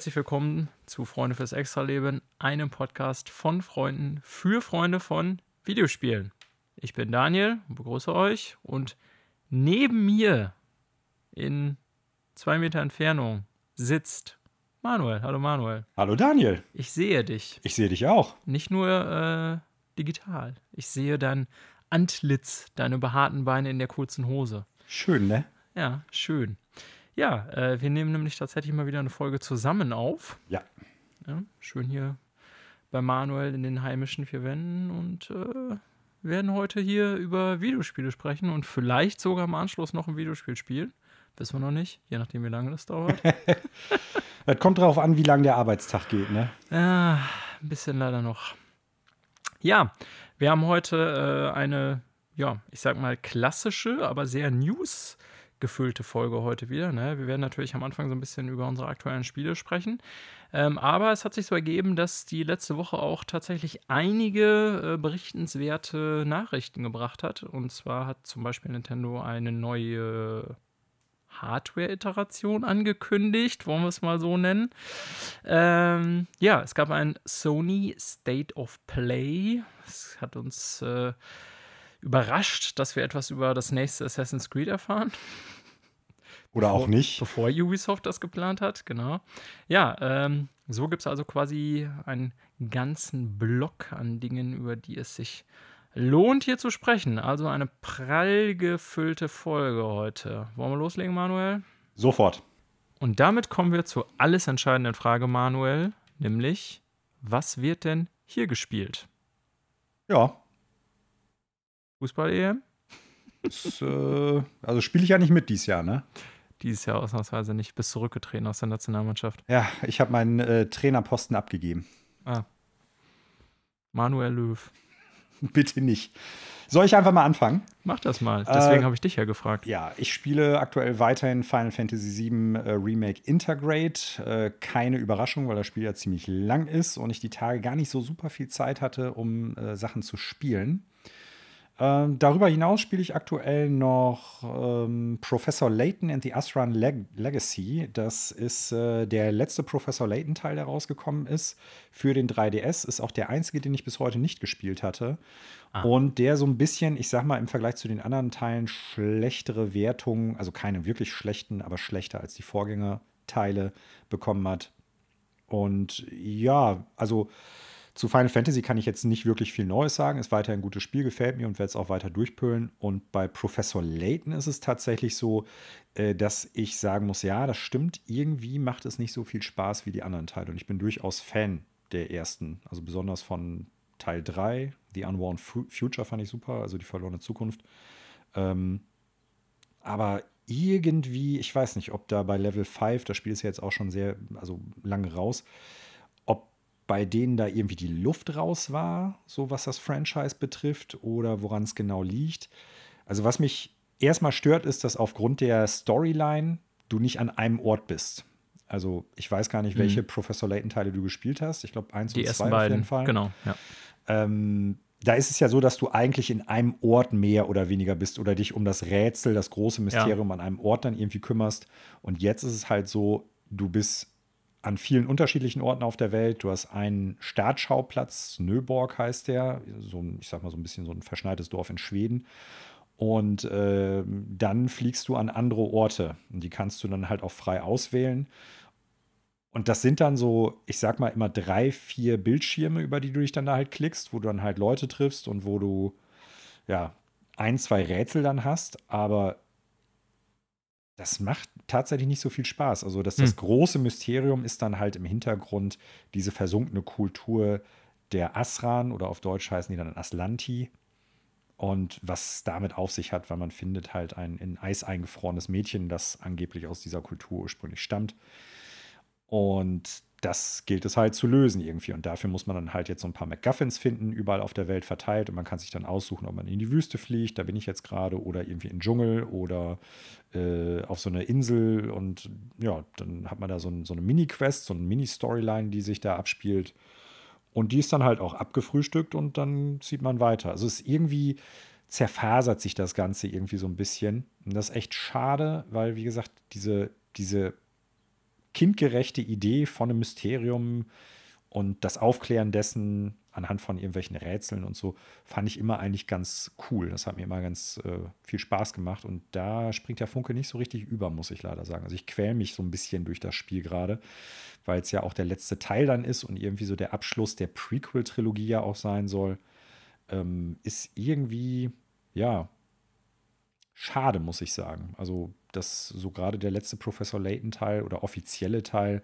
Herzlich willkommen zu Freunde fürs Extraleben, einem Podcast von Freunden für Freunde von Videospielen. Ich bin Daniel und begrüße euch und neben mir in zwei Meter Entfernung sitzt Manuel. Hallo Manuel. Hallo Daniel. Ich sehe dich. Ich sehe dich auch. Nicht nur äh, digital. Ich sehe dein Antlitz, deine behaarten Beine in der kurzen Hose. Schön, ne? Ja, schön. Ja, äh, wir nehmen nämlich tatsächlich mal wieder eine Folge zusammen auf. Ja. ja schön hier bei Manuel in den heimischen vier Wänden und äh, werden heute hier über Videospiele sprechen und vielleicht sogar im Anschluss noch ein Videospiel spielen. Wissen wir noch nicht, je nachdem, wie lange das dauert. Es kommt darauf an, wie lang der Arbeitstag geht, ne? Ja, ein bisschen leider noch. Ja, wir haben heute äh, eine, ja, ich sag mal klassische, aber sehr News- gefüllte Folge heute wieder. Ne? Wir werden natürlich am Anfang so ein bisschen über unsere aktuellen Spiele sprechen. Ähm, aber es hat sich so ergeben, dass die letzte Woche auch tatsächlich einige äh, berichtenswerte Nachrichten gebracht hat. Und zwar hat zum Beispiel Nintendo eine neue Hardware-Iteration angekündigt, wollen wir es mal so nennen. Ähm, ja, es gab ein Sony State of Play. Es hat uns äh, überrascht, dass wir etwas über das nächste Assassin's Creed erfahren. Oder bevor, auch nicht. Bevor Ubisoft das geplant hat, genau. Ja, ähm, so gibt es also quasi einen ganzen Block an Dingen, über die es sich lohnt, hier zu sprechen. Also eine prall gefüllte Folge heute. Wollen wir loslegen, Manuel? Sofort. Und damit kommen wir zur alles entscheidenden Frage, Manuel, nämlich, was wird denn hier gespielt? Ja. Fußball-EM? Äh, also spiele ich ja nicht mit dieses Jahr, ne? Dieses Jahr ausnahmsweise nicht. Bist zurückgetreten aus der Nationalmannschaft. Ja, ich habe meinen äh, Trainerposten abgegeben. Ah. Manuel Löw. Bitte nicht. Soll ich einfach mal anfangen? Mach das mal. Deswegen äh, habe ich dich ja gefragt. Ja, ich spiele aktuell weiterhin Final Fantasy VII äh, Remake Integrate. Äh, keine Überraschung, weil das Spiel ja ziemlich lang ist und ich die Tage gar nicht so super viel Zeit hatte, um äh, Sachen zu spielen. Ähm, darüber hinaus spiele ich aktuell noch ähm, Professor Layton and the Asran Leg Legacy. Das ist äh, der letzte Professor Layton-Teil, der rausgekommen ist für den 3DS. Ist auch der einzige, den ich bis heute nicht gespielt hatte. Ah. Und der so ein bisschen, ich sag mal, im Vergleich zu den anderen Teilen schlechtere Wertungen, also keine wirklich schlechten, aber schlechter als die Vorgängerteile bekommen hat. Und ja, also zu Final Fantasy kann ich jetzt nicht wirklich viel Neues sagen. Ist weiter ein gutes Spiel, gefällt mir und werde es auch weiter durchpölen. Und bei Professor Layton ist es tatsächlich so, äh, dass ich sagen muss, ja, das stimmt, irgendwie macht es nicht so viel Spaß wie die anderen Teile. Und ich bin durchaus Fan der ersten, also besonders von Teil 3, The Unworn Future fand ich super, also die verlorene Zukunft. Ähm, aber irgendwie, ich weiß nicht, ob da bei Level 5, das Spiel ist ja jetzt auch schon sehr, also lange raus, bei denen da irgendwie die Luft raus war, so was das Franchise betrifft, oder woran es genau liegt. Also was mich erstmal stört, ist, dass aufgrund der Storyline du nicht an einem Ort bist. Also ich weiß gar nicht, welche mhm. Professor Layton-Teile du gespielt hast. Ich glaube, eins die und zwei beiden. auf jeden Fall. Genau, ja. Ähm, da ist es ja so, dass du eigentlich in einem Ort mehr oder weniger bist oder dich um das Rätsel, das große Mysterium ja. an einem Ort dann irgendwie kümmerst. Und jetzt ist es halt so, du bist an vielen unterschiedlichen Orten auf der Welt. Du hast einen Startschauplatz, Nöborg heißt der, so ein, ich sag mal so ein bisschen so ein verschneites Dorf in Schweden. Und äh, dann fliegst du an andere Orte. Und die kannst du dann halt auch frei auswählen. Und das sind dann so, ich sag mal immer drei, vier Bildschirme, über die du dich dann da halt klickst, wo du dann halt Leute triffst und wo du ja ein, zwei Rätsel dann hast. Aber das macht tatsächlich nicht so viel Spaß. Also das, das hm. große Mysterium ist dann halt im Hintergrund diese versunkene Kultur der Asran oder auf Deutsch heißen die dann Aslanti. Und was damit auf sich hat, weil man findet halt ein in Eis eingefrorenes Mädchen, das angeblich aus dieser Kultur ursprünglich stammt. Und das gilt es halt zu lösen irgendwie. Und dafür muss man dann halt jetzt so ein paar MacGuffins finden, überall auf der Welt verteilt. Und man kann sich dann aussuchen, ob man in die Wüste fliegt, da bin ich jetzt gerade, oder irgendwie in den Dschungel oder äh, auf so eine Insel. Und ja, dann hat man da so, ein, so eine Mini-Quest, so eine Mini-Storyline, die sich da abspielt. Und die ist dann halt auch abgefrühstückt und dann zieht man weiter. Also es ist irgendwie zerfasert sich das Ganze irgendwie so ein bisschen. Und das ist echt schade, weil, wie gesagt, diese, diese kindgerechte Idee von einem Mysterium und das Aufklären dessen anhand von irgendwelchen Rätseln und so, fand ich immer eigentlich ganz cool. Das hat mir immer ganz äh, viel Spaß gemacht. Und da springt der Funke nicht so richtig über, muss ich leider sagen. Also ich quäle mich so ein bisschen durch das Spiel gerade, weil es ja auch der letzte Teil dann ist und irgendwie so der Abschluss der Prequel-Trilogie ja auch sein soll. Ähm, ist irgendwie, ja, schade, muss ich sagen. Also, dass so gerade der letzte Professor Layton-Teil oder offizielle Teil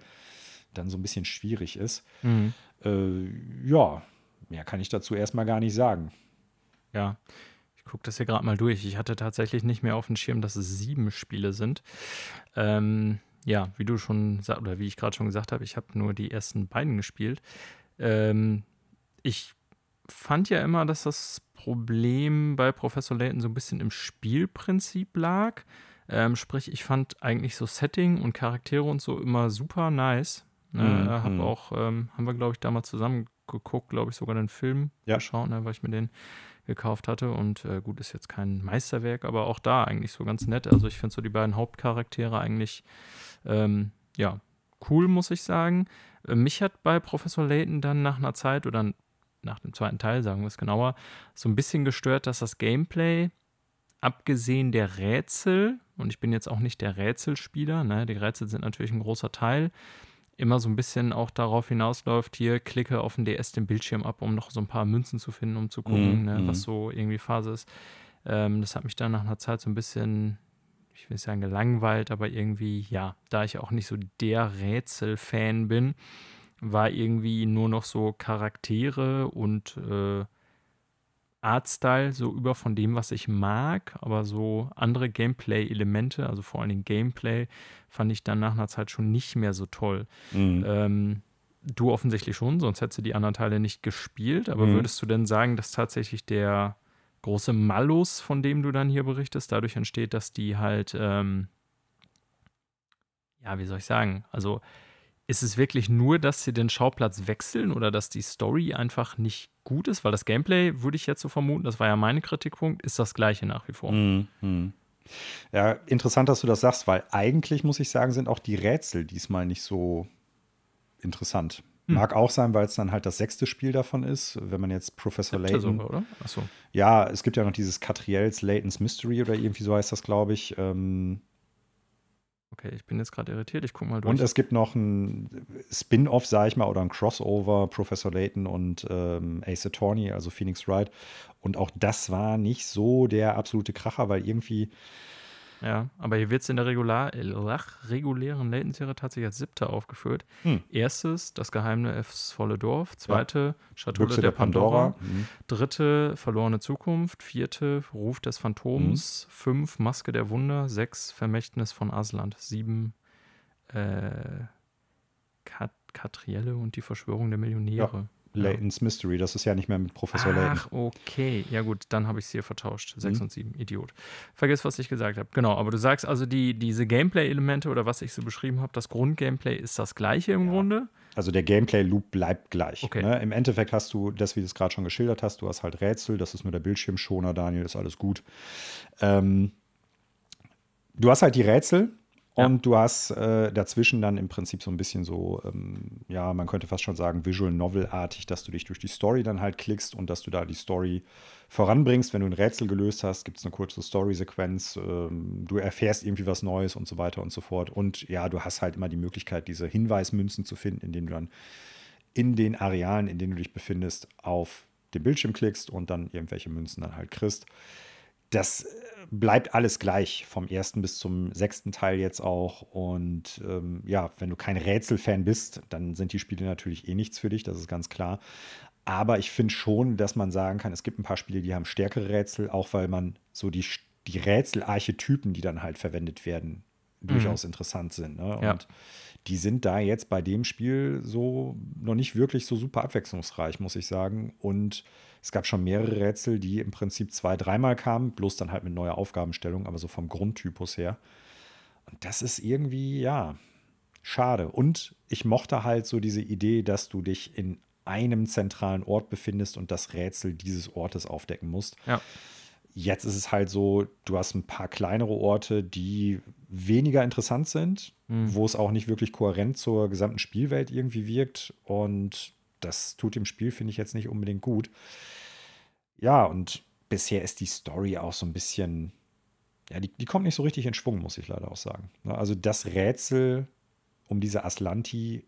dann so ein bisschen schwierig ist. Mhm. Äh, ja, mehr kann ich dazu erstmal gar nicht sagen. Ja, ich gucke das hier gerade mal durch. Ich hatte tatsächlich nicht mehr auf dem Schirm, dass es sieben Spiele sind. Ähm, ja, wie du schon oder wie ich gerade schon gesagt habe, ich habe nur die ersten beiden gespielt. Ähm, ich fand ja immer, dass das Problem bei Professor Layton so ein bisschen im Spielprinzip lag. Ähm, sprich, ich fand eigentlich so Setting und Charaktere und so immer super nice. Ne? Mhm. Hab mhm. auch, ähm, haben wir, glaube ich, damals zusammen geguckt, glaube ich, sogar den Film ja. geschaut, ne, weil ich mir den gekauft hatte. Und äh, gut, ist jetzt kein Meisterwerk, aber auch da eigentlich so ganz nett. Also ich finde so die beiden Hauptcharaktere eigentlich, ähm, ja, cool, muss ich sagen. Äh, mich hat bei Professor Layton dann nach einer Zeit oder nach dem zweiten Teil, sagen wir es genauer, so ein bisschen gestört, dass das Gameplay, abgesehen der Rätsel, und ich bin jetzt auch nicht der Rätselspieler, ne, die Rätsel sind natürlich ein großer Teil, immer so ein bisschen auch darauf hinausläuft, hier klicke auf den DS den Bildschirm ab, um noch so ein paar Münzen zu finden, um zu gucken, mm, ne, mm. was so irgendwie Phase ist. Ähm, das hat mich dann nach einer Zeit so ein bisschen, ich will nicht sagen gelangweilt, aber irgendwie, ja, da ich auch nicht so der Rätsel-Fan bin, war irgendwie nur noch so Charaktere und äh, Artstyle so über von dem, was ich mag, aber so andere Gameplay-Elemente, also vor allen Dingen Gameplay, fand ich dann nach einer Zeit schon nicht mehr so toll. Mhm. Ähm, du offensichtlich schon, sonst hättest du die anderen Teile nicht gespielt, aber mhm. würdest du denn sagen, dass tatsächlich der große Malus, von dem du dann hier berichtest, dadurch entsteht, dass die halt, ähm, ja, wie soll ich sagen, also ist es wirklich nur, dass sie den Schauplatz wechseln oder dass die Story einfach nicht gut ist? Weil das Gameplay, würde ich jetzt so vermuten, das war ja mein Kritikpunkt, ist das gleiche nach wie vor. Mm, mm. Ja, interessant, dass du das sagst, weil eigentlich, muss ich sagen, sind auch die Rätsel diesmal nicht so interessant. Hm. Mag auch sein, weil es dann halt das sechste Spiel davon ist, wenn man jetzt Professor Layton. Sogar, oder? Achso. Ja, es gibt ja noch dieses Catriels Layton's Mystery oder irgendwie so heißt das, glaube ich. Ähm, Okay, ich bin jetzt gerade irritiert. Ich gucke mal durch. Und es gibt noch ein Spin-off, sage ich mal, oder ein Crossover, Professor Layton und ähm, Ace Attorney, also Phoenix Wright. Und auch das war nicht so der absolute Kracher, weil irgendwie ja, aber hier wird es in der regular, regulären Layton-Serie tatsächlich als siebter aufgeführt. Hm. Erstes, das geheimnisvolle Dorf. Zweite, ja. Schatulle der, der, Pandora. Pandora. Mhm. Dritte, verlorene Zukunft. Vierte, Ruf des Phantoms. Mhm. Fünf, Maske der Wunder. Sechs, Vermächtnis von Asland. Sieben, äh, Kat Katrielle und die Verschwörung der Millionäre. Ja. Layton's Mystery. Das ist ja nicht mehr mit Professor Ach, Layton. Ach, okay. Ja, gut, dann habe ich es hier vertauscht. 6 mhm. und 7, Idiot. Vergiss, was ich gesagt habe. Genau, aber du sagst also, die, diese Gameplay-Elemente oder was ich so beschrieben habe, das Grundgameplay ist das gleiche im ja. Grunde. Also der Gameplay-Loop bleibt gleich. Okay. Ne? Im Endeffekt hast du das, wie du es gerade schon geschildert hast, du hast halt Rätsel, das ist nur der Bildschirmschoner, Daniel, ist alles gut. Ähm, du hast halt die Rätsel, und du hast äh, dazwischen dann im Prinzip so ein bisschen so, ähm, ja, man könnte fast schon sagen, Visual Novel-artig, dass du dich durch die Story dann halt klickst und dass du da die Story voranbringst. Wenn du ein Rätsel gelöst hast, gibt es eine kurze Story-Sequenz, ähm, du erfährst irgendwie was Neues und so weiter und so fort. Und ja, du hast halt immer die Möglichkeit, diese Hinweismünzen zu finden, indem du dann in den Arealen, in denen du dich befindest, auf den Bildschirm klickst und dann irgendwelche Münzen dann halt kriegst. Das äh, bleibt alles gleich, vom ersten bis zum sechsten Teil jetzt auch. Und ähm, ja, wenn du kein Rätselfan bist, dann sind die Spiele natürlich eh nichts für dich, das ist ganz klar. Aber ich finde schon, dass man sagen kann, es gibt ein paar Spiele, die haben stärkere Rätsel, auch weil man so die, die Rätselarchetypen, die dann halt verwendet werden, mhm. durchaus interessant sind. Ne? Und ja. Die sind da jetzt bei dem Spiel so noch nicht wirklich so super abwechslungsreich, muss ich sagen. Und es gab schon mehrere Rätsel, die im Prinzip zwei, dreimal kamen, bloß dann halt mit neuer Aufgabenstellung, aber so vom Grundtypus her. Und das ist irgendwie, ja, schade. Und ich mochte halt so diese Idee, dass du dich in einem zentralen Ort befindest und das Rätsel dieses Ortes aufdecken musst. Ja. jetzt ist es halt so, du hast ein paar kleinere Orte, die weniger interessant sind, mhm. wo es auch nicht wirklich kohärent zur gesamten Spielwelt irgendwie wirkt. Und das tut dem Spiel, finde ich, jetzt nicht unbedingt gut. Ja, und bisher ist die Story auch so ein bisschen, ja, die, die kommt nicht so richtig in Schwung, muss ich leider auch sagen. Ne, also das Rätsel um diese Aslanti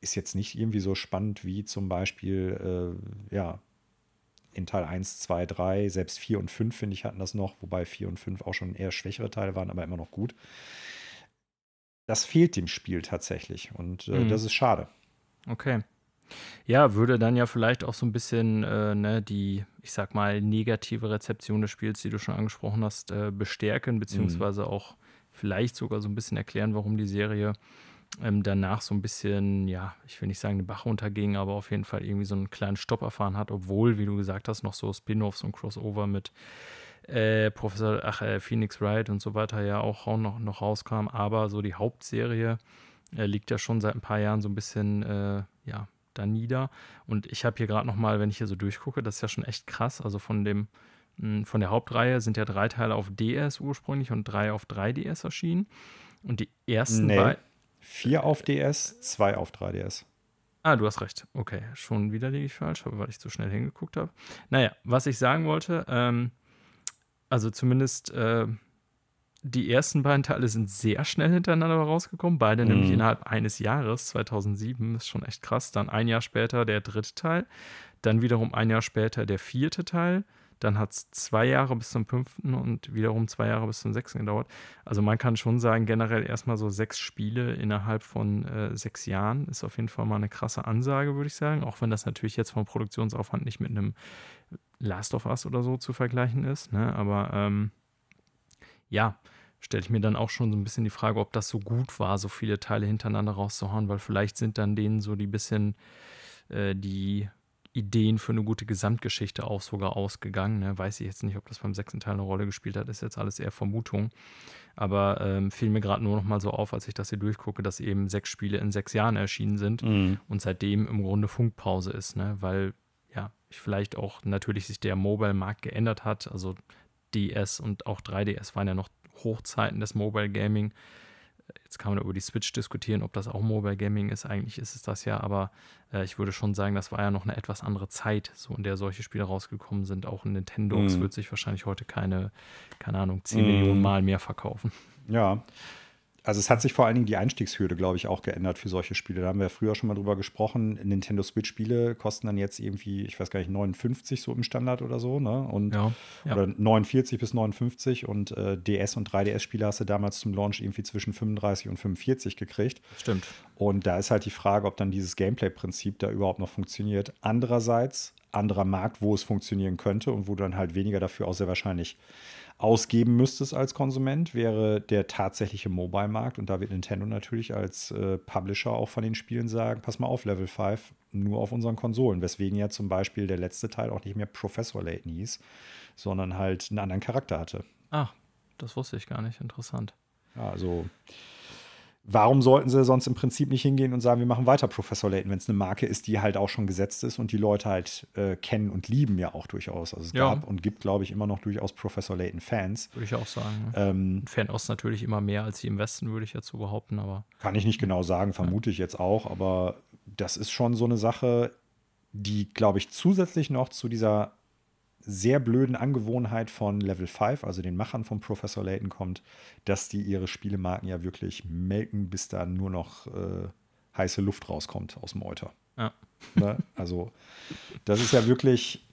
ist jetzt nicht irgendwie so spannend wie zum Beispiel, äh, ja, in Teil 1, 2, 3, selbst 4 und 5, finde ich, hatten das noch, wobei 4 und 5 auch schon eher schwächere Teile waren, aber immer noch gut. Das fehlt dem Spiel tatsächlich und äh, mhm. das ist schade. Okay. Ja, würde dann ja vielleicht auch so ein bisschen äh, ne, die, ich sag mal, negative Rezeption des Spiels, die du schon angesprochen hast, äh, bestärken, beziehungsweise mhm. auch vielleicht sogar so ein bisschen erklären, warum die Serie ähm, danach so ein bisschen, ja, ich will nicht sagen den Bach runterging, aber auf jeden Fall irgendwie so einen kleinen Stopp erfahren hat, obwohl, wie du gesagt hast, noch so Spin-offs und Crossover mit äh, Professor, ach, äh, Phoenix Wright und so weiter ja auch noch, noch rauskam. Aber so die Hauptserie äh, liegt ja schon seit ein paar Jahren so ein bisschen, äh, ja, da nieder. Und ich habe hier gerade noch mal, wenn ich hier so durchgucke, das ist ja schon echt krass. Also von dem, hm, von der Hauptreihe sind ja drei Teile auf DS ursprünglich und drei auf 3DS erschienen. Und die ersten nee. beiden. Vier auf DS, zwei auf 3DS. Ah, du hast recht. Okay, schon wieder liege ich falsch, weil ich zu schnell hingeguckt habe. Naja, was ich sagen wollte, ähm, also zumindest äh, die ersten beiden Teile sind sehr schnell hintereinander rausgekommen, beide mhm. nämlich innerhalb eines Jahres, 2007, ist schon echt krass. Dann ein Jahr später der dritte Teil, dann wiederum ein Jahr später der vierte Teil, dann hat es zwei Jahre bis zum fünften und wiederum zwei Jahre bis zum sechsten gedauert. Also man kann schon sagen, generell erstmal so sechs Spiele innerhalb von äh, sechs Jahren ist auf jeden Fall mal eine krasse Ansage, würde ich sagen. Auch wenn das natürlich jetzt vom Produktionsaufwand nicht mit einem Last of Us oder so zu vergleichen ist. Ne? Aber ähm, ja, stelle ich mir dann auch schon so ein bisschen die Frage, ob das so gut war, so viele Teile hintereinander rauszuhauen, weil vielleicht sind dann denen so die bisschen äh, die Ideen für eine gute Gesamtgeschichte auch sogar ausgegangen. Ne? Weiß ich jetzt nicht, ob das beim sechsten Teil eine Rolle gespielt hat, ist jetzt alles eher Vermutung. Aber ähm, fiel mir gerade nur noch mal so auf, als ich das hier durchgucke, dass eben sechs Spiele in sechs Jahren erschienen sind mhm. und seitdem im Grunde Funkpause ist, ne? weil vielleicht auch natürlich sich der Mobile-Markt geändert hat. Also DS und auch 3DS waren ja noch Hochzeiten des Mobile Gaming. Jetzt kann man über die Switch diskutieren, ob das auch Mobile Gaming ist. Eigentlich ist es das ja, aber äh, ich würde schon sagen, das war ja noch eine etwas andere Zeit, so in der solche Spiele rausgekommen sind. Auch in Nintendo mm. wird sich wahrscheinlich heute keine, keine Ahnung, 10 mm. Millionen Mal mehr verkaufen. Ja, also es hat sich vor allen Dingen die Einstiegshürde, glaube ich, auch geändert für solche Spiele. Da haben wir ja früher schon mal drüber gesprochen. Nintendo Switch-Spiele kosten dann jetzt irgendwie, ich weiß gar nicht, 59 so im Standard oder so, ne? Und, ja, ja. Oder 49 bis 59 und äh, DS- und 3DS-Spiele hast du damals zum Launch irgendwie zwischen 35 und 45 gekriegt. Stimmt. Und da ist halt die Frage, ob dann dieses Gameplay-Prinzip da überhaupt noch funktioniert. Andererseits, anderer Markt, wo es funktionieren könnte und wo du dann halt weniger dafür auch sehr wahrscheinlich ausgeben müsstest als Konsument, wäre der tatsächliche Mobile-Markt. Und da wird Nintendo natürlich als äh, Publisher auch von den Spielen sagen, pass mal auf, Level 5, nur auf unseren Konsolen. Weswegen ja zum Beispiel der letzte Teil auch nicht mehr Professor Layton hieß, sondern halt einen anderen Charakter hatte. Ach, das wusste ich gar nicht. Interessant. Ja, also warum sollten sie sonst im Prinzip nicht hingehen und sagen, wir machen weiter Professor Layton, wenn es eine Marke ist, die halt auch schon gesetzt ist und die Leute halt äh, kennen und lieben ja auch durchaus. Also es ja. gab und gibt, glaube ich, immer noch durchaus Professor Layton-Fans. Würde ich auch sagen. Ähm, Fernost natürlich immer mehr als die im Westen, würde ich so behaupten, aber. Kann ich nicht genau sagen, vermute ja. ich jetzt auch, aber das ist schon so eine Sache, die, glaube ich, zusätzlich noch zu dieser sehr blöden Angewohnheit von Level 5, also den Machern von Professor Layton, kommt, dass die ihre Spielemarken ja wirklich melken, bis da nur noch äh, heiße Luft rauskommt aus dem Euter. Ja. Ne? Also, das ist ja wirklich,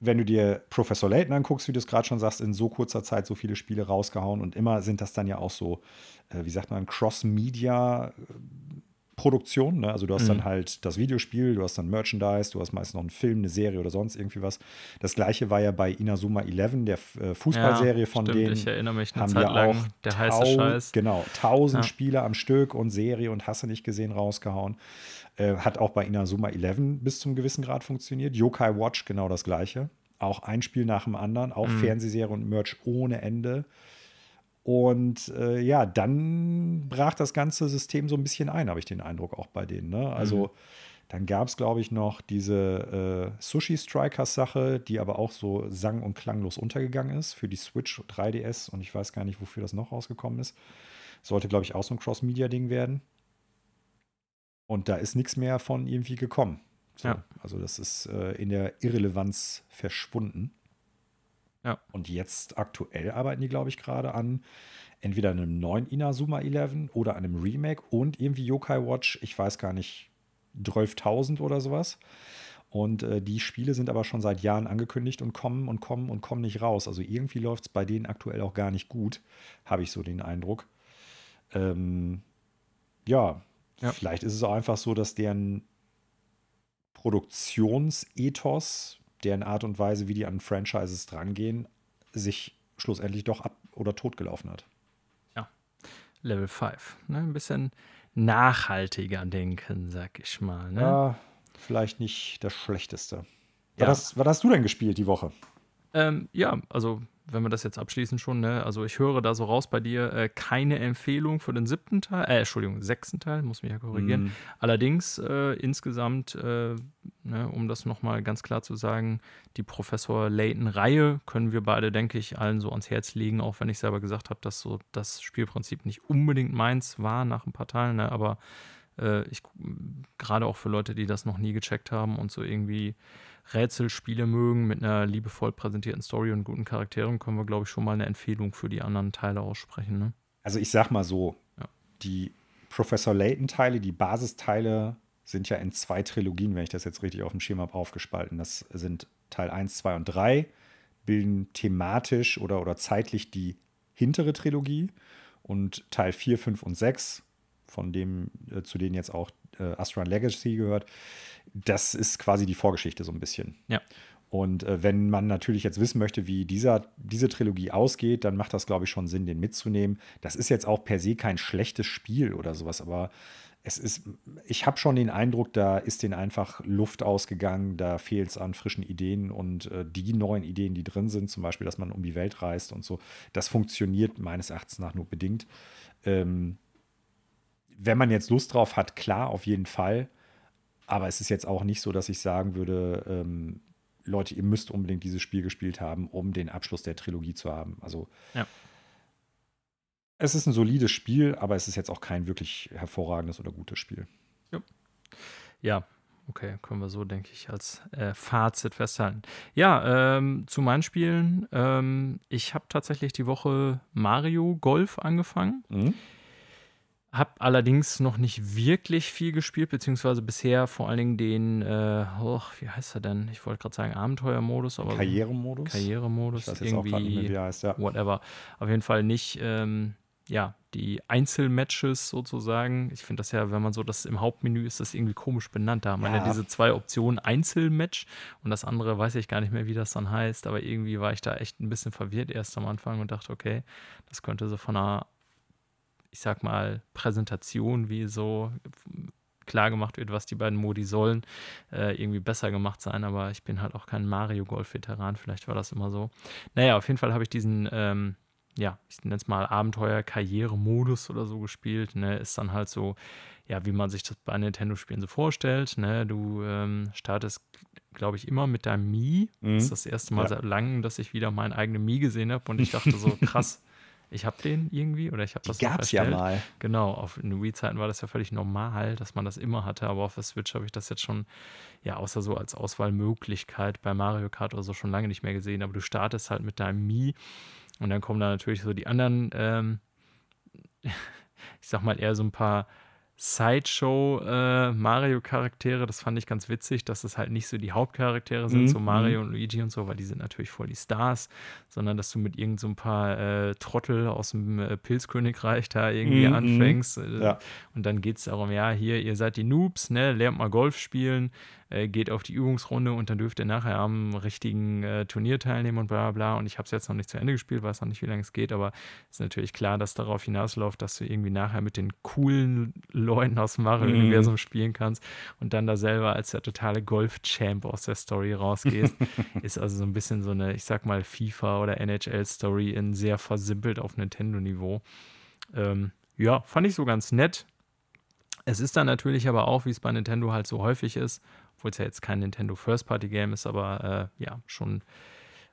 wenn du dir Professor Layton anguckst, wie du es gerade schon sagst, in so kurzer Zeit so viele Spiele rausgehauen und immer sind das dann ja auch so, äh, wie sagt man, Cross-Media- Produktion. Ne? Also du hast mhm. dann halt das Videospiel, du hast dann Merchandise, du hast meist noch einen Film, eine Serie oder sonst irgendwie was. Das gleiche war ja bei Inazuma 11, der äh, Fußballserie ja, von stimmt, denen. Ich erinnere mich eine haben Zeit lang, auch der heiße Scheiß. Genau, tausend ja. Spiele am Stück und Serie und Hasse nicht gesehen rausgehauen. Äh, hat auch bei Inazuma 11 bis zum gewissen Grad funktioniert. Yokai Watch genau das gleiche. Auch ein Spiel nach dem anderen, auch mhm. Fernsehserie und Merch ohne Ende. Und äh, ja, dann brach das ganze System so ein bisschen ein, habe ich den Eindruck auch bei denen. Ne? Also mhm. Dann gab es, glaube ich, noch diese äh, Sushi Strikers Sache, die aber auch so sang- und klanglos untergegangen ist für die Switch 3DS und ich weiß gar nicht, wofür das noch rausgekommen ist. Sollte, glaube ich, auch so ein Cross-Media-Ding werden. Und da ist nichts mehr von irgendwie gekommen. So, ja. Also das ist äh, in der Irrelevanz verschwunden. Ja. Und jetzt aktuell arbeiten die, glaube ich, gerade an entweder einem neuen Inazuma 11 oder einem Remake und irgendwie Yokai Watch, ich weiß gar nicht, 12.000 oder sowas. Und äh, die Spiele sind aber schon seit Jahren angekündigt und kommen und kommen und kommen nicht raus. Also irgendwie läuft es bei denen aktuell auch gar nicht gut, habe ich so den Eindruck. Ähm, ja, ja, vielleicht ist es auch einfach so, dass deren Produktionsethos, deren Art und Weise, wie die an Franchises drangehen, sich schlussendlich doch ab oder totgelaufen hat. Ja, Level 5. Ne? Ein bisschen nachhaltiger denken, sag ich mal. Ne? Ja, vielleicht nicht das Schlechteste. Ja. Was, was hast du denn gespielt die Woche? Ähm, ja, also wenn wir das jetzt abschließen schon, ne? also ich höre da so raus bei dir, äh, keine Empfehlung für den siebten Teil, äh, Entschuldigung, sechsten Teil, muss mich ja korrigieren. Mm. Allerdings äh, insgesamt, äh, ne, um das nochmal ganz klar zu sagen, die Professor Layton-Reihe können wir beide, denke ich, allen so ans Herz legen, auch wenn ich selber gesagt habe, dass so das Spielprinzip nicht unbedingt meins war nach ein paar Teilen, ne? aber äh, ich gerade auch für Leute, die das noch nie gecheckt haben und so irgendwie Rätselspiele mögen mit einer liebevoll präsentierten Story und guten Charakteren, können wir, glaube ich, schon mal eine Empfehlung für die anderen Teile aussprechen. Ne? Also ich sag mal so, ja. die Professor Layton-Teile, die Basisteile sind ja in zwei Trilogien, wenn ich das jetzt richtig auf dem Schema habe, aufgespalten. Das sind Teil 1, 2 und 3, bilden thematisch oder, oder zeitlich die hintere Trilogie und Teil 4, 5 und 6, von dem, äh, zu denen jetzt auch äh, Astron Legacy gehört, das ist quasi die Vorgeschichte so ein bisschen. Ja. Und äh, wenn man natürlich jetzt wissen möchte, wie dieser, diese Trilogie ausgeht, dann macht das, glaube ich, schon Sinn, den mitzunehmen. Das ist jetzt auch per se kein schlechtes Spiel oder sowas, aber es ist, ich habe schon den Eindruck, da ist denen einfach Luft ausgegangen, da fehlt es an frischen Ideen und äh, die neuen Ideen, die drin sind, zum Beispiel, dass man um die Welt reist und so, das funktioniert meines Erachtens nach nur bedingt. Ähm, wenn man jetzt Lust drauf hat, klar, auf jeden Fall. Aber es ist jetzt auch nicht so, dass ich sagen würde, ähm, Leute, ihr müsst unbedingt dieses Spiel gespielt haben, um den Abschluss der Trilogie zu haben. Also ja. es ist ein solides Spiel, aber es ist jetzt auch kein wirklich hervorragendes oder gutes Spiel. Ja, ja okay, können wir so, denke ich, als äh, Fazit festhalten. Ja, ähm, zu meinen Spielen. Ähm, ich habe tatsächlich die Woche Mario Golf angefangen. Mhm. Hab allerdings noch nicht wirklich viel gespielt, beziehungsweise bisher vor allen Dingen den, äh, oh, wie heißt er denn? Ich wollte gerade sagen Abenteuermodus, aber. Karrieremodus? Karrieremodus, ich weiß jetzt irgendwie. Auch nicht mehr, wie er heißt, ja. Whatever. Auf jeden Fall nicht, ähm, ja, die Einzelmatches sozusagen. Ich finde das ja, wenn man so das im Hauptmenü ist, das irgendwie komisch benannt. Da haben ja. wir ja diese zwei Optionen Einzelmatch und das andere weiß ich gar nicht mehr, wie das dann heißt, aber irgendwie war ich da echt ein bisschen verwirrt erst am Anfang und dachte, okay, das könnte so von einer ich sag mal, Präsentation, wie so klar gemacht wird, was die beiden Modi sollen, äh, irgendwie besser gemacht sein. Aber ich bin halt auch kein Mario Golf-Veteran, vielleicht war das immer so. Naja, auf jeden Fall habe ich diesen, ähm, ja, ich nenne es mal Abenteuer-Karriere-Modus oder so gespielt. Ne? Ist dann halt so, ja, wie man sich das bei Nintendo-Spielen so vorstellt. Ne? Du ähm, startest, glaube ich, immer mit deinem Mii. Mhm. Das ist das erste Mal ja. seit langem, dass ich wieder meinen eigenen Mii gesehen habe und ich dachte so, krass. Ich habe den irgendwie oder ich habe das Gab es ja mal. Genau, auf in Wii-Zeiten war das ja völlig normal, dass man das immer hatte, aber auf der Switch habe ich das jetzt schon, ja, außer so als Auswahlmöglichkeit bei Mario Kart oder so schon lange nicht mehr gesehen. Aber du startest halt mit deinem Mii und dann kommen da natürlich so die anderen, ähm, ich sag mal eher so ein paar Sideshow-Mario-Charaktere. Äh, das fand ich ganz witzig, dass es halt nicht so die Hauptcharaktere sind, mhm. so Mario mhm. und Luigi und so, weil die sind natürlich voll die Stars, sondern dass du mit irgend so ein paar äh, Trottel aus dem äh, Pilzkönigreich da irgendwie mhm. anfängst. Äh, ja. Und dann geht es darum, ja, hier, ihr seid die Noobs, ne, lernt mal Golf spielen äh, geht auf die Übungsrunde und dann dürft ihr nachher am richtigen äh, Turnier teilnehmen und bla bla. Und ich habe es jetzt noch nicht zu Ende gespielt, weiß noch nicht, wie lange es geht, aber es ist natürlich klar, dass darauf hinausläuft, dass du irgendwie nachher mit den coolen Leuten aus dem Mario-Universum mhm. spielen kannst und dann da selber als der totale Golf-Champ aus der Story rausgehst. ist also so ein bisschen so eine, ich sag mal, FIFA oder NHL-Story in sehr versimpelt auf Nintendo-Niveau. Ähm, ja, fand ich so ganz nett. Es ist dann natürlich aber auch, wie es bei Nintendo halt so häufig ist, obwohl es ja jetzt kein Nintendo First-Party-Game ist, aber äh, ja, schon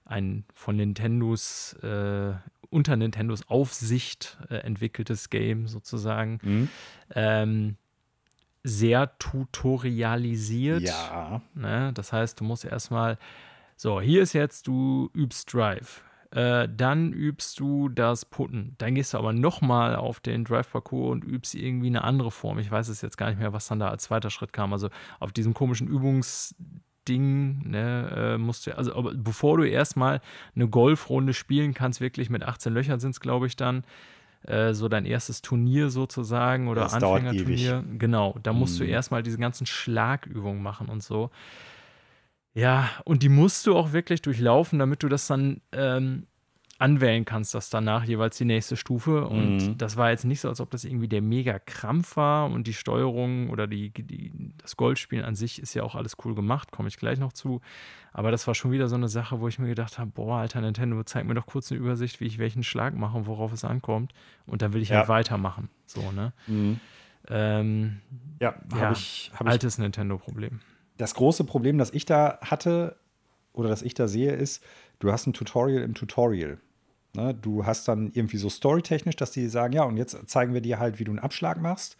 ein von Nintendos, äh, unter Nintendos Aufsicht äh, entwickeltes Game sozusagen. Mhm. Ähm, sehr tutorialisiert. Ja. Ne? Das heißt, du musst erstmal, so, hier ist jetzt, du übst Drive. Äh, dann übst du das Putten. Dann gehst du aber nochmal auf den Drive-Parcours und übst irgendwie eine andere Form. Ich weiß es jetzt gar nicht mehr, was dann da als zweiter Schritt kam. Also auf diesem komischen Übungsding, ne, äh, musst du, also aber bevor du erstmal eine Golfrunde spielen kannst, wirklich mit 18 Löchern sind es, glaube ich, dann, äh, so dein erstes Turnier sozusagen oder Anfängerturnier. Genau, da musst hm. du mhm. erstmal diese ganzen Schlagübungen machen und so. Ja, und die musst du auch wirklich durchlaufen, damit du das dann ähm, anwählen kannst, das danach jeweils die nächste Stufe. Und mhm. das war jetzt nicht so, als ob das irgendwie der mega Krampf war und die Steuerung oder die, die, das Goldspielen an sich ist ja auch alles cool gemacht, komme ich gleich noch zu. Aber das war schon wieder so eine Sache, wo ich mir gedacht habe, boah, alter Nintendo, zeig mir doch kurz eine Übersicht, wie ich welchen Schlag mache und worauf es ankommt. Und dann will ich ja. halt weitermachen. So, ne? Mhm. Ähm, ja, ja ich, altes Nintendo-Problem das große Problem, das ich da hatte oder das ich da sehe, ist, du hast ein Tutorial im Tutorial. Ne? Du hast dann irgendwie so storytechnisch, dass die sagen, ja, und jetzt zeigen wir dir halt, wie du einen Abschlag machst.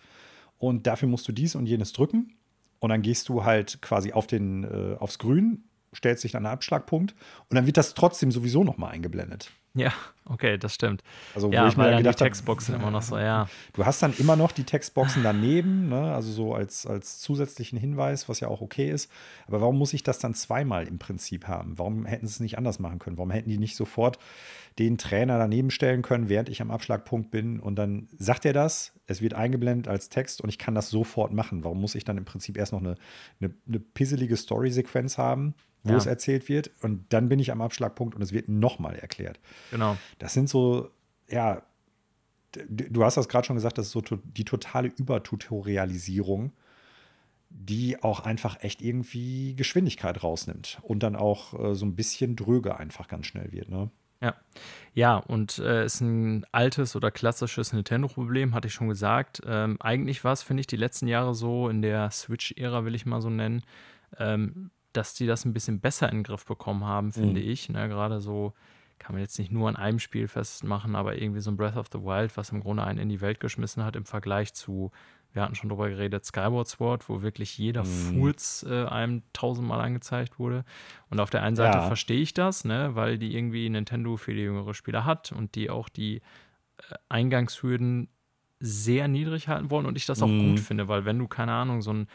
Und dafür musst du dies und jenes drücken. Und dann gehst du halt quasi auf den, äh, aufs Grün, stellst dich an den Abschlagpunkt und dann wird das trotzdem sowieso nochmal eingeblendet. Ja, okay, das stimmt. Also, wo ja, ich mir dann gedacht die Textboxen hab, immer noch so, ja. Du hast dann immer noch die Textboxen daneben, ne? also so als, als zusätzlichen Hinweis, was ja auch okay ist. Aber warum muss ich das dann zweimal im Prinzip haben? Warum hätten sie es nicht anders machen können? Warum hätten die nicht sofort den Trainer daneben stellen können, während ich am Abschlagpunkt bin und dann sagt er das, es wird eingeblendet als Text und ich kann das sofort machen. Warum muss ich dann im Prinzip erst noch eine, eine, eine pisselige Story-Sequenz haben, wo ja. es erzählt wird. Und dann bin ich am Abschlagpunkt und es wird nochmal erklärt. Genau. Das sind so, ja, du hast das gerade schon gesagt, das ist so die totale Übertutorialisierung, die auch einfach echt irgendwie Geschwindigkeit rausnimmt und dann auch äh, so ein bisschen dröge einfach ganz schnell wird. Ne? Ja, ja, und äh, ist ein altes oder klassisches Nintendo-Problem, hatte ich schon gesagt. Ähm, eigentlich war es, finde ich, die letzten Jahre so in der Switch-Ära, will ich mal so nennen, ähm, dass die das ein bisschen besser in den Griff bekommen haben, finde mhm. ich. Ne? Gerade so kann man jetzt nicht nur an einem Spiel festmachen, aber irgendwie so ein Breath of the Wild, was im Grunde einen in die Welt geschmissen hat im Vergleich zu, wir hatten schon drüber geredet, Skyward Sword, wo wirklich jeder mhm. Furz äh, einem tausendmal angezeigt wurde. Und auf der einen Seite ja. verstehe ich das, ne? weil die irgendwie Nintendo für die jüngere Spieler hat und die auch die äh, Eingangshürden sehr niedrig halten wollen und ich das auch mhm. gut finde, weil wenn du, keine Ahnung, so ein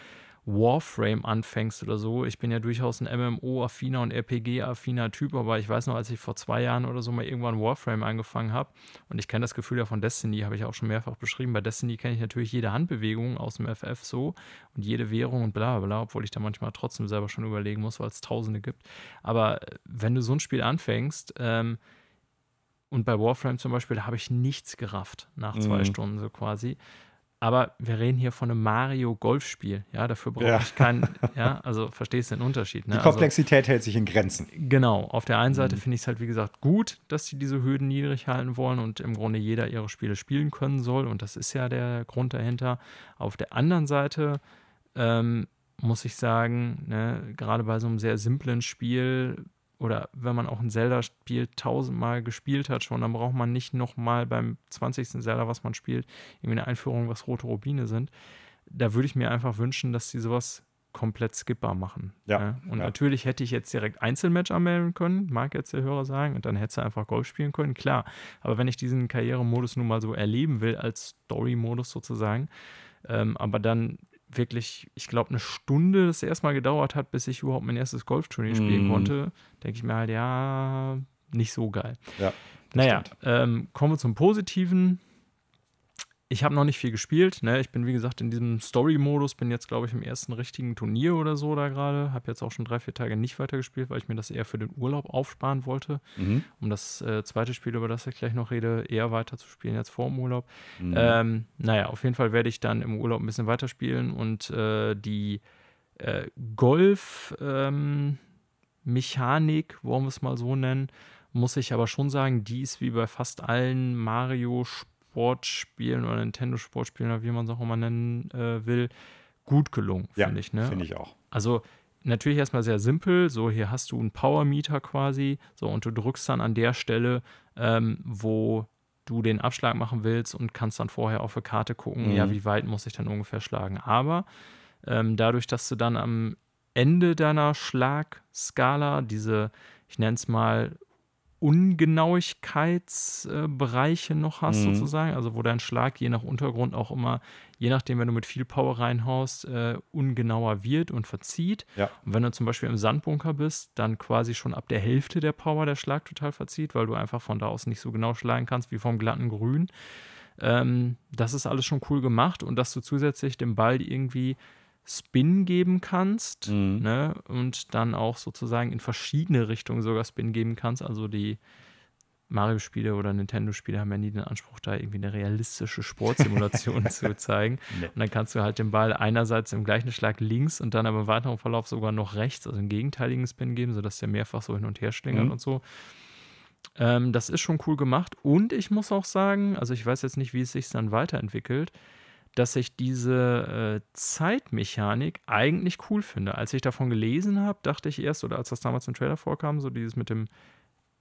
Warframe anfängst oder so. Ich bin ja durchaus ein MMO-affiner und RPG-affiner Typ, aber ich weiß noch, als ich vor zwei Jahren oder so mal irgendwann Warframe angefangen habe und ich kenne das Gefühl ja von Destiny, habe ich auch schon mehrfach beschrieben. Bei Destiny kenne ich natürlich jede Handbewegung aus dem FF so und jede Währung und bla bla, obwohl ich da manchmal trotzdem selber schon überlegen muss, weil es Tausende gibt. Aber äh, wenn du so ein Spiel anfängst, ähm, und bei Warframe zum Beispiel, da habe ich nichts gerafft nach zwei mhm. Stunden so quasi. Aber wir reden hier von einem Mario-Golfspiel. Ja, dafür brauche ja. ich keinen. Ja, also verstehst du den Unterschied. Ne? Die Komplexität also, hält sich in Grenzen. Genau. Auf der einen Seite mhm. finde ich es halt, wie gesagt, gut, dass sie diese Hürden niedrig halten wollen und im Grunde jeder ihre Spiele spielen können soll. Und das ist ja der Grund dahinter. Auf der anderen Seite ähm, muss ich sagen, ne, gerade bei so einem sehr simplen Spiel oder wenn man auch ein Zelda-Spiel tausendmal gespielt hat schon, dann braucht man nicht nochmal beim 20. Zelda, was man spielt, irgendwie eine Einführung, was rote Rubine sind. Da würde ich mir einfach wünschen, dass sie sowas komplett skippbar machen. Ja, ja. Und ja. natürlich hätte ich jetzt direkt Einzelmatch anmelden können, mag jetzt der Hörer sagen, und dann hätte sie einfach Golf spielen können, klar. Aber wenn ich diesen Karrieremodus nun mal so erleben will, als Story-Modus sozusagen, ähm, aber dann wirklich, ich glaube, eine Stunde das erstmal gedauert hat, bis ich überhaupt mein erstes Golfturnier spielen mm. konnte, denke ich mir halt, ja, nicht so geil. Ja. Naja, ähm, kommen wir zum Positiven ich habe noch nicht viel gespielt. Ne? Ich bin, wie gesagt, in diesem Story-Modus, bin jetzt, glaube ich, im ersten richtigen Turnier oder so da gerade. Habe jetzt auch schon drei, vier Tage nicht weitergespielt, weil ich mir das eher für den Urlaub aufsparen wollte, mhm. um das äh, zweite Spiel, über das ich gleich noch rede, eher weiter zu spielen jetzt vor dem Urlaub. Mhm. Ähm, naja, auf jeden Fall werde ich dann im Urlaub ein bisschen weiterspielen und äh, die äh, Golf-Mechanik, ähm, wollen wir es mal so nennen, muss ich aber schon sagen, die ist wie bei fast allen Mario-Spielen Sportspielen oder Nintendo-Sportspielen oder wie man es auch immer nennen äh, will, gut gelungen, Ja, finde ich. Ne? finde ich auch. Also natürlich erstmal sehr simpel. So, hier hast du einen Power-Meter quasi. So, und du drückst dann an der Stelle, ähm, wo du den Abschlag machen willst und kannst dann vorher auf der Karte gucken, Mhm. ja, wie weit muss ich dann ungefähr schlagen. Aber ähm, dadurch, dass du dann am Ende deiner Schlagskala diese, ich nenne es mal, Ungenauigkeitsbereiche noch hast, Mhm. sozusagen. Also wo dein Schlag je nach Untergrund auch immer, je nachdem, wenn du mit viel Power reinhaust, äh, ungenauer wird und verzieht. Ja. Und wenn du zum Beispiel im Sandbunker bist, dann quasi schon ab der Hälfte der Power der Schlag total verzieht, weil du einfach von da aus nicht so genau schlagen kannst wie vom glatten Grün. Ähm, das ist alles schon cool gemacht und dass du zusätzlich dem Ball irgendwie Spin geben kannst Mhm. ne? und dann auch sozusagen in verschiedene Richtungen sogar Spin geben kannst. Also die Mario-Spiele oder Nintendo-Spiele haben ja nie den Anspruch, da irgendwie eine realistische Sportsimulation zu zeigen. Nee. Und dann kannst du halt den Ball einerseits im gleichen Schlag links und dann aber im weiteren Verlauf sogar noch rechts, also einen gegenteiligen Spin geben, sodass der mehrfach so hin und her schlingert Mhm. und so. Ähm, das ist schon cool gemacht. Und ich muss auch sagen, also ich weiß jetzt nicht, wie es sich dann weiterentwickelt, dass ich diese äh, Zeitmechanik eigentlich cool finde. Als ich davon gelesen habe, dachte ich erst, oder als das damals im Trailer vorkam, so dieses mit dem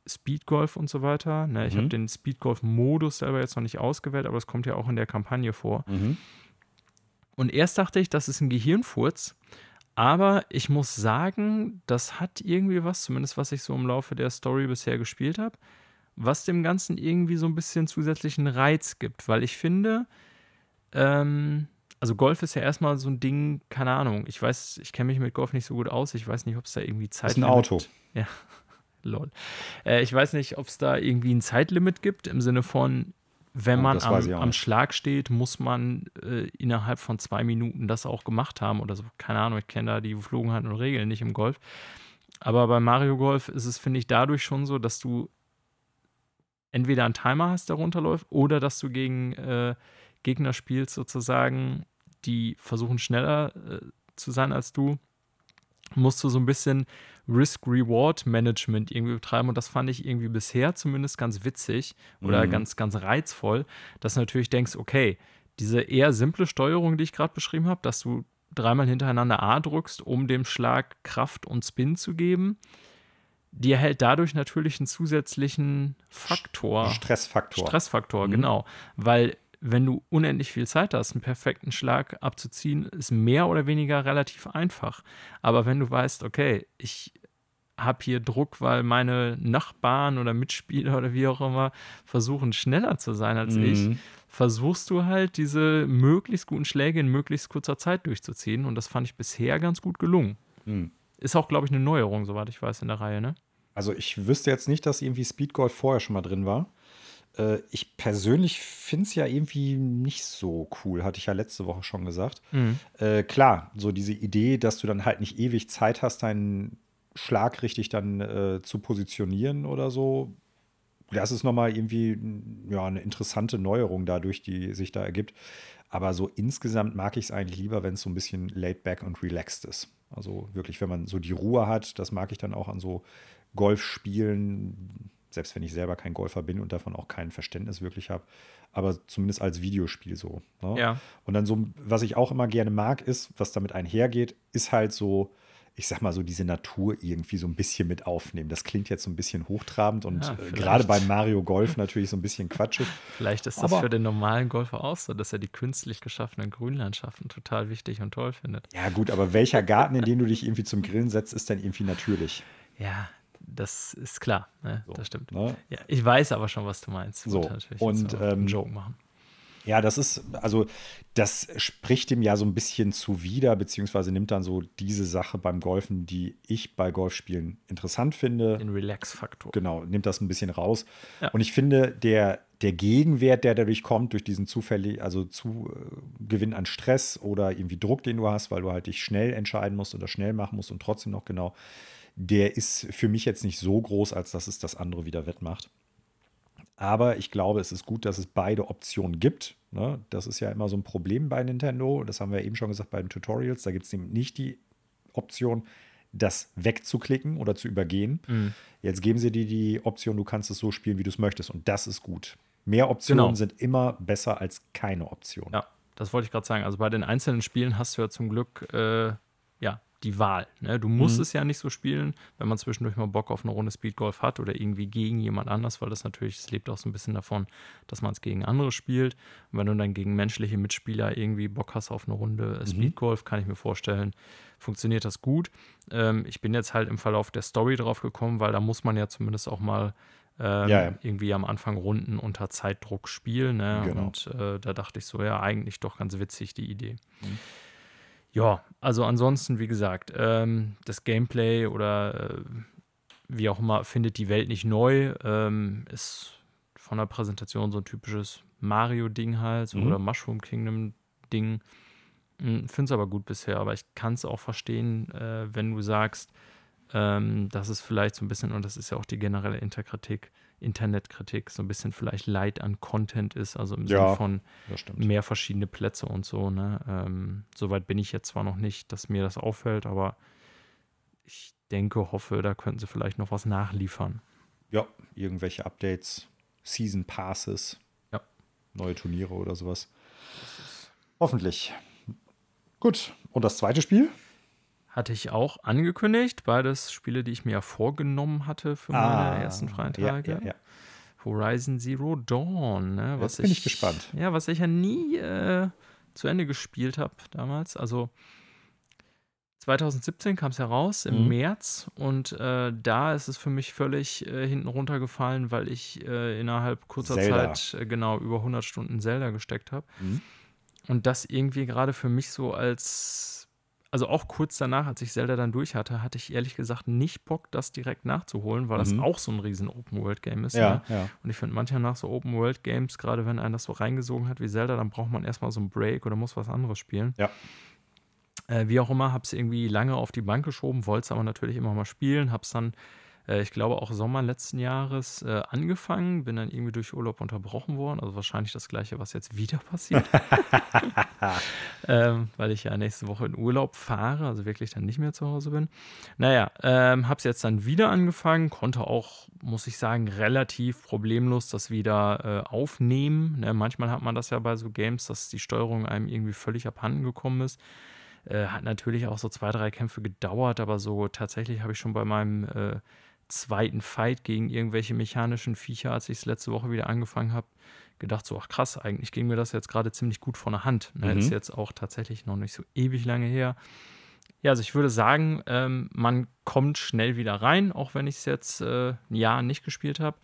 Speedgolf und so weiter. Ne, ich Mhm. habe den Speedgolf-Modus selber jetzt noch nicht ausgewählt, aber das kommt ja auch in der Kampagne vor. Mhm. Und erst dachte ich, das ist ein Gehirnfurz. Aber ich muss sagen, das hat irgendwie was, zumindest was ich so im Laufe der Story bisher gespielt habe, was dem Ganzen irgendwie so ein bisschen zusätzlichen Reiz gibt. Weil ich finde, ähm, also Golf ist ja erstmal so ein Ding, keine Ahnung. Ich weiß, ich kenne mich mit Golf nicht so gut aus. Ich weiß nicht, ob es da irgendwie Zeit Ist ein Auto. Ja, lol. Äh, ich weiß nicht, ob es da irgendwie ein Zeitlimit gibt im Sinne von, wenn Oh, man am, am. Schlag steht, muss man äh, innerhalb von zwei Minuten das auch gemacht haben oder so. Keine Ahnung, ich kenne da die Geflogenheiten und Regeln nicht im Golf. Aber bei Mario Golf ist es, finde ich, dadurch schon so, dass du entweder einen Timer hast, der runterläuft, oder dass du gegen äh, Gegner spielst, sozusagen, die versuchen schneller äh, zu sein als du, musst du so ein bisschen Risk-Reward-Management irgendwie betreiben. Und das fand ich irgendwie bisher zumindest ganz witzig oder Mhm. ganz, ganz reizvoll, dass du natürlich denkst, okay, diese eher simple Steuerung, die ich gerade beschrieben habe, dass du dreimal hintereinander A drückst, um dem Schlag Kraft und Spin zu geben, die erhält dadurch natürlich einen zusätzlichen Faktor. Stressfaktor. Stressfaktor, Mhm. genau. Weil wenn du unendlich viel Zeit hast, einen perfekten Schlag abzuziehen, ist mehr oder weniger relativ einfach. Aber wenn du weißt, okay, ich habe hier Druck, weil meine Nachbarn oder Mitspieler oder wie auch immer versuchen schneller zu sein als ich, Mhm. versuchst du halt diese möglichst guten Schläge in möglichst kurzer Zeit durchzuziehen. Und das fand ich bisher ganz gut gelungen. Mhm. Ist auch, glaube ich, eine Neuerung, soweit ich weiß, in der Reihe, ne? Also ich wüsste jetzt nicht, dass irgendwie Speedgolf vorher schon mal drin war. Äh, ich persönlich finde es ja irgendwie nicht so cool, hatte ich ja letzte Woche schon gesagt. Mhm. Äh, klar, so diese Idee, dass du dann halt nicht ewig Zeit hast, deinen Schlag richtig dann äh, zu positionieren oder so. Das ist nochmal irgendwie ja, eine interessante Neuerung dadurch, die sich da ergibt. Aber so insgesamt mag ich es eigentlich lieber, wenn es so ein bisschen laid back und relaxed ist. Also wirklich, wenn man so die Ruhe hat, das mag ich dann auch an so Golfspielen, selbst wenn ich selber kein Golfer bin und davon auch kein Verständnis wirklich habe, aber zumindest als Videospiel so. Ne? Ja. Und dann so, was ich auch immer gerne mag, ist, was damit einhergeht, ist halt so, ich sag mal so, diese Natur irgendwie so ein bisschen mit aufnehmen. Das klingt jetzt so ein bisschen hochtrabend und Ja, äh, gerade beim Mario Golf natürlich so ein bisschen quatschig. Vielleicht ist das Aber- für den normalen Golfer auch so, dass er die künstlich geschaffenen Grünlandschaften total wichtig und toll findet. Ja, gut, aber welcher Garten, in den du dich irgendwie zum Grillen setzt, ist dann irgendwie natürlich. Ja, das ist klar, ne? So, das stimmt. Ne? Ja, ich weiß aber schon, was du meinst. So, und, ähm, Joke machen. Ja, das ist, also das spricht dem ja so ein bisschen zuwider, beziehungsweise nimmt dann so diese Sache beim Golfen, die ich bei Golfspielen interessant finde. Den Relax-Faktor. Genau, nimmt das ein bisschen raus. Ja. Und ich finde, der, der Gegenwert, der dadurch kommt, durch diesen zufällig, also zu äh, Gewinn an Stress oder irgendwie Druck, den du hast, weil du halt dich schnell entscheiden musst oder schnell machen musst und trotzdem noch genau, der ist für mich jetzt nicht so groß, als dass es das andere wieder wettmacht. Aber ich glaube, es ist gut, dass es beide Optionen gibt. Ne? Das ist ja immer so ein Problem bei Nintendo. Das haben wir eben schon gesagt bei den Tutorials. Da gibt es nämlich nicht die Option, das wegzuklicken oder zu übergehen. Mhm. Jetzt geben sie dir die Option, du kannst es so spielen, wie du es möchtest. Und das ist gut. Mehr Optionen Genau. sind immer besser als keine Option. Ja, das wollte ich gerade sagen. Also bei den einzelnen Spielen hast du ja zum Glück äh, ja, die Wahl. Ne? Du musst Mhm. es ja nicht so spielen, wenn man zwischendurch mal Bock auf eine Runde Speedgolf hat oder irgendwie gegen jemand anders, weil das natürlich, es lebt auch so ein bisschen davon, dass man es gegen andere spielt. Und wenn du dann gegen menschliche Mitspieler irgendwie Bock hast auf eine Runde Mhm. äh, Speedgolf, kann ich mir vorstellen, funktioniert das gut. Ähm, ich bin jetzt halt im Verlauf der Story drauf gekommen, weil da muss man ja zumindest auch mal ähm, Ja, ja. irgendwie am Anfang Runden unter Zeitdruck spielen. Ne? Genau. Und äh, da dachte ich so, ja, eigentlich doch ganz witzig, die Idee. Mhm. Ja, also ansonsten, wie gesagt, ähm, das Gameplay oder äh, wie auch immer findet die Welt nicht neu. Ähm, ist von der Präsentation so ein typisches Mario-Ding halt so, Mhm. oder Mushroom Kingdom-Ding. Finde es aber gut bisher, aber ich kann es auch verstehen, äh, wenn du sagst, ähm, dass es vielleicht so ein bisschen, und das ist ja auch die generelle Interkritik, Internetkritik, so ein bisschen vielleicht Light an Content ist, also im Ja. Sinne von mehr verschiedene Plätze und so. Ne? Ähm, Soweit bin ich jetzt zwar noch nicht, dass mir das auffällt, aber ich denke, hoffe, da könnten sie vielleicht noch was nachliefern. Ja, irgendwelche Updates, Season Passes, Ja. neue Turniere oder sowas. Hoffentlich. Gut. Und das zweite Spiel? Hatte ich auch angekündigt, beides Spiele, die ich mir ja vorgenommen hatte für meine ersten freien Ah, ja, Tage. ja, ja. Horizon Zero Dawn. Ne? Was Jetzt bin ich gespannt. Ja, was ich ja nie äh, zu Ende gespielt habe damals. Also 2017 kam es heraus, im Mhm. März. Und äh, da ist es für mich völlig äh, hinten runtergefallen, weil ich äh, innerhalb kurzer Zelda. Zeit äh, genau über 100 Stunden Zelda gesteckt habe. Mhm. Und das irgendwie gerade für mich so als, also auch kurz danach, als ich Zelda dann durch hatte, hatte ich ehrlich gesagt nicht Bock, das direkt nachzuholen, weil das Mhm. auch so ein riesen Open-World-Game ist. Ja, Ne? ja. Und ich finde manchmal nach so Open-World-Games, gerade wenn einen das so reingesogen hat wie Zelda, dann braucht man erstmal so einen Break oder muss was anderes spielen. Ja. Äh, wie auch immer, habe es irgendwie lange auf die Bank geschoben, wollte es aber natürlich immer mal spielen, habe es dann, äh, ich glaube auch Sommer letzten Jahres äh, angefangen, bin dann irgendwie durch Urlaub unterbrochen worden, also wahrscheinlich das gleiche, was jetzt wieder passiert. ähm, weil ich ja nächste Woche in Urlaub fahre, also wirklich dann nicht mehr zu Hause bin. Naja, ähm, habe es jetzt dann wieder angefangen, konnte auch, muss ich sagen, relativ problemlos das wieder äh, aufnehmen. Ne, manchmal hat man das ja bei so Games, dass die Steuerung einem irgendwie völlig abhanden gekommen ist. Äh, hat natürlich auch so zwei, drei Kämpfe gedauert, aber so tatsächlich habe ich schon bei meinem äh, zweiten Fight gegen irgendwelche mechanischen Viecher, als ich es letzte Woche wieder angefangen habe, gedacht, so, ach krass, eigentlich ging mir das jetzt gerade ziemlich gut von der Hand. Ne? Mhm. Ist jetzt auch tatsächlich noch nicht so ewig lange her. Ja, also ich würde sagen, ähm, man kommt schnell wieder rein, auch wenn ich es jetzt äh, ein Jahr nicht gespielt habe.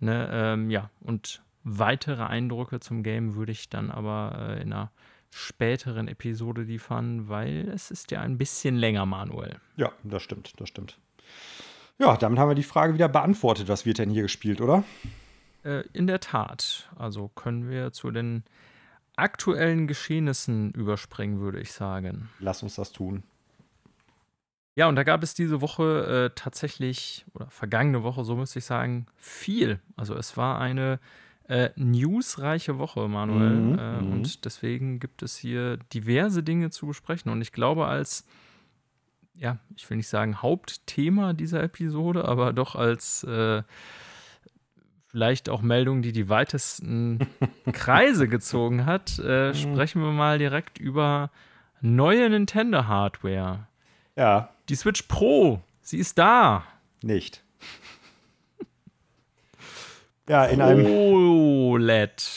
Ne? Ähm, ja, und weitere Eindrücke zum Game würde ich dann aber äh, in einer späteren Episode liefern, weil es ist ja ein bisschen länger, Manuel. Ja, das stimmt, das stimmt. Ja, damit haben wir die Frage wieder beantwortet. Was wird denn hier gespielt, oder? Äh, in der Tat. Also können wir zu den aktuellen Geschehnissen überspringen, würde ich sagen. Lass uns das tun. Ja, und da gab es diese Woche äh, tatsächlich, oder vergangene Woche, so müsste ich sagen, viel. Also es war eine äh, newsreiche Woche, Manuel. Mhm, äh, mhm. Und deswegen gibt es hier diverse Dinge zu besprechen. Und ich glaube, als, ja, ich will nicht sagen Hauptthema dieser Episode, aber doch als äh, vielleicht auch Meldung, die die weitesten Kreise gezogen hat, äh, sprechen wir mal direkt über neue Nintendo-Hardware. Ja, Die Switch Pro, sie ist da. nicht. Ja, in einem. OLED.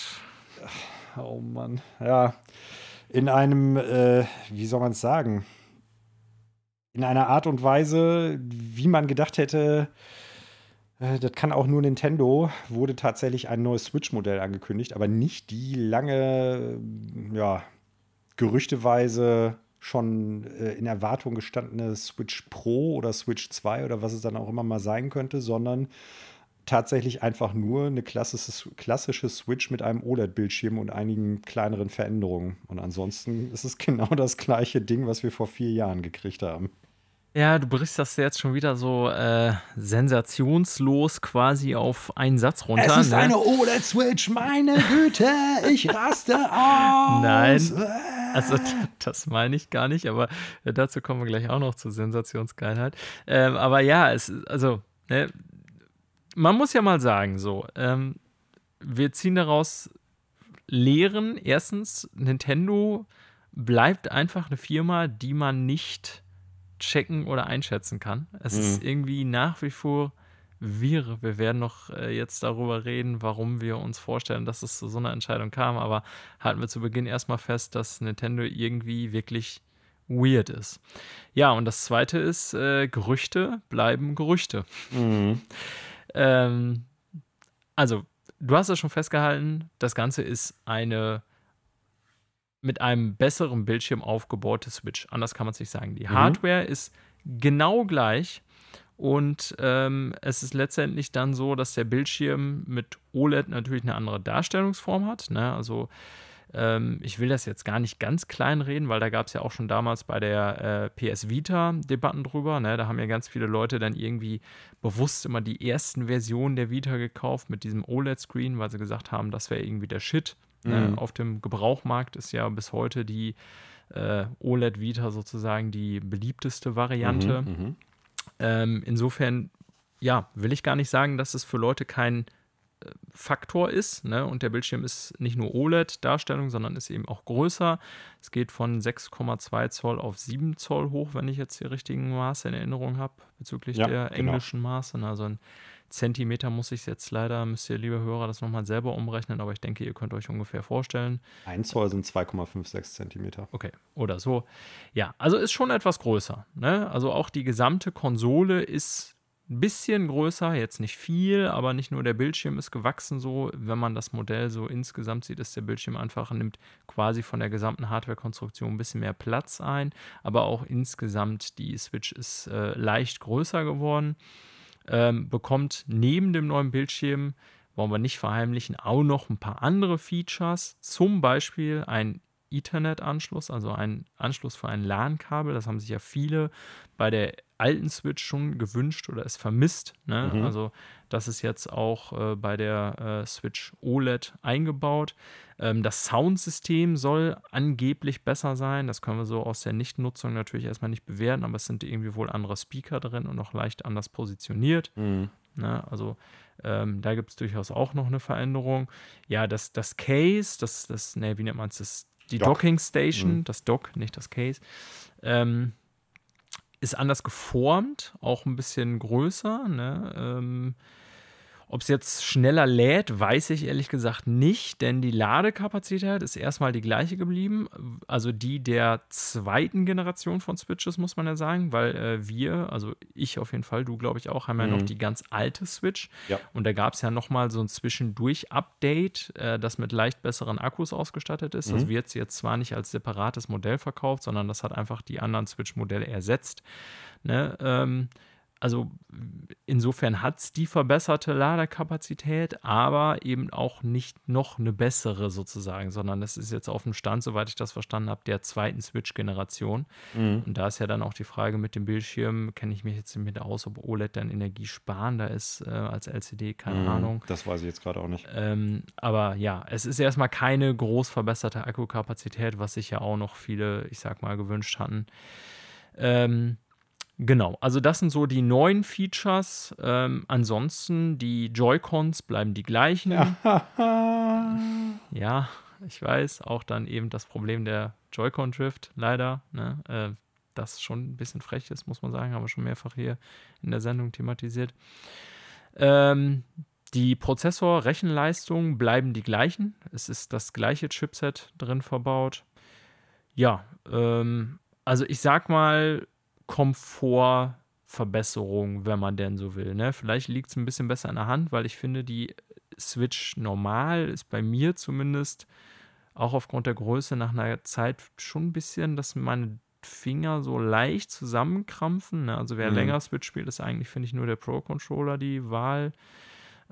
Oh Mann. Ja. In einem, äh, wie soll man es sagen? In einer Art und Weise, wie man gedacht hätte, äh, das kann auch nur Nintendo, wurde tatsächlich ein neues Switch-Modell angekündigt, aber nicht die lange, äh, ja, gerüchteweise schon äh, in Erwartung gestandene Switch Pro oder Switch 2 oder was es dann auch immer mal sein könnte, sondern tatsächlich einfach nur eine klassische, klassische Switch mit einem OLED-Bildschirm und einigen kleineren Veränderungen. Und ansonsten ist es genau das gleiche Ding, was wir vor vier Jahren gekriegt haben. Ja, du brichst das jetzt schon wieder so äh, sensationslos quasi auf einen Satz runter. ne? OLED-Switch, meine Güte, ich raste aus. Nein. Also das meine ich gar nicht, aber äh, dazu kommen wir gleich auch noch zur Sensationsgeilheit. Ähm, aber ja, es, also, ne, man muss ja mal sagen, so, ähm, wir ziehen daraus Lehren. Erstens, Nintendo bleibt einfach eine Firma, die man nicht checken oder einschätzen kann. Es mhm. ist irgendwie nach wie vor wirr. Wir werden noch äh, jetzt darüber reden, warum wir uns vorstellen, dass es zu so einer Entscheidung kam, aber halten wir zu Beginn erstmal fest, dass Nintendo irgendwie wirklich weird ist. Ja, und das zweite ist, äh, Gerüchte bleiben Gerüchte. Mhm. ähm, also, du hast es schon festgehalten, das Ganze ist eine mit einem besseren Bildschirm aufgebaute Switch. Anders kann man es nicht sagen. Die mhm. Hardware ist genau gleich. Und ähm, es ist letztendlich dann so, dass der Bildschirm mit OLED natürlich eine andere Darstellungsform hat. Ne? Also ähm, ich will das jetzt gar nicht ganz klein reden, weil da gab es ja auch schon damals bei der äh, PS Vita Debatten drüber. Ne? Da haben ja ganz viele Leute dann irgendwie bewusst immer die ersten Versionen der Vita gekauft mit diesem OLED-Screen, weil sie gesagt haben, das wäre irgendwie der Shit. Ne? Mhm. Äh, auf dem Gebrauchmarkt ist ja bis heute die äh, OLED Vita sozusagen die beliebteste Variante. Mhm, mhm. ähm, insofern, ja, will ich gar nicht sagen, dass es für Leute kein Faktor ist. Ne? Und der Bildschirm ist nicht nur OLED-Darstellung, sondern ist eben auch größer. Es geht von 6,2 Zoll auf 7 Zoll hoch, wenn ich jetzt die richtigen Maße in Erinnerung habe, bezüglich ja, der genau. englischen Maße. Also ein Zentimeter muss ich jetzt leider, müsst ihr, liebe Hörer, das nochmal selber umrechnen, aber ich denke, ihr könnt euch ungefähr vorstellen. 1 Zoll sind 2,56 Zentimeter. Okay, oder so. Ja, also ist schon etwas größer. Ne? Also auch die gesamte Konsole ist ein bisschen größer, jetzt nicht viel, aber nicht nur der Bildschirm ist gewachsen so. Wenn man das Modell so insgesamt sieht, ist der Bildschirm einfach, nimmt quasi von der gesamten Hardware-Konstruktion ein bisschen mehr Platz ein. Aber auch insgesamt die Switch ist äh, leicht größer geworden. Ähm, bekommt neben dem neuen Bildschirm, wollen wir nicht verheimlichen, auch noch ein paar andere Features. Zum Beispiel ein Ethernet-Anschluss, also ein Anschluss für ein LAN-Kabel. Das haben sich ja viele bei der alten Switch schon gewünscht oder es vermisst. Ne? Mhm. Also das ist jetzt auch äh, bei der äh, Switch OLED eingebaut. Ähm, das Soundsystem soll angeblich besser sein. Das können wir so aus der Nichtnutzung natürlich erstmal nicht bewerten, aber es sind irgendwie wohl andere Speaker drin und noch leicht anders positioniert. Mhm. Ne? Also ähm, da gibt es durchaus auch noch eine Veränderung. Ja, das, das Case, das, das, ne, wie nennt man es, das die Dock. Docking Station, mhm. das Dock, nicht das Case, ähm, ist anders geformt, auch ein bisschen größer. Ne? Ähm, ob es jetzt schneller lädt, weiß ich ehrlich gesagt nicht, denn die Ladekapazität ist erstmal die gleiche geblieben. Also die der zweiten Generation von Switches, muss man ja sagen, weil äh, wir, also ich auf jeden Fall, du glaube ich auch, haben ja mhm. noch die ganz alte Switch. Ja. Und da gab es ja nochmal so ein Zwischendurch-Update, äh, das mit leicht besseren Akkus ausgestattet ist. Mhm. Das wird jetzt zwar nicht als separates Modell verkauft, sondern das hat einfach die anderen Switch-Modelle ersetzt. Ne? Ähm, also insofern hat es die verbesserte Ladekapazität, aber eben auch nicht noch eine bessere sozusagen, sondern das ist jetzt auf dem Stand, soweit ich das verstanden habe, der zweiten Switch-Generation. Mhm. Und da ist ja dann auch die Frage mit dem Bildschirm, kenne ich mich jetzt nicht aus, ob OLED dann energiesparender ist äh, als LCD, keine mhm. Ahnung. Das weiß ich jetzt gerade auch nicht. Ähm, aber ja, es ist erstmal keine groß verbesserte Akkukapazität, was sich ja auch noch viele, ich sag mal, gewünscht hatten. Ähm, Genau, also das sind so die neuen Features. Ähm, ansonsten, die Joy-Cons bleiben die gleichen. ja, ich weiß, auch dann eben das Problem der Joy-Con-Drift, leider. Ne? Äh, das schon ein bisschen frech ist, muss man sagen, haben wir schon mehrfach hier in der Sendung thematisiert. Ähm, die Prozessor-Rechenleistung bleiben die gleichen. Es ist das gleiche Chipset drin verbaut. Ja, ähm, also ich sag mal, Komfortverbesserung, wenn man denn so will. Ne? Vielleicht liegt es ein bisschen besser in der Hand, weil ich finde, die Switch normal ist bei mir zumindest auch aufgrund der Größe nach einer Zeit schon ein bisschen, dass meine Finger so leicht zusammenkrampfen. Ne? Also wer mhm. länger Switch spielt, ist eigentlich, finde ich, nur der Pro-Controller die Wahl.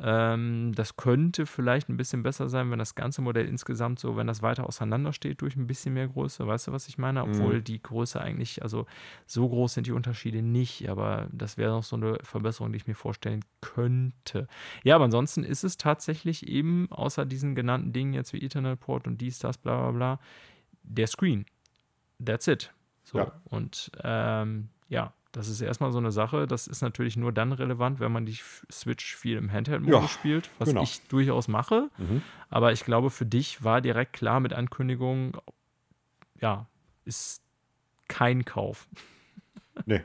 Ähm, das könnte vielleicht ein bisschen besser sein, wenn das ganze Modell insgesamt so, wenn das weiter auseinander steht durch ein bisschen mehr Größe. Weißt du, was ich meine? Obwohl mhm. die Größe eigentlich, also so groß sind die Unterschiede nicht, aber das wäre noch so eine Verbesserung, die ich mir vorstellen könnte. Ja, aber ansonsten ist es tatsächlich eben, außer diesen genannten Dingen jetzt wie Ethernet-Port und dies, das, bla bla bla, der Screen. That's it. So. Ja. Und ähm, ja, Das ist erstmal so eine Sache. Das ist natürlich nur dann relevant, wenn man die Switch viel im Handheld-Modus Ja, spielt, was genau. ich durchaus mache. Mhm. Aber ich glaube, für dich war direkt klar mit Ankündigung, ja, ist kein Kauf. Nee.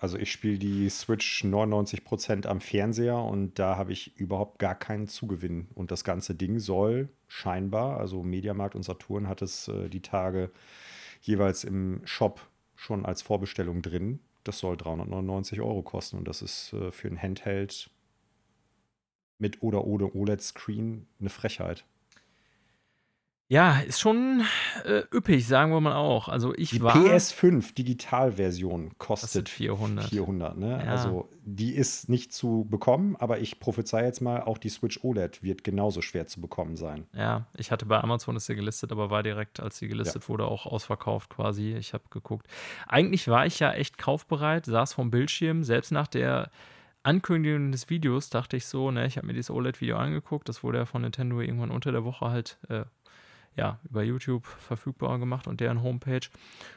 Also ich spiele die Switch 99% am Fernseher und da habe ich überhaupt gar keinen Zugewinn. Und das ganze Ding soll scheinbar, also Mediamarkt und Saturn hat es äh, die Tage jeweils im Shop schon als Vorbestellung drin. Das soll 399 Euro kosten und das ist äh, für ein Handheld mit oder ohne OLED-Screen eine Frechheit. Ja, ist schon äh, üppig, sagen wir mal auch. Also ich Die war PS5 Digitalversion kostet kostet 400. 400, ne? Ja. Also die ist nicht zu bekommen, aber ich prophezei jetzt mal, auch die Switch OLED wird genauso schwer zu bekommen sein. Ja, ich hatte bei Amazon ist sie gelistet, aber war direkt, als sie gelistet wurde, auch ausverkauft quasi. Ich habe geguckt. Eigentlich war ich ja echt kaufbereit, saß vom Bildschirm. Selbst nach der Ankündigung des Videos dachte ich so, ne, ich habe mir dieses OLED-Video angeguckt. Das wurde ja von Nintendo irgendwann unter der Woche halt äh, ja, über YouTube verfügbar gemacht und deren Homepage.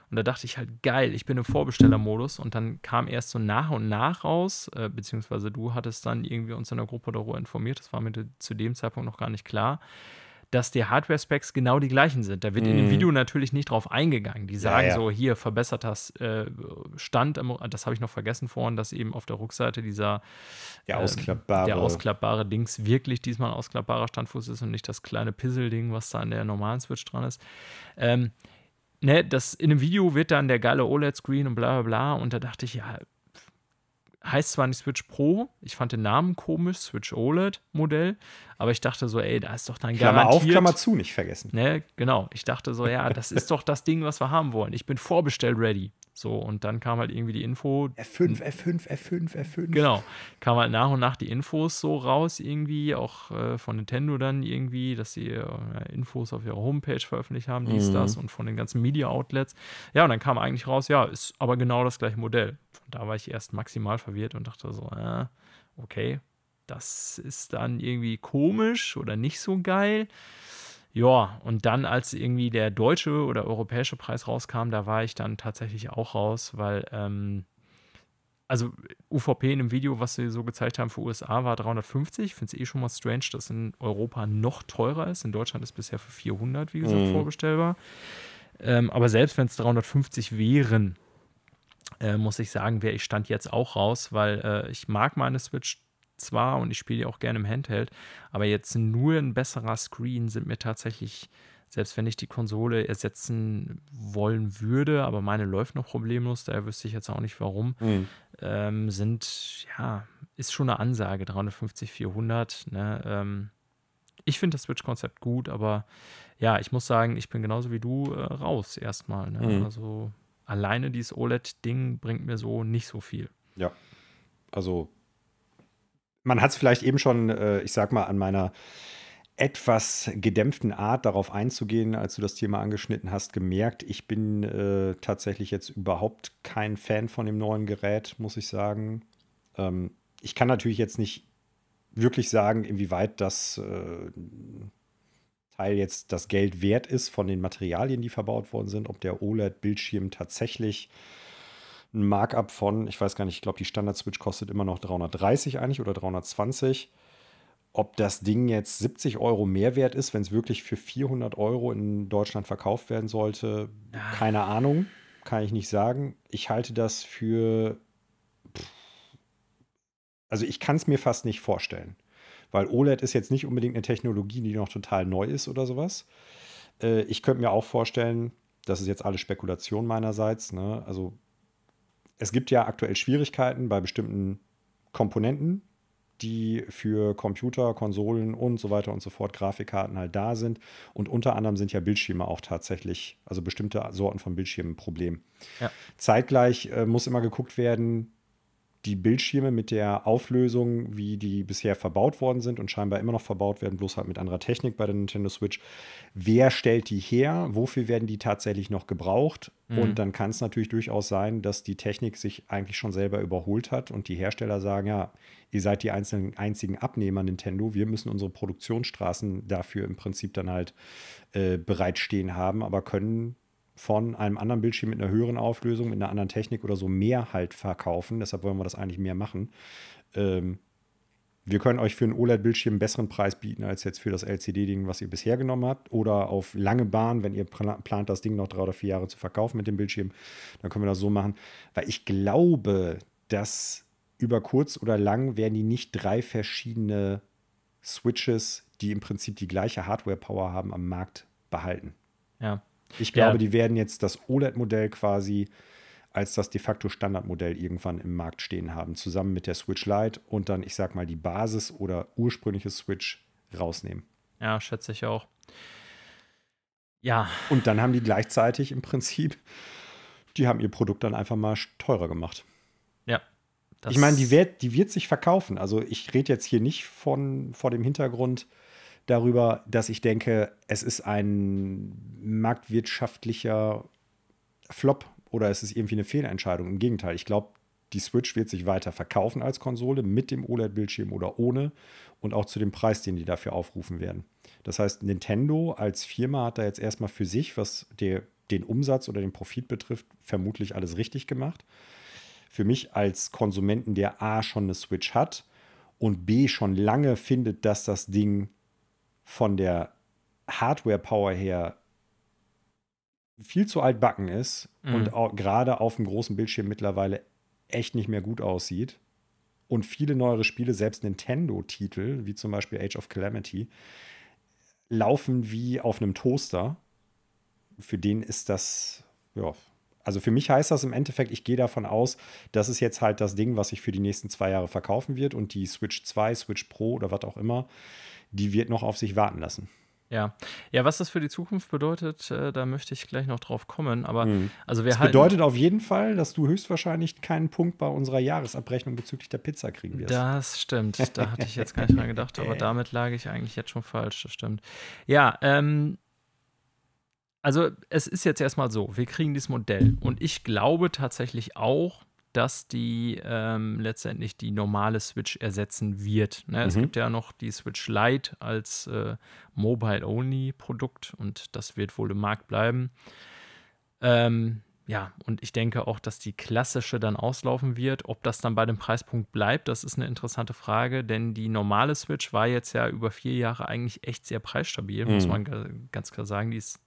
Und da dachte ich halt, geil, ich bin im Vorbestellermodus. Und dann kam erst so nach und nach raus, äh, beziehungsweise du hattest dann irgendwie uns in der Gruppe darüber informiert, das war mir zu dem Zeitpunkt noch gar nicht klar, dass die Hardware-Specs genau die gleichen sind. Da wird in dem Mhm. Video natürlich nicht drauf eingegangen. Die sagen ja. so, hier verbesserter äh, Stand, das habe ich noch vergessen vorhin, dass eben auf der Rückseite dieser Der ähm, ausklappbare. der ausklappbare Dings wirklich diesmal ein ausklappbarer Standfuß ist und nicht das kleine Pissel-Ding, was da an der normalen Switch dran ist. Ähm, ne, das in dem Video wird dann der geile OLED-Screen und bla bla bla. Und da dachte ich, ja, heißt zwar nicht Switch Pro, ich fand den Namen komisch, Switch OLED-Modell, aber ich dachte so, ey, da ist doch dann Klammer garantiert. auf, Klammer zu, nicht vergessen. Ne, genau. Ich dachte so, ja, das ist doch das Ding, was wir haben wollen. Ich bin vorbestellt ready. So, und dann kam halt irgendwie die Info, F5, F5, F5, F5. Genau. Kam halt nach und nach die Infos so raus, irgendwie, auch äh, von Nintendo dann irgendwie, dass sie äh, Infos auf ihrer Homepage veröffentlicht haben, dies, Mhm. das und von den ganzen Media-Outlets. Ja, und dann kam eigentlich raus, ja, ist aber genau das gleiche Modell. Und da war ich erst maximal verwirrt und dachte so, äh, okay, das ist dann irgendwie komisch oder nicht so geil. Ja, und dann, als irgendwie der deutsche oder europäische Preis rauskam, da war ich dann tatsächlich auch raus, weil, ähm, also UVP in dem Video, was sie so gezeigt haben für USA, war 350. Ich finde es eh schon mal strange, dass in Europa noch teurer ist. In Deutschland ist bisher für 400, wie gesagt, Mhm. vorbestellbar. Ähm, aber selbst wenn es 350 wären, äh, muss ich sagen, wäre ich Stand jetzt auch raus, weil äh, ich mag meine Switch zwar und ich spiele die auch gerne im Handheld, aber jetzt nur ein besserer Screen sind mir tatsächlich, selbst wenn ich die Konsole ersetzen wollen würde, aber meine läuft noch problemlos, daher wüsste ich jetzt auch nicht warum, Mhm. ähm, sind, ja, ist schon eine Ansage, 350, 400, ne, ähm, ich finde das Switch-Konzept gut, aber ja, ich muss sagen, ich bin genauso wie du äh, raus erstmal. Ne? Mhm. Also alleine dieses OLED-Ding bringt mir so nicht so viel. Ja. Also, man hat es vielleicht eben schon, äh, ich sag mal, an meiner etwas gedämpften Art darauf einzugehen, als du das Thema angeschnitten hast, gemerkt. Ich bin äh, tatsächlich jetzt überhaupt kein Fan von dem neuen Gerät, muss ich sagen. Ähm, ich kann natürlich jetzt nicht wirklich sagen, inwieweit das äh, Teil jetzt das Geld wert ist von den Materialien, die verbaut worden sind, ob der OLED-Bildschirm tatsächlich ein Markup von, ich weiß gar nicht, ich glaube, die Standard-Switch kostet immer noch 330 eigentlich oder 320. Ob das Ding jetzt 70 Euro mehr wert ist, wenn es wirklich für 400 Euro in Deutschland verkauft werden sollte, keine Ahnung, kann ich nicht sagen. Ich halte das für, also ich kann es mir fast nicht vorstellen, weil OLED ist jetzt nicht unbedingt eine Technologie, die noch total neu ist oder sowas. Äh, ich könnte mir auch vorstellen, das ist jetzt alles Spekulation meinerseits, ne? also es gibt ja aktuell Schwierigkeiten bei bestimmten Komponenten, die für Computer, Konsolen und so weiter und so fort, Grafikkarten halt da sind. Und unter anderem sind ja Bildschirme auch tatsächlich, also bestimmte Sorten von Bildschirmen ein Problem. Ja. Zeitgleich äh, muss immer geguckt werden, die Bildschirme mit der Auflösung, wie die bisher verbaut worden sind und scheinbar immer noch verbaut werden, bloß halt mit anderer Technik bei der Nintendo Switch. Wer stellt die her? Wofür werden die tatsächlich noch gebraucht? Mhm. Und dann kann es natürlich durchaus sein, dass die Technik sich eigentlich schon selber überholt hat und die Hersteller sagen, ja, ihr seid die einzelnen, einzigen Abnehmer Nintendo, wir müssen unsere Produktionsstraßen dafür im Prinzip dann halt äh, bereitstehen haben, aber können von einem anderen Bildschirm mit einer höheren Auflösung, mit einer anderen Technik oder so mehr halt verkaufen. Deshalb wollen wir das eigentlich mehr machen. Ähm, wir können euch für einen OLED-Bildschirm einen besseren Preis bieten als jetzt für das LCD-Ding, was ihr bisher genommen habt. Oder auf lange Bahn, wenn ihr plant, das Ding noch drei oder vier Jahre zu verkaufen mit dem Bildschirm, dann können wir das so machen. Weil ich glaube, dass über kurz oder lang werden die nicht drei verschiedene Switches, die im Prinzip die gleiche Hardware-Power haben, am Markt behalten. Ja. Ich glaube, ja. die werden jetzt das OLED-Modell quasi als das de facto Standardmodell irgendwann im Markt stehen haben, zusammen mit der Switch Lite und dann, ich sag mal, die Basis oder ursprüngliche Switch rausnehmen. Ja, schätze ich auch. Ja. Und dann haben die gleichzeitig im Prinzip, die haben ihr Produkt dann einfach mal teurer gemacht. Ja. Ich meine, die wird, die wird sich verkaufen. Also ich rede jetzt hier nicht von vor dem Hintergrund darüber, dass ich denke, es ist ein marktwirtschaftlicher Flop oder ist es irgendwie eine Fehlentscheidung? Im Gegenteil, ich glaube, die Switch wird sich weiter verkaufen als Konsole mit dem OLED-Bildschirm oder ohne und auch zu dem Preis, den die dafür aufrufen werden. Das heißt, Nintendo als Firma hat da jetzt erstmal für sich, was der, den Umsatz oder den Profit betrifft, vermutlich alles richtig gemacht. Für mich als Konsumenten, der A schon eine Switch hat und B schon lange findet, dass das Ding von der Hardware-Power her viel zu altbacken ist mhm. und gerade auf dem großen Bildschirm mittlerweile echt nicht mehr gut aussieht. Und viele neuere Spiele, selbst Nintendo-Titel, wie zum Beispiel Age of Calamity, laufen wie auf einem Toaster. Für den ist das, ja, also für mich heißt das im Endeffekt, ich gehe davon aus, das ist jetzt halt das Ding, was sich für die nächsten zwei Jahre verkaufen wird und die Switch 2, Switch Pro oder was auch immer, die wird noch auf sich warten lassen. Ja, ja, was das für die Zukunft bedeutet, äh, da möchte ich gleich noch drauf kommen. Aber mhm. also wir das bedeutet auf jeden Fall, dass du höchstwahrscheinlich keinen Punkt bei unserer Jahresabrechnung bezüglich der Pizza kriegen wirst. Das stimmt. Da hatte ich jetzt gar nicht dran gedacht, aber damit lag ich eigentlich jetzt schon falsch. Das stimmt. Ja, ähm, also es ist jetzt erstmal so, wir kriegen dieses Modell und ich glaube tatsächlich auch, dass die ähm, letztendlich die normale Switch ersetzen wird. Ne? Mhm. Es gibt ja noch die Switch Lite als äh, Mobile-Only-Produkt und das wird wohl im Markt bleiben. Ähm, ja, und ich denke auch, dass die klassische dann auslaufen wird. Ob das dann bei dem Preispunkt bleibt, das ist eine interessante Frage, denn die normale Switch war jetzt ja über vier Jahre eigentlich echt sehr preisstabil, mhm. muss man ganz klar sagen. Die ist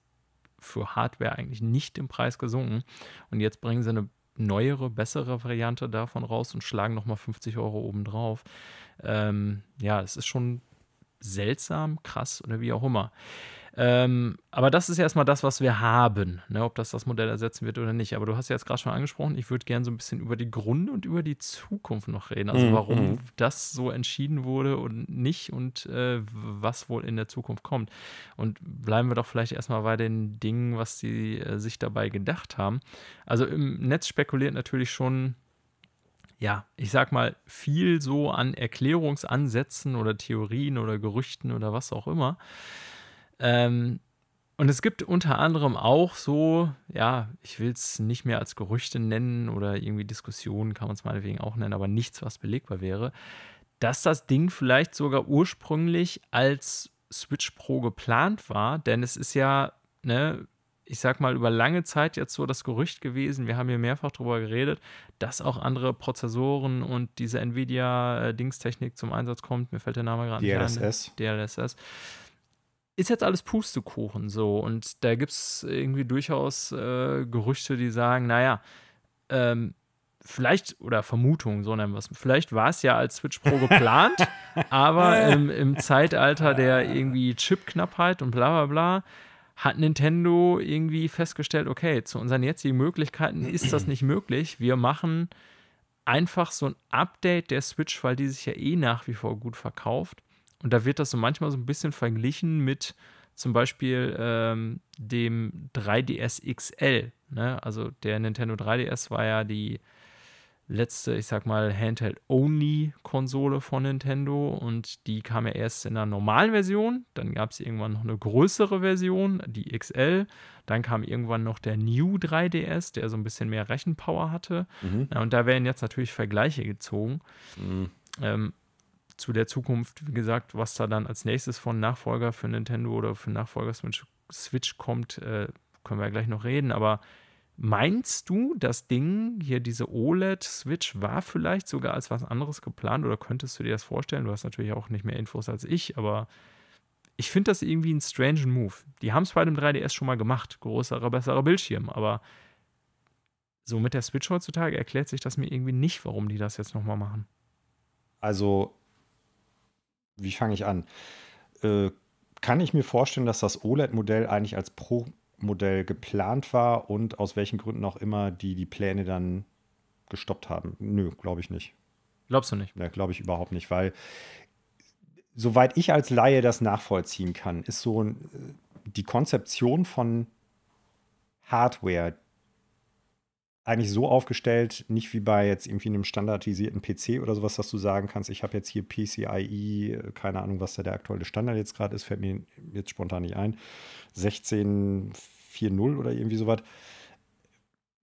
für Hardware eigentlich nicht im Preis gesunken. Und jetzt bringen sie eine neuere, bessere Variante davon raus und schlagen nochmal 50 Euro obendrauf. Ähm, ja, es ist schon seltsam, krass oder wie auch immer. Ähm, aber das ist erstmal das, was wir haben, ne, ob das das Modell ersetzen wird oder nicht. Aber du hast ja jetzt gerade schon angesprochen, ich würde gerne so ein bisschen über die Gründe und über die Zukunft noch reden. Also mhm, warum mhm. das so entschieden wurde und nicht und äh, was wohl in der Zukunft kommt. Und bleiben wir doch vielleicht erstmal bei den Dingen, was sie äh, sich dabei gedacht haben. Also im Netz spekuliert natürlich schon ja, ich sag mal, viel so an Erklärungsansätzen oder Theorien oder Gerüchten oder was auch immer. Ähm, und es gibt unter anderem auch so, ja, ich will es nicht mehr als Gerüchte nennen oder irgendwie Diskussionen kann man es meinetwegen auch nennen, aber nichts, was belegbar wäre, dass das Ding vielleicht sogar ursprünglich als Switch Pro geplant war, denn es ist ja, ne, ich sag mal, über lange Zeit jetzt so das Gerücht gewesen, wir haben hier mehrfach drüber geredet, dass auch andere Prozessoren und diese Nvidia-Dingstechnik zum Einsatz kommt. Mir fällt der Name gerade nicht ein. DLSS. DLSS ist jetzt alles Pustekuchen so. Und da gibt es irgendwie durchaus äh, Gerüchte, die sagen, naja, ähm, vielleicht, oder Vermutungen, so nennen wir es, vielleicht war es ja als Switch Pro geplant, aber im, im, Zeitalter der irgendwie Chipknappheit und bla bla bla hat Nintendo irgendwie festgestellt, okay, zu unseren jetzigen Möglichkeiten ist das nicht möglich. Wir machen einfach so ein Update der Switch, weil die sich ja eh nach wie vor gut verkauft. Und da wird das so manchmal so ein bisschen verglichen mit zum Beispiel ähm, dem 3DS XL. Ne? Also der Nintendo 3DS war ja die letzte, ich sag mal, Handheld-Only-Konsole von Nintendo und die kam ja erst in einer normalen Version. Dann gab es irgendwann noch eine größere Version, die XL. Dann kam irgendwann noch der New 3DS, der so ein bisschen mehr Rechenpower hatte. Mhm. Ja, und da werden jetzt natürlich Vergleiche gezogen. Mhm. Ähm, zu der Zukunft, wie gesagt, was da dann als nächstes von Nachfolger für Nintendo oder für Nachfolger Switch, Switch kommt, äh, können wir ja gleich noch reden, aber meinst du, das Ding, hier diese OLED-Switch, war vielleicht sogar als was anderes geplant oder könntest du dir das vorstellen? Du hast natürlich auch nicht mehr Infos als ich, aber ich finde das irgendwie ein strange Move. Die haben es bei dem 3DS schon mal gemacht, größerer, besserer Bildschirm, aber so mit der Switch heutzutage erklärt sich das mir irgendwie nicht, warum die das jetzt nochmal machen. Also, wie fange ich an? Äh, kann ich mir vorstellen, dass das OLED-Modell eigentlich als Pro-Modell geplant war und aus welchen Gründen auch immer die die Pläne dann gestoppt haben? Nö, glaube ich nicht. Glaubst du nicht? Ja, glaube ich überhaupt nicht, weil soweit ich als Laie das nachvollziehen kann, ist so äh, die Konzeption von Hardware eigentlich so aufgestellt, nicht wie bei jetzt irgendwie einem standardisierten PC oder sowas, dass du sagen kannst, ich habe jetzt hier PCIe, keine Ahnung, was da der aktuelle Standard jetzt gerade ist, fällt mir jetzt spontan nicht ein, 16.4.0 oder irgendwie sowas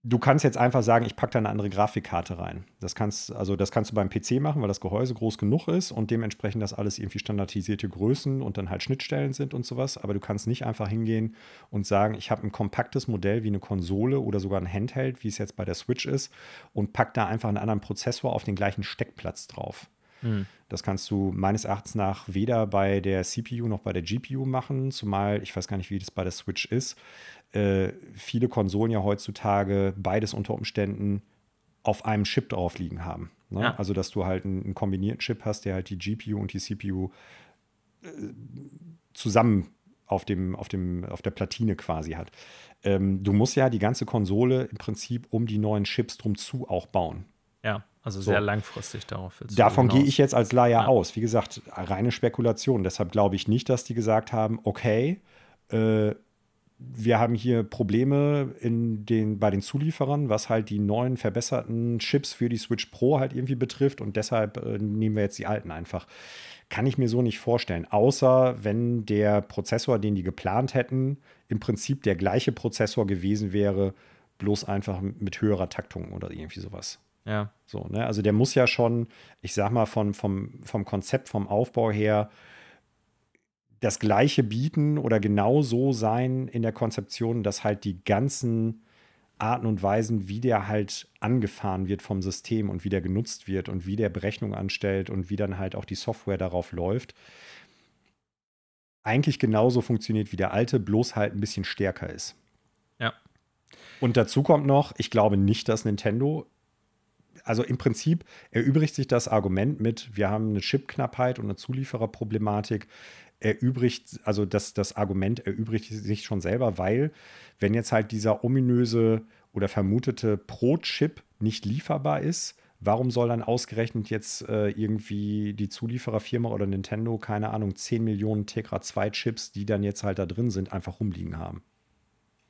du kannst jetzt einfach sagen, ich packe da eine andere Grafikkarte rein. Das kannst, also das kannst du beim PC machen, weil das Gehäuse groß genug ist und dementsprechend das alles irgendwie standardisierte Größen und dann halt Schnittstellen sind und sowas. Aber du kannst nicht einfach hingehen und sagen, ich habe ein kompaktes Modell wie eine Konsole oder sogar ein Handheld, wie es jetzt bei der Switch ist, und pack da einfach einen anderen Prozessor auf den gleichen Steckplatz drauf. Hm. Das kannst du meines Erachtens nach weder bei der CPU noch bei der GPU machen, zumal ich weiß gar nicht, wie das bei der Switch ist äh, viele Konsolen ja heutzutage beides unter Umständen auf einem Chip drauf liegen haben. Ne? Ja. Also, dass du halt einen, einen, kombinierten Chip hast, der halt die GPU und die CPU äh, zusammen auf, dem, auf, dem, auf der Platine quasi hat. Ähm, du musst ja die ganze Konsole im Prinzip um die neuen Chips drum zu auch bauen. Ja, also sehr so. langfristig darauf. Davon gehe ich jetzt als Laie ja. aus. Wie gesagt, reine Spekulation. Deshalb glaube ich nicht, dass die gesagt haben, okay, äh, wir haben hier Probleme in den, bei den Zulieferern, was halt die neuen verbesserten Chips für die Switch Pro halt irgendwie betrifft und deshalb äh, nehmen wir jetzt die alten einfach. Kann ich mir so nicht vorstellen, außer wenn der Prozessor, den die geplant hätten, im Prinzip der gleiche Prozessor gewesen wäre, bloß einfach mit höherer Taktung oder irgendwie sowas. Ja. So, ne? Also der muss ja schon, ich sag mal, von, vom, vom Konzept, vom Aufbau her, das Gleiche bieten oder genau so sein in der Konzeption, dass halt die ganzen Arten und Weisen, wie der halt angefahren wird vom System und wie der genutzt wird und wie der Berechnung anstellt und wie dann halt auch die Software darauf läuft, eigentlich genauso funktioniert wie der alte, bloß halt ein bisschen stärker ist. Ja. Und dazu kommt noch, ich glaube nicht, dass Nintendo also im Prinzip erübrigt sich das Argument mit, wir haben eine Chipknappheit und eine Zuliefererproblematik erübrigt, also das, das Argument erübrigt sich schon selber, weil wenn jetzt halt dieser ominöse oder vermutete Pro-Chip nicht lieferbar ist, warum soll dann ausgerechnet jetzt äh, irgendwie die Zuliefererfirma oder Nintendo, keine Ahnung, 10 Millionen Tegra 2 Chips, die dann jetzt halt da drin sind, einfach rumliegen haben?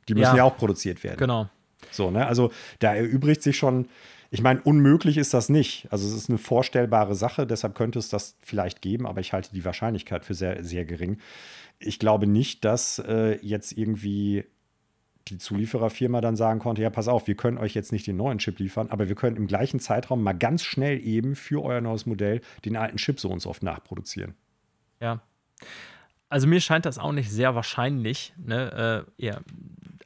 Die müssen ja, ja auch produziert werden. Genau. So, ne? Also da erübrigt sich schon ich meine, unmöglich ist das nicht. Also es ist eine vorstellbare Sache, deshalb könnte es das vielleicht geben, aber ich halte die Wahrscheinlichkeit für sehr, sehr gering. Ich glaube nicht, dass äh, jetzt irgendwie die Zuliefererfirma dann sagen konnte, ja, pass auf, wir können euch jetzt nicht den neuen Chip liefern, aber wir können im gleichen Zeitraum mal ganz schnell eben für euer neues Modell den alten Chip so und so oft nachproduzieren. Ja. Also mir scheint das auch nicht sehr wahrscheinlich. Ne? Äh, eher,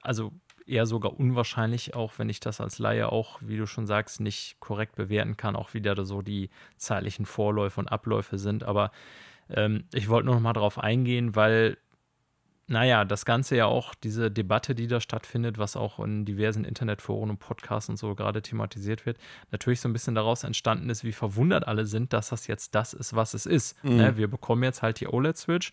also eher sogar unwahrscheinlich, auch wenn ich das als Laie auch, wie du schon sagst, nicht korrekt bewerten kann, auch wie da so die zeitlichen Vorläufe und Abläufe sind. Aber ähm, ich wollte nur noch mal darauf eingehen, weil naja, das Ganze ja auch, diese Debatte, die da stattfindet, was auch in diversen Internetforen und Podcasts und so gerade thematisiert wird, natürlich so ein bisschen daraus entstanden ist, wie verwundert alle sind, dass das jetzt das ist, was es ist. Mhm. Ne? Wir bekommen jetzt halt die OLED-Switch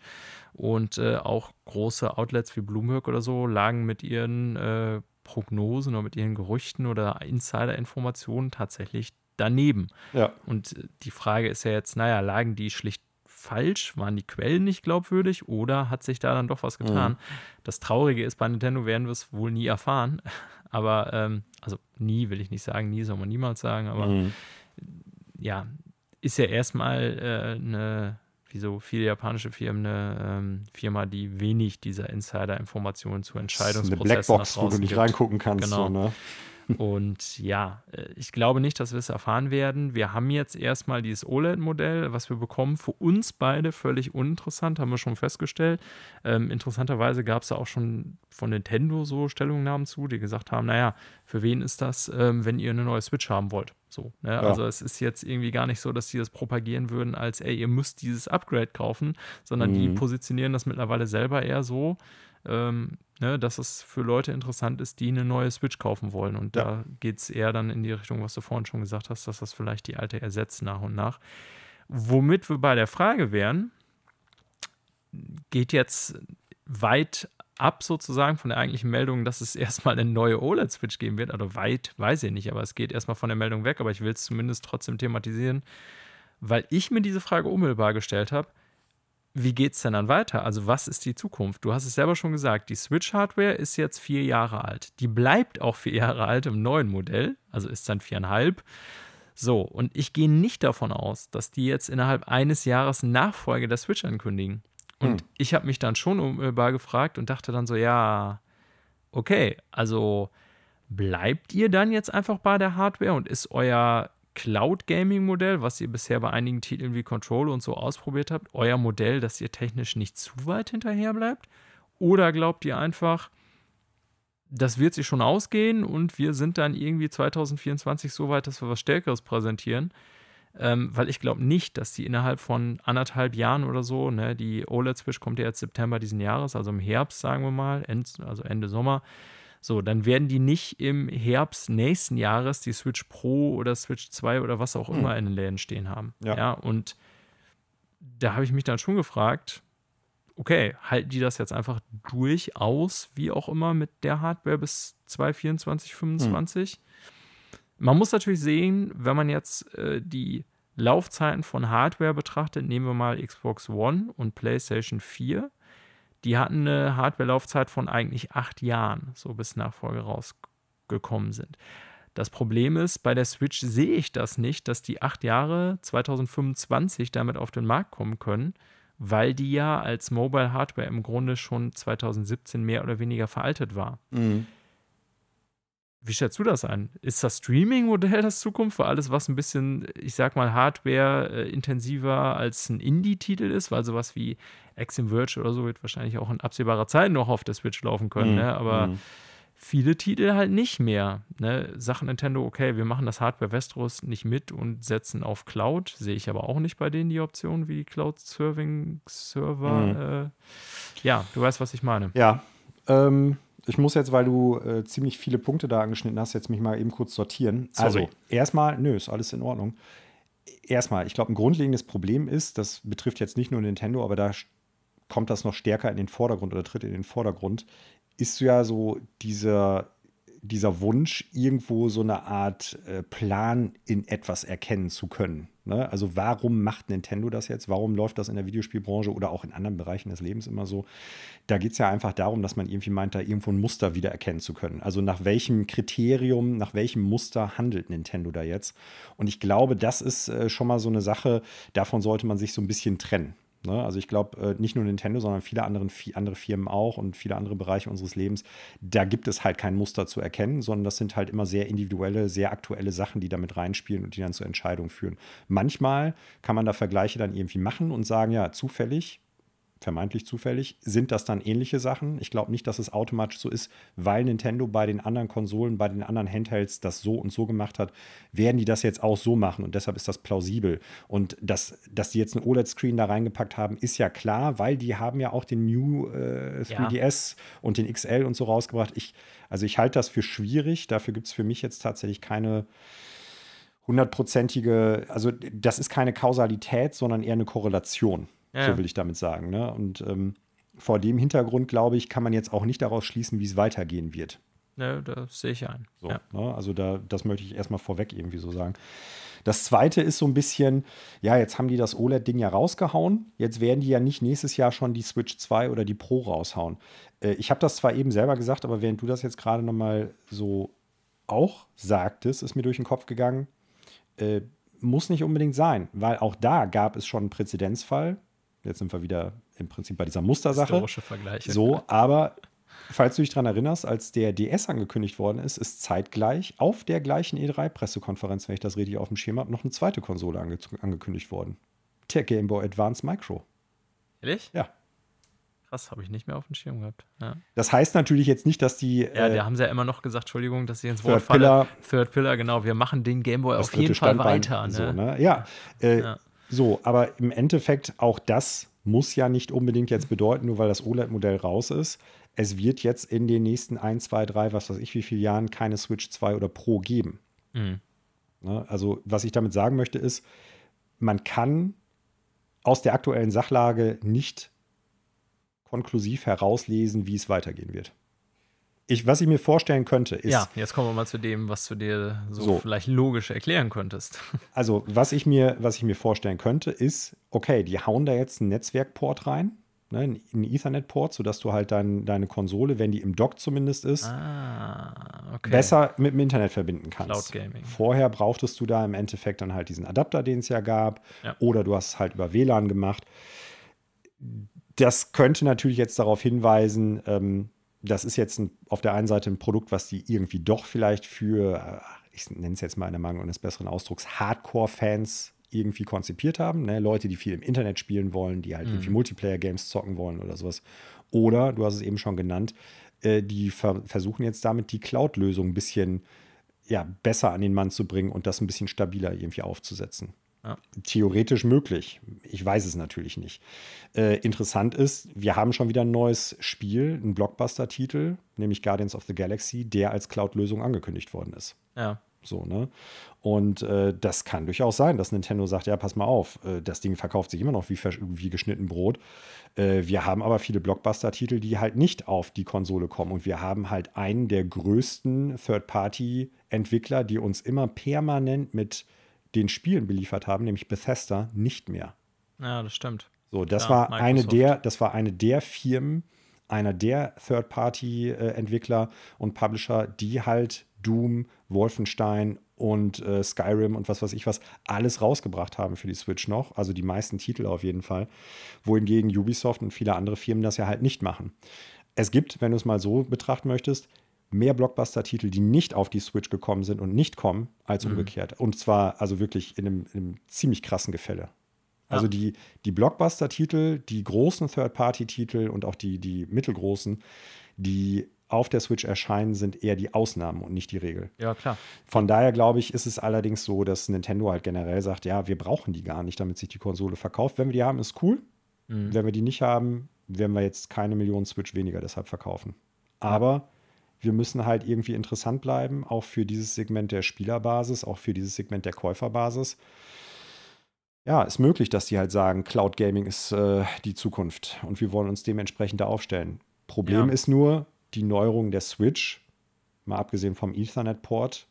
und äh, auch große Outlets wie Bloomberg oder so lagen mit ihren äh, Prognosen oder mit ihren Gerüchten oder Insider-Informationen tatsächlich daneben. Ja. Und äh, die Frage ist ja jetzt, naja, lagen die schlicht falsch? Waren die Quellen nicht glaubwürdig oder hat sich da dann doch was getan? Mhm. Das Traurige ist, bei Nintendo werden wir es wohl nie erfahren. Aber, ähm, also nie will ich nicht sagen, nie soll man niemals sagen, aber mhm. ja, ist ja erstmal äh, eine, wie so viele japanische Firmen, eine ähm, Firma, die wenig dieser Insider-Informationen zu Entscheidungsprozessen Eine Blackbox, wo du nicht reingucken kannst. Genau. So, ne? Und ja, äh, ich glaube nicht, dass wir es erfahren werden. Wir haben jetzt erstmal dieses OLED-Modell, was wir bekommen. Für uns beide völlig uninteressant, haben wir schon festgestellt. Ähm, interessanterweise gab es da auch schon von Nintendo so Stellungnahmen zu, die gesagt haben: Naja, für wen ist das, ähm, wenn ihr eine neue Switch haben wollt? So, ne? ja. Also es ist jetzt irgendwie gar nicht so, dass sie das propagieren würden, als ey, ihr müsst dieses Upgrade kaufen, sondern mhm. die positionieren das mittlerweile selber eher so, ähm, ne, dass es für Leute interessant ist, die eine neue Switch kaufen wollen. Und ja. da geht es eher dann in die Richtung, was du vorhin schon gesagt hast, dass das vielleicht die alte ersetzt nach und nach. Womit wir bei der Frage wären, geht jetzt weit ab sozusagen von der eigentlichen Meldung, dass es erstmal eine neue OLED-Switch geben wird. Also weit weiß ich nicht, aber es geht erstmal von der Meldung weg, aber ich will es zumindest trotzdem thematisieren, weil ich mir diese Frage unmittelbar gestellt habe wie geht es denn dann weiter? Also, was ist die Zukunft? Du hast es selber schon gesagt, die Switch-Hardware ist jetzt vier Jahre alt. Die bleibt auch vier Jahre alt im neuen Modell, also ist dann viereinhalb. So, und ich gehe nicht davon aus, dass die jetzt innerhalb eines Jahres Nachfolge der Switch ankündigen. Und hm. ich habe mich dann schon unmittelbar gefragt und dachte dann so, ja, okay, also bleibt ihr dann jetzt einfach bei der Hardware und ist euer Cloud-Gaming-Modell, was ihr bisher bei einigen Titeln wie Control und so ausprobiert habt, euer Modell, dass ihr technisch nicht zu weit hinterher bleibt? Oder glaubt ihr einfach, das wird sich schon ausgehen und wir sind dann irgendwie 2024 so weit, dass wir was Stärkeres präsentieren? Ähm, weil ich glaube nicht, dass die innerhalb von anderthalb Jahren oder so, ne, die OLED-Switch kommt ja jetzt September diesen Jahres, also im Herbst, sagen wir mal, End, also Ende Sommer, so, dann werden die nicht im Herbst nächsten Jahres die Switch Pro oder Switch 2 oder was auch immer mhm. in den Läden stehen haben. Ja. ja und da habe ich mich dann schon gefragt, okay, halten die das jetzt einfach durchaus, wie auch immer, mit der Hardware bis 2024, 2025? Mhm. Man muss natürlich sehen, wenn man jetzt äh, die Laufzeiten von Hardware betrachtet, nehmen wir mal Xbox One und PlayStation 4 die hatten eine Hardware-Laufzeit von eigentlich acht Jahren, so bis Nachfolge rausgekommen sind. Das Problem ist, bei der Switch sehe ich das nicht, dass die acht Jahre 2025 damit auf den Markt kommen können, weil die ja als Mobile Hardware im Grunde schon 2017 mehr oder weniger veraltet war. Mhm. Wie schätzt du das ein? Ist das Streaming-Modell das Zukunft für alles, was ein bisschen, ich sag mal, Hardware-intensiver als ein Indie-Titel ist? Weil sowas wie Axiom Verge oder so wird wahrscheinlich auch in absehbarer Zeit noch auf der Switch laufen können, mhm. ne? aber mhm. viele Titel halt nicht mehr. Ne? Sachen Nintendo, okay, wir machen das Hardware Westeros nicht mit und setzen auf Cloud. Sehe ich aber auch nicht bei denen die Option wie Cloud-Serving-Server. Mhm. Äh, ja, du weißt, was ich meine. Ja, ähm, ich muss jetzt, weil du äh, ziemlich viele Punkte da angeschnitten hast, jetzt mich mal eben kurz sortieren. Sorry. Also, erstmal, nö, ist alles in Ordnung. Erstmal, ich glaube, ein grundlegendes Problem ist, das betrifft jetzt nicht nur Nintendo, aber da kommt das noch stärker in den Vordergrund oder tritt in den Vordergrund, ist ja so dieser, dieser Wunsch, irgendwo so eine Art äh, Plan in etwas erkennen zu können. Ne? Also warum macht Nintendo das jetzt? Warum läuft das in der Videospielbranche oder auch in anderen Bereichen des Lebens immer so? Da geht es ja einfach darum, dass man irgendwie meint, da irgendwo ein Muster wieder erkennen zu können. Also nach welchem Kriterium, nach welchem Muster handelt Nintendo da jetzt? Und ich glaube, das ist äh, schon mal so eine Sache, davon sollte man sich so ein bisschen trennen. Ne? Also ich glaube, äh, nicht nur Nintendo, sondern viele anderen, andere Firmen auch und viele andere Bereiche unseres Lebens, da gibt es halt kein Muster zu erkennen, sondern das sind halt immer sehr individuelle, sehr aktuelle Sachen, die damit reinspielen und die dann zur Entscheidung führen. Manchmal kann man da Vergleiche dann irgendwie machen und sagen, ja, zufällig vermeintlich zufällig, sind das dann ähnliche Sachen. Ich glaube nicht, dass es automatisch so ist, weil Nintendo bei den anderen Konsolen, bei den anderen Handhelds das so und so gemacht hat, werden die das jetzt auch so machen und deshalb ist das plausibel. Und dass, dass die jetzt einen OLED-Screen da reingepackt haben, ist ja klar, weil die haben ja auch den New äh, 3DS ja. und den XL und so rausgebracht. Ich, also ich halte das für schwierig. Dafür gibt es für mich jetzt tatsächlich keine hundertprozentige, also das ist keine Kausalität, sondern eher eine Korrelation. Ja. So will ich damit sagen. Ne? Und ähm, vor dem Hintergrund, glaube ich, kann man jetzt auch nicht daraus schließen, wie es weitergehen wird. Ja, das sehe ich ein. So, ja. ne? Also da, das möchte ich erstmal vorweg irgendwie so sagen. Das zweite ist so ein bisschen, ja, jetzt haben die das OLED-Ding ja rausgehauen. Jetzt werden die ja nicht nächstes Jahr schon die Switch 2 oder die Pro raushauen. Äh, ich habe das zwar eben selber gesagt, aber während du das jetzt gerade nochmal so auch sagtest, ist mir durch den Kopf gegangen, äh, muss nicht unbedingt sein, weil auch da gab es schon einen Präzedenzfall Jetzt sind wir wieder im Prinzip bei dieser Mustersache. Historische Vergleiche. So, aber falls du dich daran erinnerst, als der DS angekündigt worden ist, ist zeitgleich auf der gleichen E3-Pressekonferenz, wenn ich das richtig auf dem Schirm habe, noch eine zweite Konsole ange angekündigt worden. Der Game Boy Advance Micro. Ehrlich? Ja. Krass, habe ich nicht mehr auf dem Schirm gehabt. Ja. Das heißt natürlich jetzt nicht, dass die. Ja, äh, da haben sie ja immer noch gesagt, Entschuldigung, dass ich ins Third Wort falle. Pillar. Third Pillar, genau. Wir machen den Gameboy das auf jeden Fall Standbein, weiter. Ne? So, ne? Ja, äh, Ja. So, aber im Endeffekt auch das muss ja nicht unbedingt jetzt bedeuten, nur weil das OLED-Modell raus ist. Es wird jetzt in den nächsten 1, 2, 3, was weiß ich, wie viele Jahren keine Switch 2 oder Pro geben. Mhm. Ne? Also, was ich damit sagen möchte, ist, man kann aus der aktuellen Sachlage nicht konklusiv herauslesen, wie es weitergehen wird. Ich, was ich mir vorstellen könnte, ist, Ja, jetzt kommen wir mal zu dem, was du dir so, So. vielleicht logisch erklären könntest. also was ich, mir, was ich mir vorstellen könnte, ist, okay, die hauen da jetzt einen Netzwerkport rein, ne, einen Ethernet-Port, sodass du halt dein, deine Konsole, wenn die im Dock zumindest ist, ah, okay. besser mit dem Internet verbinden kannst. Cloud Gaming. Vorher brauchtest du da im Endeffekt dann halt diesen Adapter, den es ja gab, Ja. oder du hast es halt über WLAN gemacht. Das könnte natürlich jetzt darauf hinweisen, ähm, das ist jetzt ein, auf der einen Seite ein Produkt, was die irgendwie doch vielleicht für, äh, ich nenne es jetzt mal in der Mangel eines besseren Ausdrucks, Hardcore-Fans irgendwie konzipiert haben. Ne? Leute, die viel im Internet spielen wollen, die halt irgendwie Multiplayer-Games zocken wollen oder sowas. Oder, du hast es eben schon genannt, äh, die ver versuchen jetzt damit die Cloud-Lösung ein bisschen ja, besser an den Mann zu bringen und das ein bisschen stabiler irgendwie aufzusetzen. Ja. Theoretisch möglich. Ich weiß es natürlich nicht. Äh, interessant ist, wir haben schon wieder ein neues Spiel, einen Blockbuster-Titel, nämlich Guardians of the Galaxy, der als Cloud-Lösung angekündigt worden ist. Ja. So, ne? Und äh, das kann durchaus sein, dass Nintendo sagt, ja, pass mal auf, äh, das Ding verkauft sich immer noch wie, wie geschnitten Brot. Äh, wir haben aber viele Blockbuster-Titel, die halt nicht auf die Konsole kommen. Und wir haben halt einen der größten Third-Party-Entwickler, die uns immer permanent mit den Spielen beliefert haben, nämlich Bethesda, nicht mehr. ja, das stimmt. So, das Ja, war eine der, das war eine der Firmen, einer der Third-Party-Entwickler und Publisher, die halt Doom, Wolfenstein und äh, Skyrim und was weiß ich was alles rausgebracht haben für die Switch noch. Also die meisten Titel auf jeden Fall. Wohingegen Ubisoft und viele andere Firmen das ja halt nicht machen. Es gibt, wenn du es mal so betrachten möchtest, mehr Blockbuster-Titel, die nicht auf die Switch gekommen sind und nicht kommen, als umgekehrt. Und zwar also wirklich in einem, in einem ziemlich krassen Gefälle. Also Ja. die, die Blockbuster-Titel, die großen Third-Party-Titel und auch die, die mittelgroßen, die auf der Switch erscheinen, sind eher die Ausnahmen und nicht die Regel. Ja, klar. Von daher glaube ich, ist es allerdings so, dass Nintendo halt generell sagt, ja, wir brauchen die gar nicht, damit sich die Konsole verkauft. Wenn wir die haben, ist cool. Wenn wir die nicht haben, werden wir jetzt keine Millionen Switch weniger deshalb verkaufen. Aber wir müssen halt irgendwie interessant bleiben, auch für dieses Segment der Spielerbasis, auch für dieses Segment der Käuferbasis. Ja, ist möglich, dass die halt sagen, Cloud Gaming ist äh, die Zukunft und wir wollen uns dementsprechend da aufstellen. Problem Ja. ist nur, die Neuerungen der Switch, mal abgesehen vom Ethernet-Port,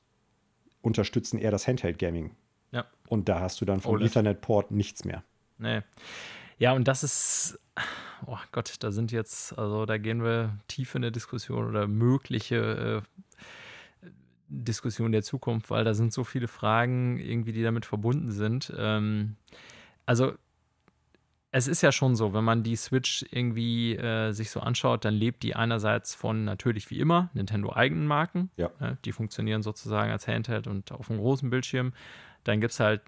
unterstützen eher das Handheld-Gaming. Ja. Und da hast du dann vom OLED. Ethernet-Port nichts mehr. Nee. Ja, und das ist, oh Gott, da sind jetzt, also da gehen wir tief in der Diskussion oder mögliche äh, Diskussion der Zukunft, weil da sind so viele Fragen irgendwie, die damit verbunden sind. Ähm, also es ist ja schon so, wenn man die Switch irgendwie äh, sich so anschaut, dann lebt die einerseits von natürlich wie immer Nintendo eigenen Marken. Ja. Ne, die funktionieren sozusagen als Handheld und auf einem großen Bildschirm. Dann gibt es halt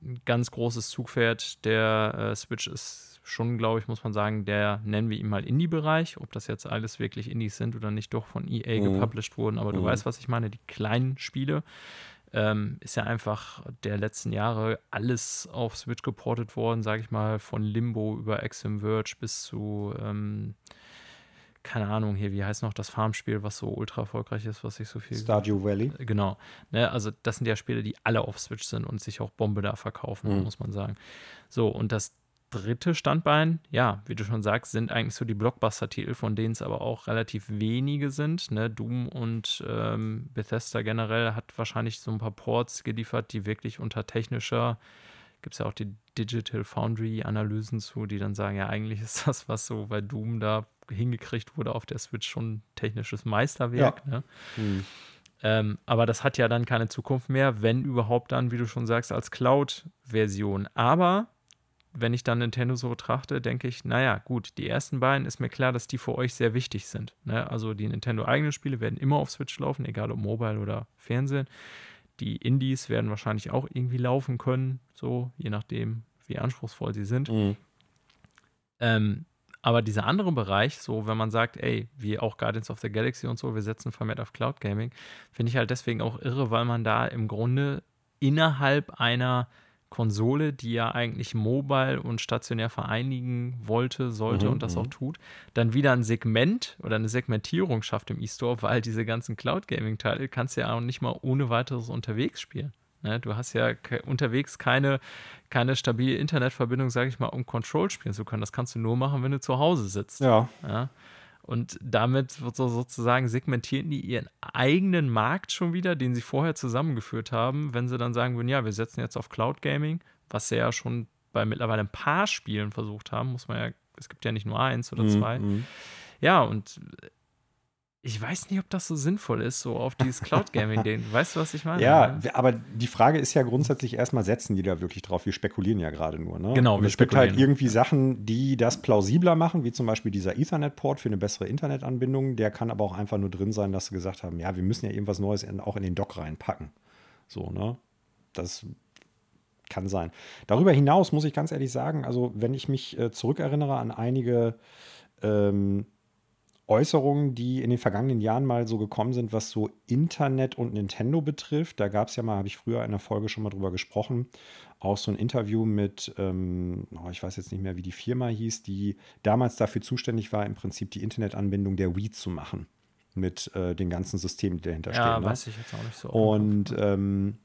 ein ganz großes Zugpferd der äh, Switch ist schon, glaube ich, muss man sagen, der nennen wir ihn mal Indie-Bereich. Ob das jetzt alles wirklich Indies sind oder nicht doch von EA Mhm. gepublished wurden, aber du Mhm. weißt, was ich meine, die kleinen Spiele. Ähm, ist ja einfach der letzten Jahre alles auf Switch geportet worden, sage ich mal, von Limbo über Exim Verge bis zu, ähm, keine Ahnung, hier, wie heißt noch das Farmspiel, was so ultra erfolgreich ist, was sich so viel Stardew Valley. Genau. Ne, also das sind ja Spiele, die alle auf Switch sind und sich auch Bombe da verkaufen, Mhm. muss man sagen. So, und das dritte Standbein, ja, wie du schon sagst, sind eigentlich so die Blockbuster-Titel, von denen es aber auch relativ wenige sind. Ne? Doom und ähm, Bethesda generell hat wahrscheinlich so ein paar Ports geliefert, die wirklich unter technischer, gibt es ja auch die Digital Foundry-Analysen zu, die dann sagen, ja, eigentlich ist das, was so bei Doom da hingekriegt wurde auf der Switch, schon technisches Meisterwerk. Ne? Hm. Ähm, aber das hat ja dann keine Zukunft mehr, wenn überhaupt dann, wie du schon sagst, als Cloud-Version. Aber wenn ich dann Nintendo so betrachte, denke ich, naja, gut, die ersten beiden ist mir klar, dass die für euch sehr wichtig sind. Ne? Also die Nintendo-eigenen Spiele werden immer auf Switch laufen, egal ob Mobile oder Fernsehen. Die Indies werden wahrscheinlich auch irgendwie laufen können, so je nachdem, wie anspruchsvoll sie sind. Mhm. Ähm, aber dieser andere Bereich, so wenn man sagt, ey, wie auch Guardians of the Galaxy und so, wir setzen vermehrt auf Cloud Gaming, finde ich halt deswegen auch irre, weil man da im Grunde innerhalb einer Konsole, die ja eigentlich mobile und stationär vereinigen wollte, sollte mhm, und das auch mhm. tut, dann wieder ein Segment oder eine Segmentierung schafft im E-Store, weil diese ganzen Cloud Gaming Teile kannst du ja auch nicht mal ohne weiteres unterwegs spielen. Ne? Du hast ja unterwegs keine, keine stabile Internetverbindung, sage ich mal, um Control spielen zu können. Das kannst du nur machen, wenn du zu Hause sitzt. Ja. ja? Und damit wird so sozusagen segmentieren die ihren eigenen Markt schon wieder, den sie vorher zusammengeführt haben, wenn sie dann sagen würden, ja, wir setzen jetzt auf Cloud Gaming, was sie ja schon bei mittlerweile ein paar Spielen versucht haben, muss man ja, es gibt ja nicht nur eins oder mhm, zwei. Mhm. Ja, und ich weiß nicht, ob das so sinnvoll ist, so auf dieses Cloud Gaming-Ding. Weißt du, was ich meine? Ja, aber die Frage ist ja grundsätzlich erstmal, setzen die da wirklich drauf? Wir spekulieren ja gerade nur. Ne? Genau, Und es gibt halt irgendwie Sachen, die das plausibler machen, wie zum Beispiel dieser Ethernet-Port für eine bessere Internetanbindung. Der kann aber auch einfach nur drin sein, dass sie gesagt haben, ja, wir müssen ja irgendwas Neues in, auch in den Dock reinpacken. So, ne? Das kann sein. Darüber hinaus muss ich ganz ehrlich sagen, also wenn ich mich äh, zurückerinnere an einige ähm, Äußerungen, die in den vergangenen Jahren mal so gekommen sind, was so Internet und Nintendo betrifft. Da gab es ja mal, habe ich früher in der Folge schon mal drüber gesprochen, auch so ein Interview mit, ähm, oh, ich weiß jetzt nicht mehr, wie die Firma hieß, die damals dafür zuständig war, im Prinzip die Internetanbindung der Wii zu machen. Mit äh, den ganzen Systemen, die dahinter ja, stehen. Ja, ne? weiß ich jetzt auch nicht so. Und ähm,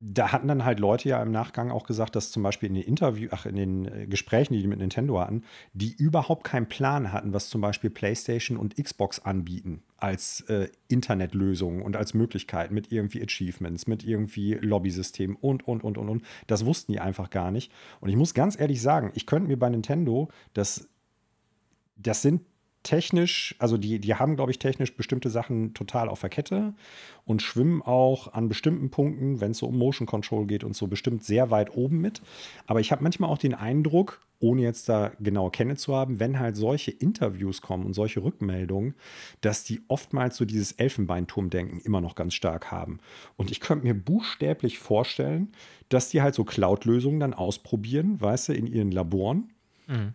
da hatten dann halt Leute ja im Nachgang auch gesagt, dass zum Beispiel in den Interview, ach, in den äh, Gesprächen, die die mit Nintendo hatten, die überhaupt keinen Plan hatten, was zum Beispiel PlayStation und Xbox anbieten als äh, Internetlösung und als Möglichkeit mit irgendwie Achievements, mit irgendwie Lobbysystemen und, und, und, und, und. Das wussten die einfach gar nicht. Und ich muss ganz ehrlich sagen, ich könnte mir bei Nintendo das, das sind technisch, also die, die haben, glaube ich, technisch bestimmte Sachen total auf der Kette und schwimmen auch an bestimmten Punkten, wenn es so um Motion Control geht und so, bestimmt sehr weit oben mit. Aber ich habe manchmal auch den Eindruck, ohne jetzt da genau kennen zu haben, wenn halt solche Interviews kommen und solche Rückmeldungen, dass die oftmals so dieses Elfenbeinturmdenken immer noch ganz stark haben. Und ich könnte mir buchstäblich vorstellen, dass die halt so Cloud-Lösungen dann ausprobieren, weißt du, in ihren Laboren. Mhm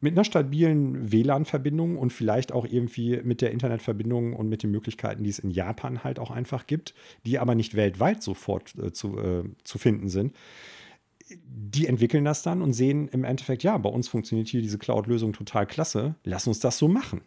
mit einer stabilen WLAN-Verbindung und vielleicht auch irgendwie mit der Internetverbindung und mit den Möglichkeiten, die es in Japan halt auch einfach gibt, die aber nicht weltweit sofort äh, zu, äh, zu finden sind. Die entwickeln das dann und sehen im Endeffekt, ja, bei uns funktioniert hier diese Cloud-Lösung total klasse, lass uns das so machen.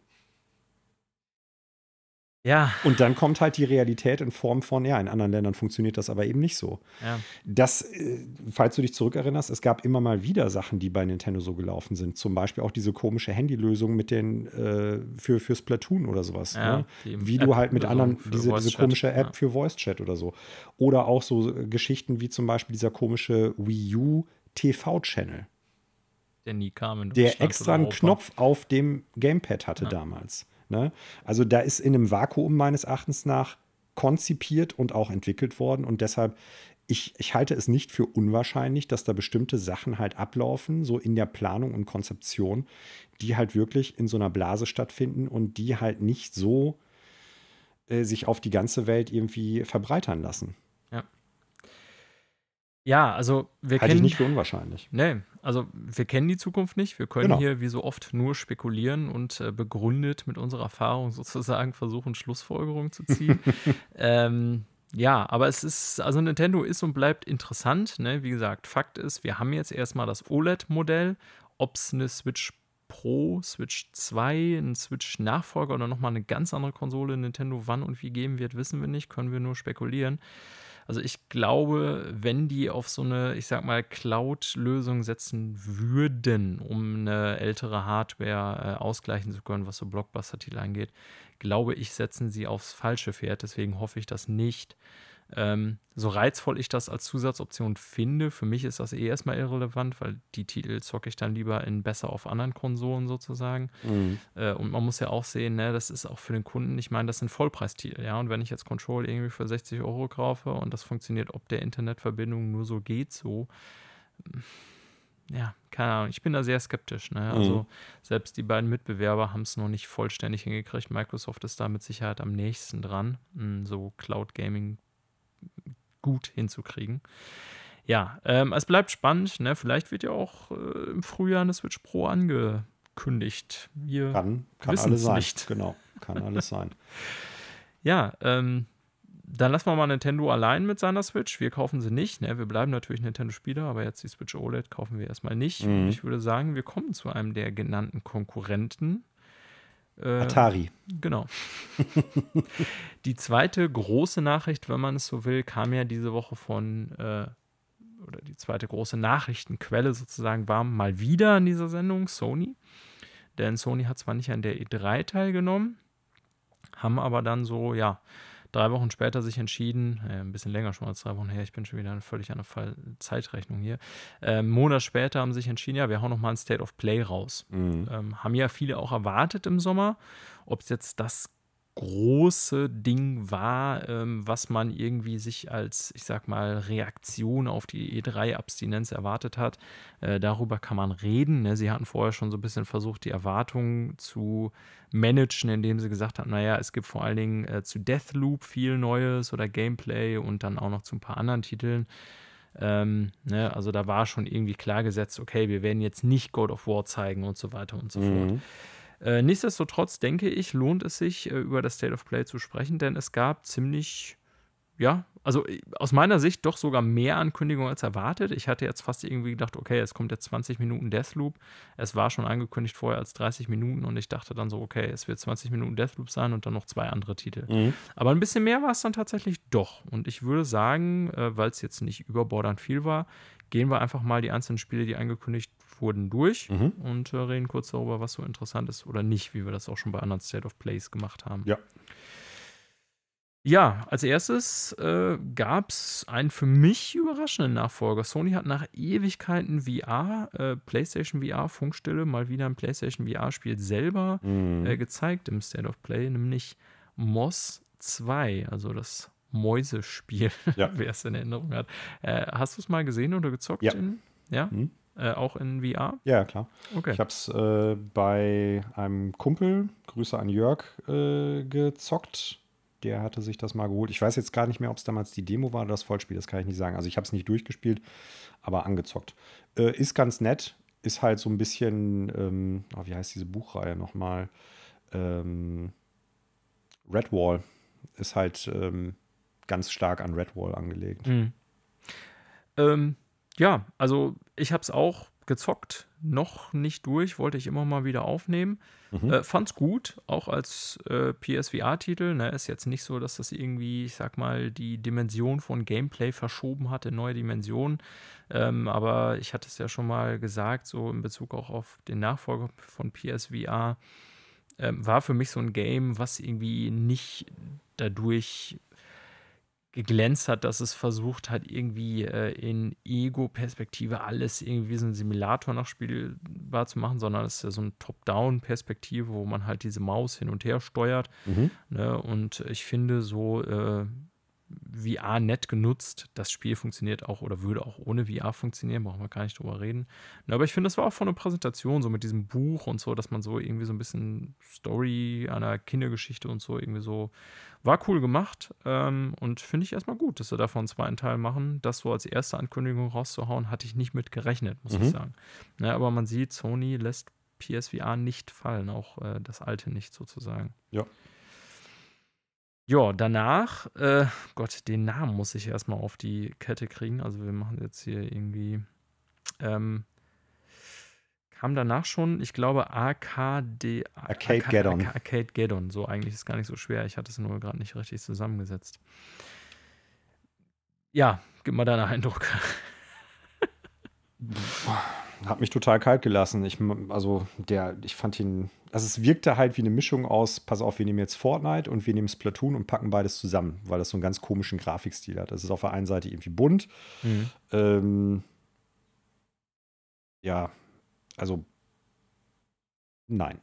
Ja. Und dann kommt halt die Realität in Form von, ja, in anderen Ländern funktioniert das aber eben nicht so. Ja. Das, äh, falls du dich zurückerinnerst, es gab immer mal wieder Sachen, die bei Nintendo so gelaufen sind. Zum Beispiel auch diese komische Handylösung mit den äh, für, für Splatoon oder sowas. Ja, ne? Wie App du halt mit anderen, diese, diese komische App ja. für Voice Chat oder so. Oder auch so Geschichten wie zum Beispiel dieser komische Wii U TV-Channel. Der nie kam. der extra einen Knopf auf dem Gamepad hatte damals. Ne? Also da ist in einem Vakuum meines Erachtens nach konzipiert und auch entwickelt worden und deshalb ich, ich, halte es nicht für unwahrscheinlich, dass da bestimmte Sachen halt ablaufen, so in der Planung und Konzeption, die halt wirklich in so einer Blase stattfinden und die halt nicht so äh, sich auf die ganze Welt irgendwie verbreitern lassen. Ja. Also wir Halte kennen. ich nicht für unwahrscheinlich. Nee, also wir kennen die Zukunft nicht. Wir können genau. hier wie so oft nur spekulieren und äh, begründet mit unserer Erfahrung sozusagen versuchen, Schlussfolgerungen zu ziehen. ähm, ja, aber es ist, also Nintendo ist und bleibt interessant. Ne? Wie gesagt, Fakt ist, wir haben jetzt erstmal das OLED-Modell. Ob es eine Switch Pro, Switch 2, ein Switch-Nachfolger oder nochmal eine ganz andere Konsole Nintendo wann und wie geben wird, wissen wir nicht, können wir nur spekulieren. Also ich glaube, wenn die auf so eine, ich sag mal, Cloud-Lösung setzen würden, um eine ältere Hardware äh, ausgleichen zu können, was so Blockbuster-Titel angeht, glaube ich, setzen sie aufs falsche Pferd. Deswegen hoffe ich das nicht. Ähm, so reizvoll ich das als Zusatzoption finde, für mich ist das eh erstmal irrelevant, weil die Titel zocke ich dann lieber in besser auf anderen Konsolen sozusagen. Mhm. Äh, und man muss ja auch sehen, ne, das ist auch für den Kunden, ich meine, das sind Vollpreistitel, ja. Und wenn ich jetzt Control irgendwie für 60 Euro kaufe und das funktioniert ob der Internetverbindung nur so geht, so ja, keine Ahnung, ich bin da sehr skeptisch. Ne? Also mhm. selbst die beiden Mitbewerber haben es noch nicht vollständig hingekriegt. Microsoft ist da mit Sicherheit am nächsten dran, so Cloud Gaming gut hinzukriegen. Ja, ähm, es bleibt spannend. Ne? Vielleicht wird ja auch äh, im Frühjahr eine Switch Pro angekündigt. Wir kann kann alles sein. Nicht. Genau, kann alles sein. ja, ähm, dann lassen wir mal Nintendo allein mit seiner Switch. Wir kaufen sie nicht. Ne? Wir bleiben natürlich Nintendo-Spieler, aber jetzt die Switch OLED kaufen wir erstmal nicht. Mhm. Und ich würde sagen, wir kommen zu einem der genannten Konkurrenten. Äh, Atari. Genau. die zweite große Nachricht, wenn man es so will, kam ja diese Woche von, äh, oder die zweite große Nachrichtenquelle sozusagen war mal wieder in dieser Sendung Sony. Denn Sony hat zwar nicht an der E3 teilgenommen, haben aber dann so, ja, drei Wochen später sich entschieden, äh, ein bisschen länger schon als drei Wochen her, ich bin schon wieder völlig an der Fall Zeitrechnung hier. Äh, einen Monat später haben sich entschieden, ja, wir hauen nochmal ein State of Play raus. Mhm. Ähm, haben ja viele auch erwartet im Sommer. Ob es jetzt das große Ding war, ähm, was man irgendwie sich als, ich sag mal, Reaktion auf die E3-Abstinenz erwartet hat. Äh, darüber kann man reden. Ne? Sie hatten vorher schon so ein bisschen versucht, die Erwartungen zu managen, indem sie gesagt haben, naja, es gibt vor allen Dingen äh, zu Deathloop viel Neues oder Gameplay und dann auch noch zu ein paar anderen Titeln. Ähm, ne? Also da war schon irgendwie klar gesetzt, okay, wir werden jetzt nicht God of War zeigen und so weiter und so mhm. fort. Äh, nichtsdestotrotz denke ich, lohnt es sich, äh, über das State of Play zu sprechen, denn es gab ziemlich, ja, also äh, aus meiner Sicht doch sogar mehr Ankündigungen als erwartet. Ich hatte jetzt fast irgendwie gedacht, okay, es kommt jetzt 20 Minuten Deathloop. Es war schon angekündigt vorher als 30 Minuten und ich dachte dann so, okay, es wird 20 Minuten Deathloop sein und dann noch zwei andere Titel. Mhm. Aber ein bisschen mehr war es dann tatsächlich doch. Und ich würde sagen, weil es jetzt nicht überbordernd viel war, gehen wir einfach mal die einzelnen Spiele, die angekündigt wurden, durch mhm. und äh, reden kurz darüber, was so interessant ist oder nicht, wie wir das auch schon bei anderen State of Plays gemacht haben. Ja. Ja, als erstes äh, gab es einen für mich überraschenden Nachfolger. Sony hat nach Ewigkeiten VR, äh, PlayStation VR, Funkstille, mal wieder ein PlayStation VR-Spiel selber mhm. äh, gezeigt im State of Play, nämlich Moss 2, also das Mäusespiel, ja. wer es in Erinnerung hat. Äh, hast du es mal gesehen oder gezockt? Ja. In, ja? Mhm. Äh, auch in VR? Ja, klar. Okay. Ich habe es äh, bei einem Kumpel, Grüße an Jörg, äh, gezockt. Der hatte sich das mal geholt. Ich weiß jetzt gar nicht mehr, ob es damals die Demo war oder das Vollspiel, das kann ich nicht sagen. Also ich habe es nicht durchgespielt, aber angezockt. Äh, ist ganz nett, ist halt so ein bisschen, ähm, oh, wie heißt diese Buchreihe nochmal? Ähm, Redwall ist halt ähm, ganz stark an Redwall angelegt. Mhm. Ähm, ja, also ich habe es auch gezockt, noch nicht durch, wollte ich immer mal wieder aufnehmen. Mhm. Äh, fand's gut, auch als äh, PSVR-Titel. Ne? Ist jetzt nicht so, dass das irgendwie, ich sag mal, die Dimension von Gameplay verschoben hatte, neue Dimensionen. Ähm, aber ich hatte es ja schon mal gesagt, so in Bezug auch auf den Nachfolger von PSVR, ähm, war für mich so ein Game, was irgendwie nicht dadurch geglänzt hat, dass es versucht hat, irgendwie äh, in Ego-Perspektive alles irgendwie so ein Simulator noch spielbar zu machen, sondern es ist ja so eine Top-Down-Perspektive, wo man halt diese Maus hin und her steuert. Mhm. Ne? Und ich finde so äh, VR nett genutzt. Das Spiel funktioniert auch oder würde auch ohne VR funktionieren, brauchen wir gar nicht drüber reden. Aber ich finde, das war auch von der Präsentation, so mit diesem Buch und so, dass man so irgendwie so ein bisschen Story einer Kindergeschichte und so irgendwie so war cool gemacht ähm, und finde ich erstmal gut, dass sie davon einen zweiten Teil machen. Das so als erste Ankündigung rauszuhauen, hatte ich nicht mit gerechnet, muss mhm. ich sagen. Ja, aber man sieht, Sony lässt PSVR nicht fallen, auch äh, das alte nicht sozusagen. Ja. Ja, danach, äh, Gott, den Namen muss ich erstmal auf die Kette kriegen. Also wir machen jetzt hier irgendwie. Ähm, kam danach schon, ich glaube, AKD. Arcade Geddon. Arcade Geddon. So, eigentlich ist gar nicht so schwer. Ich hatte es nur gerade nicht richtig zusammengesetzt. Ja, gib mal deinen Eindruck. Hat mich total kalt gelassen. Ich, also, der, ich fand ihn. Also, es wirkte halt wie eine Mischung aus: Pass auf, wir nehmen jetzt Fortnite und wir nehmen Splatoon und packen beides zusammen, weil das so einen ganz komischen Grafikstil hat. Es ist auf der einen Seite irgendwie bunt. Mhm. Ähm, ja, also, nein.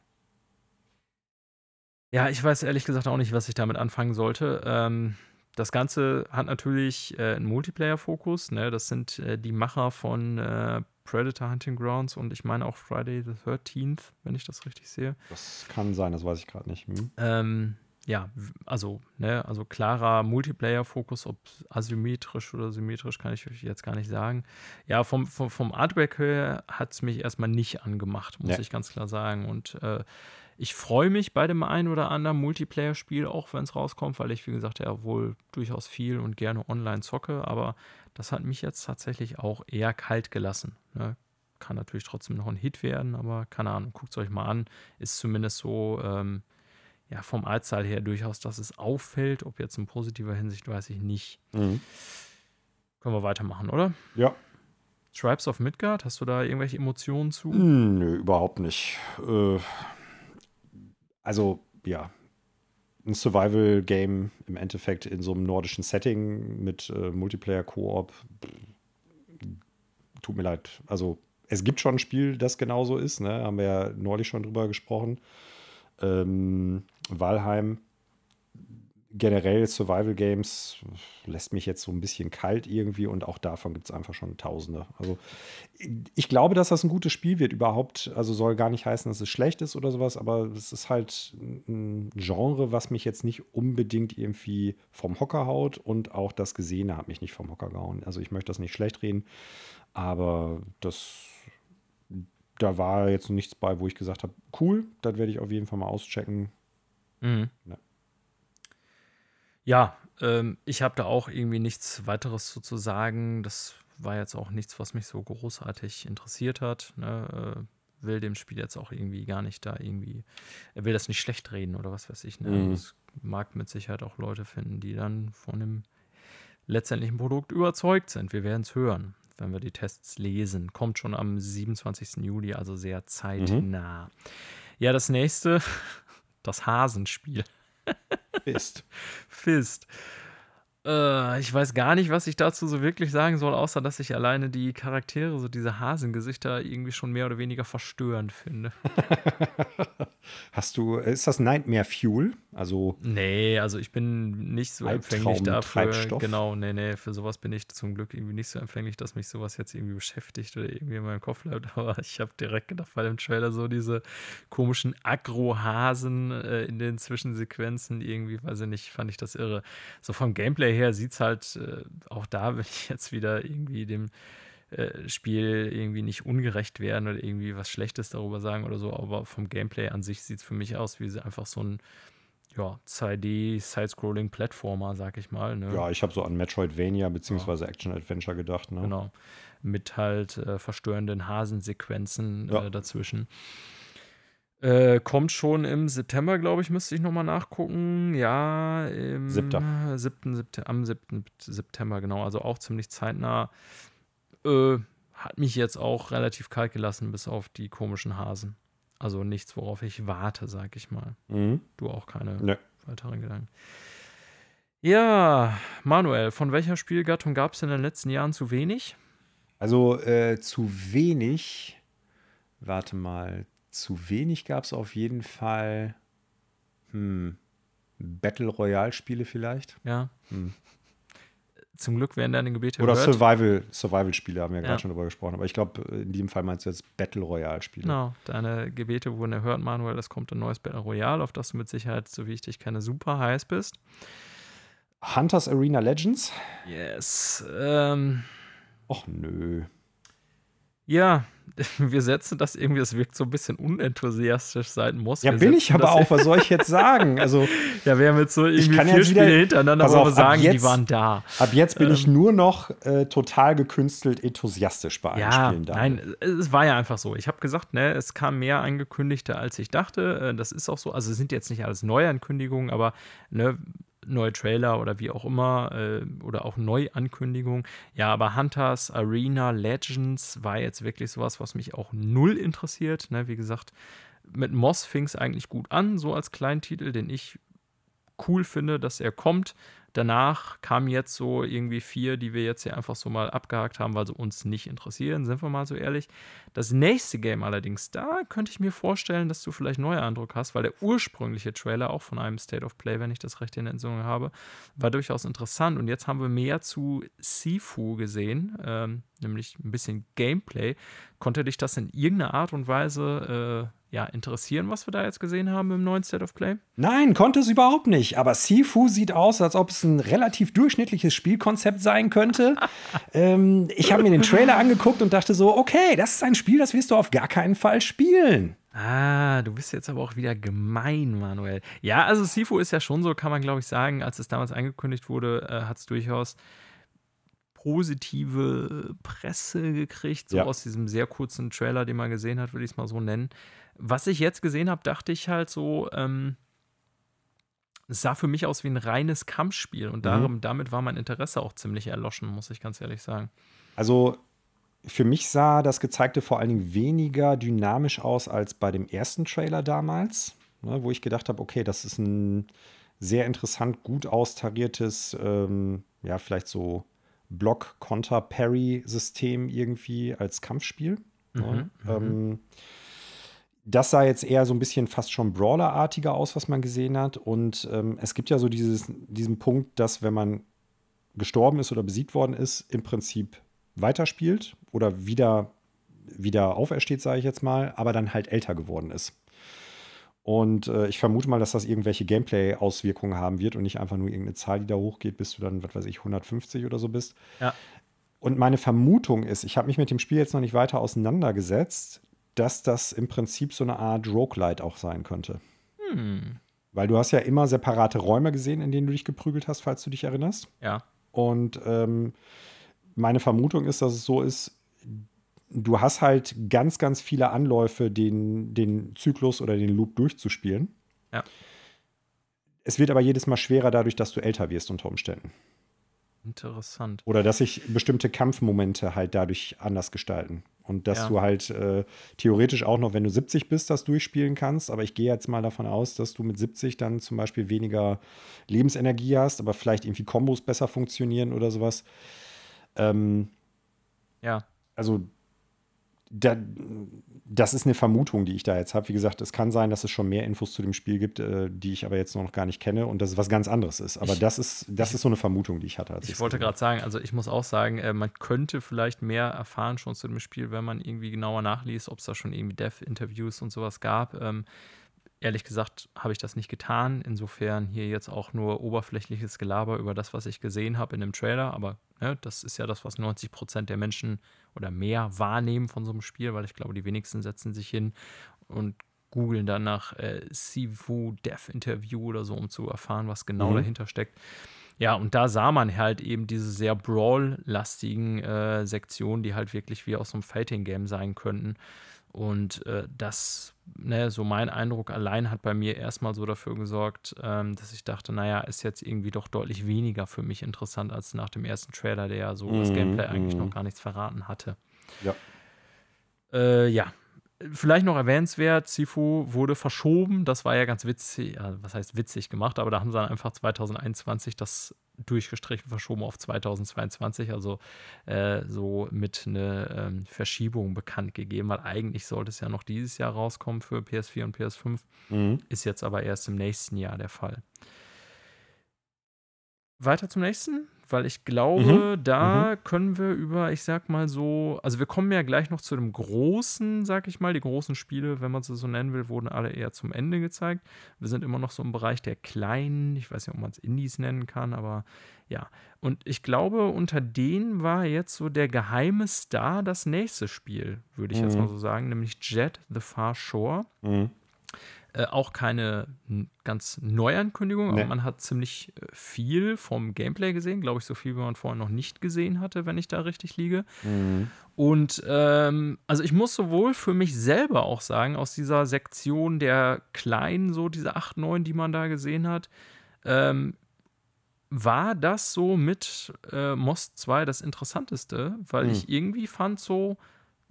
Ja, ich weiß ehrlich gesagt auch nicht, was ich damit anfangen sollte. Ähm, das Ganze hat natürlich äh, einen Multiplayer-Fokus. Ne? Das sind äh, die Macher von äh, Predator Hunting Grounds und ich meine auch Friday the 13th, wenn ich das richtig sehe. Das kann sein, das weiß ich gerade nicht. Hm. Ähm, ja, also, ne, also klarer Multiplayer-Fokus, ob asymmetrisch oder symmetrisch, kann ich euch jetzt gar nicht sagen. Ja, vom, vom, vom Artwork her hat es mich erstmal nicht angemacht, muss ja. ich ganz klar sagen. Und äh, ich freue mich bei dem einen oder anderen Multiplayer-Spiel, auch wenn es rauskommt, weil ich, wie gesagt, ja wohl durchaus viel und gerne online zocke, aber das hat mich jetzt tatsächlich auch eher kalt gelassen. Ne? Kann natürlich trotzdem noch ein Hit werden, aber keine Ahnung, guckt es euch mal an. Ist zumindest so, ähm, ja, vom Artstyle her durchaus, dass es auffällt. Ob jetzt in positiver Hinsicht, weiß ich nicht. Mhm. Können wir weitermachen, oder? Ja. Tribes of Midgard, hast du da irgendwelche Emotionen zu? Hm, nö, überhaupt nicht. Äh, also, ja, ein Survival-Game im Endeffekt in so einem nordischen Setting mit äh, Multiplayer-Koop. Tut mir leid. Also, es gibt schon ein Spiel, das genauso ist, ne? Haben wir ja neulich schon drüber gesprochen. Ähm, Valheim generell Survival Games lässt mich jetzt so ein bisschen kalt irgendwie und auch davon gibt es einfach schon Tausende. Also ich glaube, dass das ein gutes Spiel wird überhaupt. Also soll gar nicht heißen, dass es schlecht ist oder sowas, aber es ist halt ein Genre, was mich jetzt nicht unbedingt irgendwie vom Hocker haut und auch das Gesehene hat mich nicht vom Hocker gehauen. Also ich möchte das nicht schlecht reden, aber das da war jetzt nichts bei, wo ich gesagt habe, cool, das werde ich auf jeden Fall mal auschecken. Mhm. Ja, ja ähm, ich habe da auch irgendwie nichts weiteres zu, zu sagen. Das war jetzt auch nichts, was mich so großartig interessiert hat. Ne? Äh, will dem Spiel jetzt auch irgendwie gar nicht da irgendwie, er will das nicht schlecht reden oder was weiß ich. Ne? Mhm. Das mag mit Sicherheit auch Leute finden, die dann von dem letztendlichen Produkt überzeugt sind. Wir werden es hören, wenn wir die Tests lesen. Kommt schon am 27. Juli, also sehr zeitnah. Mhm. Ja, das nächste das Hasenspiel. Fist. Fist. Äh, ich weiß gar nicht, was ich dazu so wirklich sagen soll, außer dass ich alleine die Charaktere, so diese Hasengesichter, irgendwie schon mehr oder weniger verstörend finde. Hast du, ist das Nightmare Fuel? Also. Nee, also ich bin nicht so empfänglich dafür. Genau, nee, nee, für sowas bin ich zum Glück irgendwie nicht so empfänglich, dass mich sowas jetzt irgendwie beschäftigt oder irgendwie in meinem Kopf bleibt. Aber ich habe direkt gedacht bei dem Trailer so diese komischen Agro-Hasen äh, in den Zwischensequenzen irgendwie, weiß ich nicht, fand ich das irre. So vom Gameplay her sieht es halt, äh, auch da will ich jetzt wieder irgendwie dem äh, Spiel irgendwie nicht ungerecht werden oder irgendwie was Schlechtes darüber sagen oder so, aber vom Gameplay an sich sieht es für mich aus wie einfach so ein ja, 2D-Side-Scrolling-Plattformer, sag ich mal. Ne? Ja, ich habe so an Metroidvania bzw. Ja. Action-Adventure gedacht. Ne? Genau. Mit halt äh, verstörenden Hasensequenzen äh, ja. dazwischen. Äh, kommt schon im September, glaube ich, müsste ich nochmal nachgucken. Ja, im 7. 7. am 7. September, genau. Also auch ziemlich zeitnah. Äh, hat mich jetzt auch relativ kalt gelassen, bis auf die komischen Hasen. Also nichts, worauf ich warte, sag ich mal. Mhm. Du auch keine nee. weiteren Gedanken. Ja, Manuel, von welcher Spielgattung gab es in den letzten Jahren zu wenig? Also äh, zu wenig, warte mal, zu wenig gab es auf jeden Fall hm, Battle Royale-Spiele vielleicht. Ja. Hm. Zum Glück werden deine Gebete Oder Survival, Survival-Spiele haben wir ja, gerade schon drüber gesprochen. Aber ich glaube, in diesem Fall meinst du jetzt Battle Royale-Spiele. Genau, deine Gebete wurden erhört, Manuel. Es kommt ein neues Battle Royale, auf das du mit Sicherheit, so wie ich dich kenne, super heiß bist. Hunters Arena Legends? Yes. Ähm. Och nö. Ja, wir setzen das irgendwie, das wirkt so ein bisschen unenthusiastisch seit Moss. Ja, bin ich aber auch, was soll ich jetzt sagen? Also, ja, wir haben jetzt so irgendwie vier wieder, Spiele hintereinander, wir sagen, jetzt, die waren da. Ab jetzt bin ähm, ich nur noch äh, total gekünstelt enthusiastisch bei allen ja, Spielen da. Nein, es war ja einfach so. Ich habe gesagt, ne, es kam mehr angekündigte, als ich dachte. Äh, das ist auch so. Also es sind jetzt nicht alles Neuankündigungen, aber ne, neue Trailer oder wie auch immer äh, oder auch Neuankündigungen. Ja, aber Hunters Arena Legends war jetzt wirklich sowas, was mich auch null interessiert. Ne? Wie gesagt, mit Moss fing es eigentlich gut an, so als Kleintitel, den ich cool finde, dass er kommt. Danach kamen jetzt so irgendwie vier, die wir jetzt hier einfach so mal abgehakt haben, weil sie uns nicht interessieren, sind wir mal so ehrlich. Das nächste Game allerdings, da könnte ich mir vorstellen, dass du vielleicht neue Eindruck hast, weil der ursprüngliche Trailer auch von einem State of Play, wenn ich das recht in Erinnerung habe, war durchaus interessant. Und jetzt haben wir mehr zu Sifu gesehen, ähm, nämlich ein bisschen Gameplay. Konnte dich das in irgendeiner Art und Weise äh, ja, interessieren, was wir da jetzt gesehen haben im neuen State of Play? Nein, konnte es überhaupt nicht. Aber Sifu sieht aus, als ob es ein relativ durchschnittliches Spielkonzept sein könnte. ähm, ich habe mir den Trailer angeguckt und dachte so, okay, das ist ein Spiel, das wirst du auf gar keinen Fall spielen. Ah, du bist jetzt aber auch wieder gemein, Manuel. Ja, also Sifu ist ja schon so, kann man glaube ich sagen, als es damals angekündigt wurde, äh, hat es durchaus positive Presse gekriegt, so ja. aus diesem sehr kurzen Trailer, den man gesehen hat, würde ich es mal so nennen was ich jetzt gesehen habe, dachte ich halt so, ähm, es sah für mich aus wie ein reines Kampfspiel und darum, mhm. damit war mein Interesse auch ziemlich erloschen, muss ich ganz ehrlich sagen. Also für mich sah das gezeigte vor allen Dingen weniger dynamisch aus als bei dem ersten Trailer damals, ne, wo ich gedacht habe, okay, das ist ein sehr interessant, gut austariertes, ähm, ja, vielleicht so Block-Konter-Parry-System irgendwie als Kampfspiel. Ne? Mhm, ne? ähm, das sah jetzt eher so ein bisschen fast schon Brawler-artiger aus, was man gesehen hat. Und ähm, es gibt ja so dieses, diesen Punkt, dass wenn man gestorben ist oder besiegt worden ist, im Prinzip weiterspielt oder wieder, wieder aufersteht, sage ich jetzt mal, aber dann halt älter geworden ist. Und äh, ich vermute mal, dass das irgendwelche Gameplay-Auswirkungen haben wird und nicht einfach nur irgendeine Zahl, die da hochgeht, bis du dann, was weiß ich, 150 oder so bist. Ja. Und meine Vermutung ist, ich habe mich mit dem Spiel jetzt noch nicht weiter auseinandergesetzt, dass das im Prinzip so eine Art Roguelite auch sein könnte. Hm. Weil du hast ja immer separate Räume gesehen, in denen du dich geprügelt hast, falls du dich erinnerst. Ja. Und ähm, meine Vermutung ist, dass es so ist, du hast halt ganz, ganz viele Anläufe, den, den Zyklus oder den Loop durchzuspielen. Ja. Es wird aber jedes Mal schwerer dadurch, dass du älter wirst unter Umständen. Interessant. Oder dass sich bestimmte Kampfmomente halt dadurch anders gestalten. Und dass ja. du halt äh, theoretisch auch noch, wenn du 70 bist, das durchspielen kannst. Aber ich gehe jetzt mal davon aus, dass du mit 70 dann zum Beispiel weniger Lebensenergie hast, aber vielleicht irgendwie Kombos besser funktionieren oder sowas. Ähm, ja. Also da, das ist eine Vermutung, die ich da jetzt habe. Wie gesagt, es kann sein, dass es schon mehr Infos zu dem Spiel gibt, äh, die ich aber jetzt noch gar nicht kenne und dass es was ganz anderes ist. Aber ich, das ist, das ist so eine Vermutung, die ich hatte. ich wollte gerade sagen, also ich muss auch sagen, äh, man könnte vielleicht mehr erfahren schon zu dem Spiel, wenn man irgendwie genauer nachliest, ob es da schon irgendwie Dev-Interviews und sowas gab. Ähm, ehrlich gesagt habe ich das nicht getan. Insofern hier jetzt auch nur oberflächliches Gelaber über das, was ich gesehen habe in dem Trailer. Aber ne, das ist ja das, was 90 Prozent der Menschen oder mehr wahrnehmen von so einem Spiel, weil ich glaube, die wenigsten setzen sich hin und googeln dann nach äh, Sifu Dev Interview oder so, um zu erfahren, was genau mhm. dahinter steckt. Ja, und da sah man halt eben diese sehr Brawl-lastigen äh, Sektionen, die halt wirklich wie aus so einem Fighting-Game sein könnten. Und äh, das, ne, so mein Eindruck allein hat bei mir erstmal so dafür gesorgt, ähm, dass ich dachte, naja, ist jetzt irgendwie doch deutlich weniger für mich interessant als nach dem ersten Trailer, der ja so mhm, das Gameplay eigentlich noch mhm. gar nichts verraten hatte. Ja. Äh, ja, Vielleicht noch erwähnenswert, Sifu wurde verschoben. Das war ja ganz witzig, ja, was heißt witzig gemacht, aber da haben sie dann einfach 2021 das durchgestrichen, verschoben auf 2022, also äh, so mit einer ähm, Verschiebung bekannt gegeben, weil eigentlich sollte es ja noch dieses Jahr rauskommen für PS4 und PS5, mhm. ist jetzt aber erst im nächsten Jahr der Fall. Weiter zum nächsten weil ich glaube, mhm. da mhm. können wir über, ich sag mal so, also wir kommen ja gleich noch zu dem großen, sag ich mal, die großen Spiele, wenn man sie so nennen will, wurden alle eher zum Ende gezeigt. Wir sind immer noch so im Bereich der kleinen, ich weiß nicht, ob man es Indies nennen kann, aber ja. Und ich glaube, unter denen war jetzt so der geheime Star das nächste Spiel, würde ich mhm. jetzt mal so sagen, nämlich Jet the Far Shore. Äh, auch keine ganz Neuankündigung, nee. aber man hat ziemlich äh, viel vom Gameplay gesehen, glaube ich, so viel, wie man vorher noch nicht gesehen hatte, wenn ich da richtig liege. Mhm. Und ähm, also ich muss sowohl für mich selber auch sagen, aus dieser Sektion der kleinen, so diese 8, 9, die man da gesehen hat, ähm, war das so mit äh, Most 2 das Interessanteste, weil mhm. ich irgendwie fand so,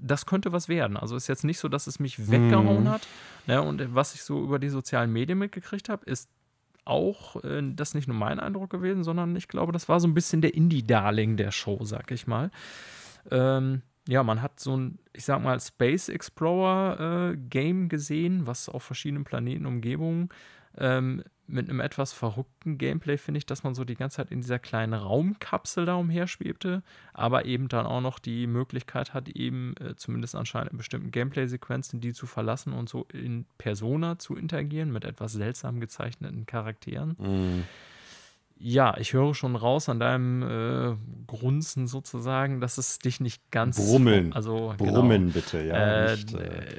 das könnte was werden. Also ist jetzt nicht so, dass es mich weggehauen mhm. hat. Ne? Und was ich so über die sozialen Medien mitgekriegt habe, ist auch äh, das nicht nur mein Eindruck gewesen, sondern ich glaube, das war so ein bisschen der Indie-Darling der Show, sag ich mal. Ähm, ja, man hat so ein, ich sag mal, Space Explorer äh, gesehen, was auf verschiedenen Planeten, Umgebungen ähm, mit einem etwas verrückten Gameplay finde ich, dass man so die ganze Zeit in dieser kleinen Raumkapsel da umherschwebte, aber eben dann auch noch die Möglichkeit hat, eben äh, zumindest anscheinend in bestimmten Gameplay-Sequenzen die zu verlassen und so in Persona zu interagieren mit etwas seltsam gezeichneten Charakteren. Mhm. Ja, ich höre schon raus an deinem äh, Grunzen sozusagen, dass es dich nicht ganz. Brummeln. Also, Brummen genau, bitte, ja. Äh, nicht, äh,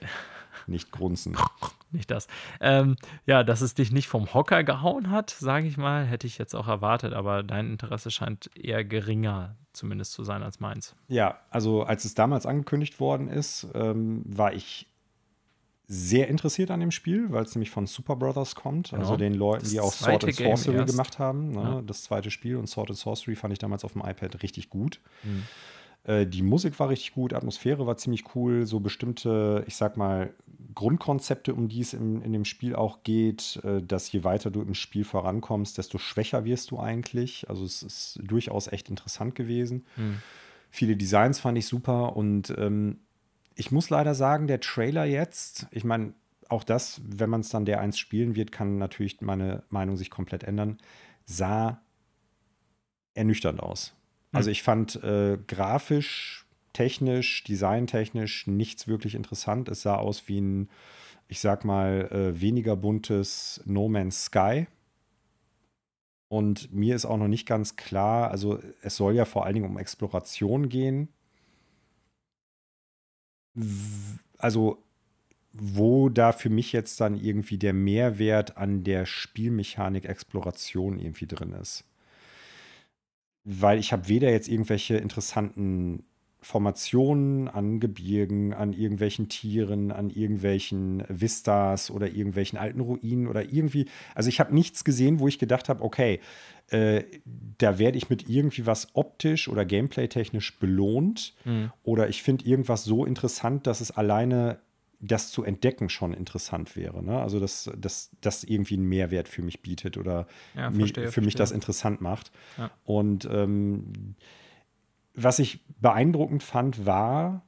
nicht grunzen. Nicht das. Ähm, ja, dass es dich nicht vom Hocker gehauen hat, sage ich mal, hätte ich jetzt auch erwartet, aber dein Interesse scheint eher geringer zumindest zu sein als meins. Ja, also als es damals angekündigt worden ist, ähm, war ich sehr interessiert an dem Spiel, weil es nämlich von Super Brothers kommt, genau. also den Leuten, die auch Sword and Sorcery gemacht haben. Ne? Ja. Das zweite Spiel und Sword and Sorcery fand ich damals auf dem iPad richtig gut. Mhm. Äh, die Musik war richtig gut, Atmosphäre war ziemlich cool, so bestimmte, ich sag mal, Grundkonzepte, um die es in, in dem Spiel auch geht, äh, dass je weiter du im Spiel vorankommst, desto schwächer wirst du eigentlich. Also es ist durchaus echt interessant gewesen. Mhm. Viele Designs fand ich super und ähm, ich muss leider sagen, der Trailer jetzt, ich meine, auch das, wenn man es dann der eins spielen wird, kann natürlich meine Meinung sich komplett ändern, sah ernüchternd aus. Also hm. ich fand äh, grafisch, technisch, designtechnisch nichts wirklich interessant. Es sah aus wie ein, ich sag mal, äh, weniger buntes No Man's Sky. Und mir ist auch noch nicht ganz klar, also es soll ja vor allen Dingen um Exploration gehen. Also wo da für mich jetzt dann irgendwie der Mehrwert an der Spielmechanik Exploration irgendwie drin ist weil ich habe weder jetzt irgendwelche interessanten Formationen an Gebirgen, an irgendwelchen Tieren, an irgendwelchen Vistas oder irgendwelchen alten Ruinen oder irgendwie. Also ich habe nichts gesehen, wo ich gedacht habe, okay, äh, da werde ich mit irgendwie was optisch oder gameplay-technisch belohnt. Mhm. Oder ich finde irgendwas so interessant, dass es alleine das zu entdecken schon interessant wäre. Ne? Also, dass das irgendwie einen Mehrwert für mich bietet oder ja, verstehe, mich, für verstehe. mich das interessant macht. Ja. Und ähm, was ich beeindruckend fand, war,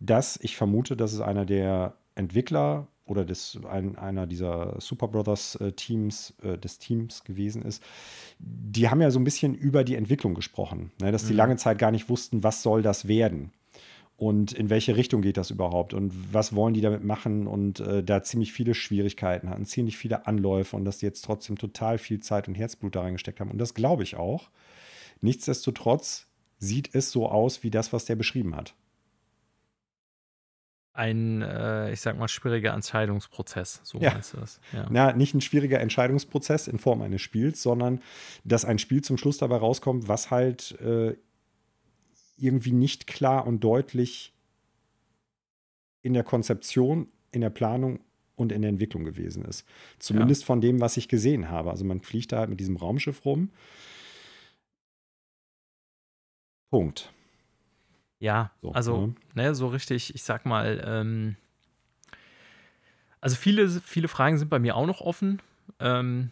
dass ich vermute, dass es einer der Entwickler oder des, ein, einer dieser Super Brothers äh, Teams, äh, des Teams gewesen ist, die haben ja so ein bisschen über die Entwicklung gesprochen, ne? dass die mhm. lange Zeit gar nicht wussten, was soll das werden und in welche Richtung geht das überhaupt und was wollen die damit machen und äh, da ziemlich viele Schwierigkeiten hatten, ziemlich viele Anläufe und dass die jetzt trotzdem total viel Zeit und Herzblut da reingesteckt haben. Und das glaube ich auch. Nichtsdestotrotz sieht es so aus wie das, was der beschrieben hat. Ein, äh, ich sag mal, schwieriger Entscheidungsprozess, so ja. meinst du das? Ja. Na, nicht ein schwieriger Entscheidungsprozess in Form eines Spiels, sondern dass ein Spiel zum Schluss dabei rauskommt, was halt äh, irgendwie nicht klar und deutlich in der Konzeption, in der Planung und in der Entwicklung gewesen ist. Zumindest ja. von dem, was ich gesehen habe. Also man fliegt da halt mit diesem Raumschiff rum. Punkt. Ja, so, also ne? ne? so richtig, ich sag mal, ähm, also viele, viele Fragen sind bei mir auch noch offen. Ähm,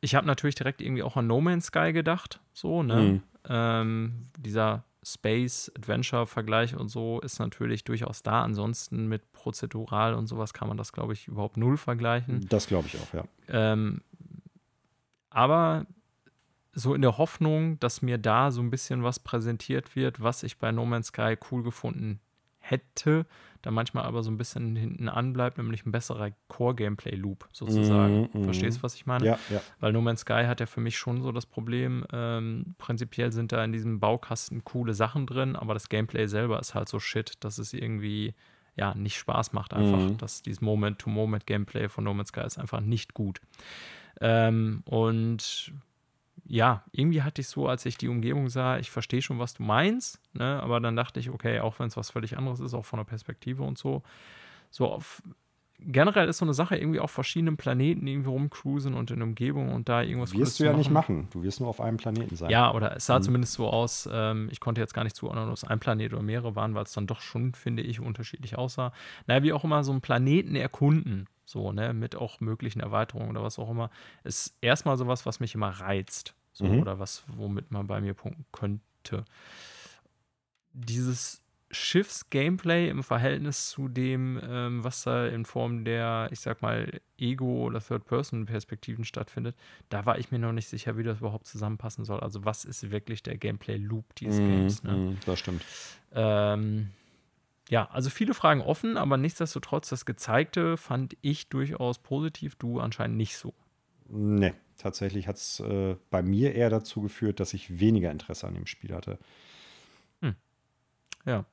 ich habe natürlich direkt irgendwie auch an No Man's Sky gedacht, so, ne? Mhm. Ähm, dieser Space-Adventure-Vergleich und so ist natürlich durchaus da. Ansonsten mit prozedural und sowas kann man das, glaube ich, überhaupt null vergleichen. Das glaube ich auch, ja. Ähm, aber so in der Hoffnung, dass mir da so ein bisschen was präsentiert wird, was ich bei No Man's Sky cool gefunden hätte, da manchmal aber so ein bisschen hinten anbleibt, nämlich ein besserer Core-Gameplay-Loop sozusagen. Mm, mm, Verstehst du, was ich meine? Ja, ja. Weil No Man's Sky hat ja für mich schon so das Problem, ähm, prinzipiell sind da in diesem Baukasten coole Sachen drin, aber das Gameplay selber ist halt so shit, dass es irgendwie ja nicht Spaß macht einfach. Mm. Dass dieses Moment-to-Moment-Gameplay von No Man's Sky ist einfach nicht gut. Ähm, und ja, irgendwie hatte ich so, als ich die Umgebung sah, ich verstehe schon, was du meinst, ne? aber dann dachte ich, okay, auch wenn es was völlig anderes ist, auch von der Perspektive und so, so auf, generell ist so eine Sache irgendwie auf verschiedenen Planeten irgendwie rumcruisen und in Umgebung und da irgendwas Wirst du ja nicht machen. Du wirst nur auf einem Planeten sein. Ja, oder es sah mhm. zumindest so aus. Ähm, ich konnte jetzt gar nicht zuordnen, ob es ein Planet oder mehrere waren, weil es dann doch schon, finde ich, unterschiedlich aussah. Naja, wie auch immer, so einen Planeten erkunden, so, ne, mit auch möglichen Erweiterungen oder was auch immer, ist erstmal sowas, was mich immer reizt. So, mhm. oder was, womit man bei mir punkten könnte. Dieses Schiffs-Gameplay im Verhältnis zu dem, ähm, was da in Form der, ich sag mal, Ego- oder Third-Person-Perspektiven stattfindet, da war ich mir noch nicht sicher, wie das überhaupt zusammenpassen soll. Also, was ist wirklich der Gameplay-Loop dieses mm, Games? Ne? Mm, das stimmt. Ähm, ja, also viele Fragen offen, aber nichtsdestotrotz, das Gezeigte fand ich durchaus positiv, du anscheinend nicht so. Nee, tatsächlich hat es äh, bei mir eher dazu geführt, dass ich weniger Interesse an dem Spiel hatte. Ja.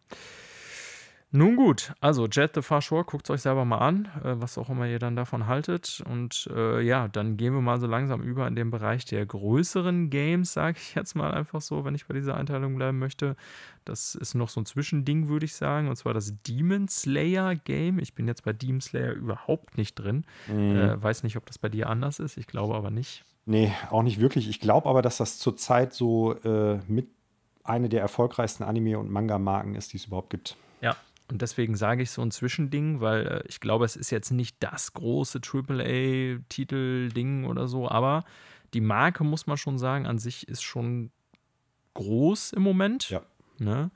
Nun gut, also Jet the Far Shore, guckt es euch selber mal an, äh, was auch immer ihr dann davon haltet. Und äh, ja, dann gehen wir mal so langsam über in den Bereich der größeren Games, sage ich jetzt mal einfach so, wenn ich bei dieser Einteilung bleiben möchte. Das ist noch so ein Zwischending, würde ich sagen, und zwar das Demon Slayer Game. Ich bin jetzt bei Demon Slayer überhaupt nicht drin. Mhm. Äh, weiß nicht, ob das bei dir anders ist, ich glaube aber nicht. Nee, auch nicht wirklich. Ich glaube aber, dass das zurzeit so äh, mit eine der erfolgreichsten Anime- und Manga-Marken ist, die es überhaupt gibt. Ja, und deswegen sage ich so ein Zwischending, weil äh, ich glaube, es ist jetzt nicht das große AAA-Titel-Ding oder so, aber die Marke, muss man schon sagen, an sich ist schon groß im Moment. Ja. Ne?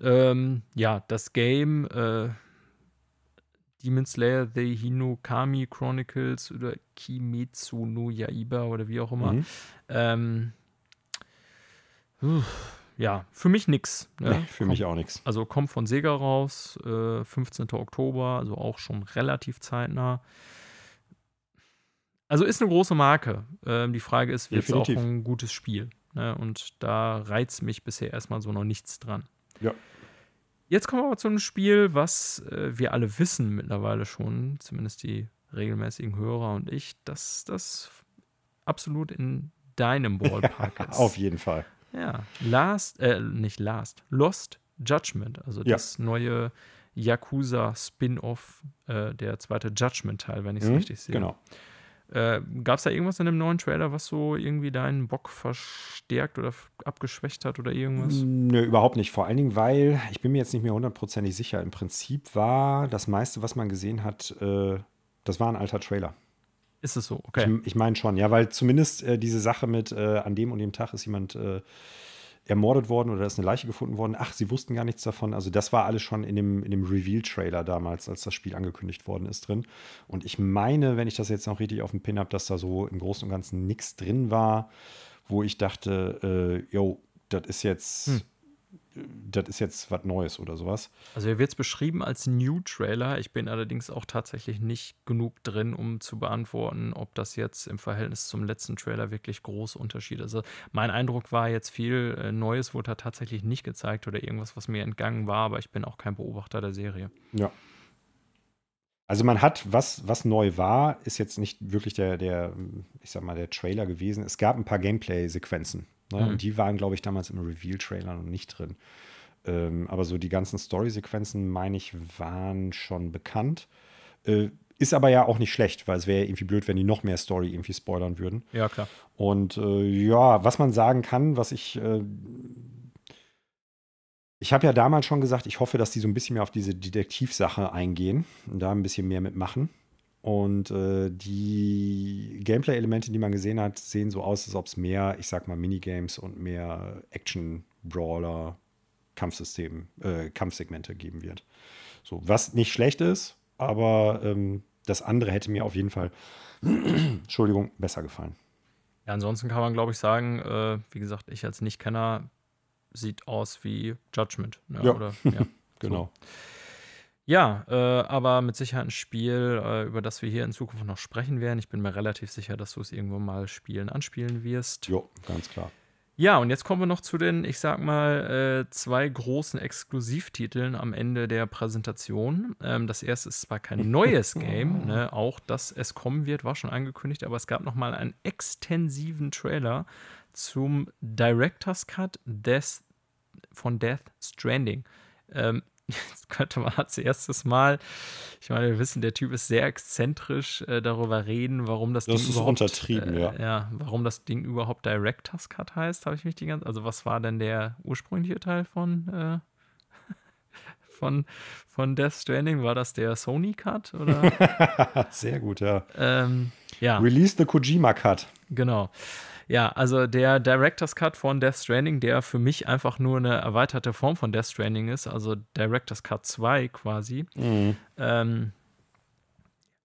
Ähm, ja, das Game äh, Demon Slayer The Hinokami Chronicles oder Kimetsu no Yaiba oder wie auch immer. Mhm. Ähm, ja, für mich nix. Ne? Nee, für kommt, mich auch nix. Also kommt von Sega raus, äh, 15. Oktober, also auch schon relativ zeitnah. Also ist eine große Marke. Ähm, die Frage ist, wird es auch ein gutes Spiel? Ne? Und da reizt mich bisher erstmal so noch nichts dran. Ja. Jetzt kommen wir aber zu einem Spiel, was äh, wir alle wissen mittlerweile schon, zumindest die regelmäßigen Hörer und ich, dass das absolut in deinem Ballpark ist. Auf jeden Fall. Ja, Last, äh, nicht Last, Lost Judgment, also ja. das neue Yakuza-Spin-Off, äh, der zweite Judgment-Teil, wenn ich es mhm, richtig sehe. Genau. Äh, Gab es da irgendwas in dem neuen Trailer, was so irgendwie deinen Bock verstärkt oder abgeschwächt hat oder irgendwas? Nö, überhaupt nicht. Vor allen Dingen, weil ich bin mir jetzt nicht mehr hundertprozentig sicher. Im Prinzip war das meiste, was man gesehen hat, äh, das war ein alter Trailer. Ist es so? Okay. Ich, ich meine schon, ja, weil zumindest äh, diese Sache mit äh, an dem und dem Tag ist jemand äh, ermordet worden oder ist eine Leiche gefunden worden. Ach, sie wussten gar nichts davon. Also das war alles schon in dem, in dem Reveal-Trailer damals, als das Spiel angekündigt worden ist, drin. Und ich meine, wenn ich das jetzt noch richtig auf dem Pin habe, dass da so im Großen und Ganzen nichts drin war, wo ich dachte, äh, yo, das ist jetzt. Hm das ist jetzt was Neues oder sowas. Also er wird es beschrieben als New Trailer. Ich bin allerdings auch tatsächlich nicht genug drin, um zu beantworten, ob das jetzt im Verhältnis zum letzten Trailer wirklich große Unterschiede ist. Also mein Eindruck war jetzt viel äh, Neues wurde da tatsächlich nicht gezeigt oder irgendwas, was mir entgangen war, aber ich bin auch kein Beobachter der Serie. Ja. Also man hat, was, was neu war, ist jetzt nicht wirklich der, der, ich sag mal, der Trailer gewesen. Es gab ein paar Gameplay-Sequenzen. Ne? Mhm. Und die waren, glaube ich, damals im Reveal-Trailer noch nicht drin. Ähm, aber so die ganzen Story-Sequenzen, meine ich, waren schon bekannt. Äh, ist aber ja auch nicht schlecht, weil es wäre irgendwie blöd, wenn die noch mehr Story irgendwie spoilern würden. Ja, klar. Und äh, ja, was man sagen kann, was ich. Äh, ich habe ja damals schon gesagt, ich hoffe, dass die so ein bisschen mehr auf diese Detektivsache eingehen und da ein bisschen mehr mitmachen. Und äh, die Gameplay-Elemente, die man gesehen hat, sehen so aus, als ob es mehr, ich sag mal, Minigames und mehr Action-Brawler, Kampfsystem, äh, Kampfsegmente geben wird. So, was nicht schlecht ist, aber ähm, das andere hätte mir auf jeden Fall, Entschuldigung, besser gefallen. Ja, ansonsten kann man, glaube ich, sagen, äh, wie gesagt, ich als Nicht-Kenner sieht aus wie Judgment. Ne? Ja, Oder, ja genau. So. Ja, äh, aber mit Sicherheit ein Spiel, äh, über das wir hier in Zukunft noch sprechen werden. Ich bin mir relativ sicher, dass du es irgendwo mal spielen, anspielen wirst. Jo, ganz klar. Ja, und jetzt kommen wir noch zu den, ich sag mal, äh, zwei großen Exklusivtiteln am Ende der Präsentation. Ähm, das erste ist zwar kein neues Game, ne, auch dass es kommen wird, war schon angekündigt, aber es gab noch mal einen extensiven Trailer zum Director's Cut Death, von Death Stranding. Ähm, jetzt könnte man als erstes mal, ich meine, wir wissen, der Typ ist sehr exzentrisch äh, darüber reden, warum das, das Ding ist überhaupt untertrieben, äh, ja. ja, warum das Ding überhaupt Director's Cut heißt, habe ich mich die ganze, also was war denn der ursprüngliche Teil von äh, von von Death Stranding? War das der Sony Cut oder? Sehr gut, ja. ähm, ja. Release the Kojima Cut. Genau. Ja, also der Director's Cut von Death Stranding, der für mich einfach nur eine erweiterte Form von Death Stranding ist, also Director's Cut 2 quasi. Mhm. Ähm,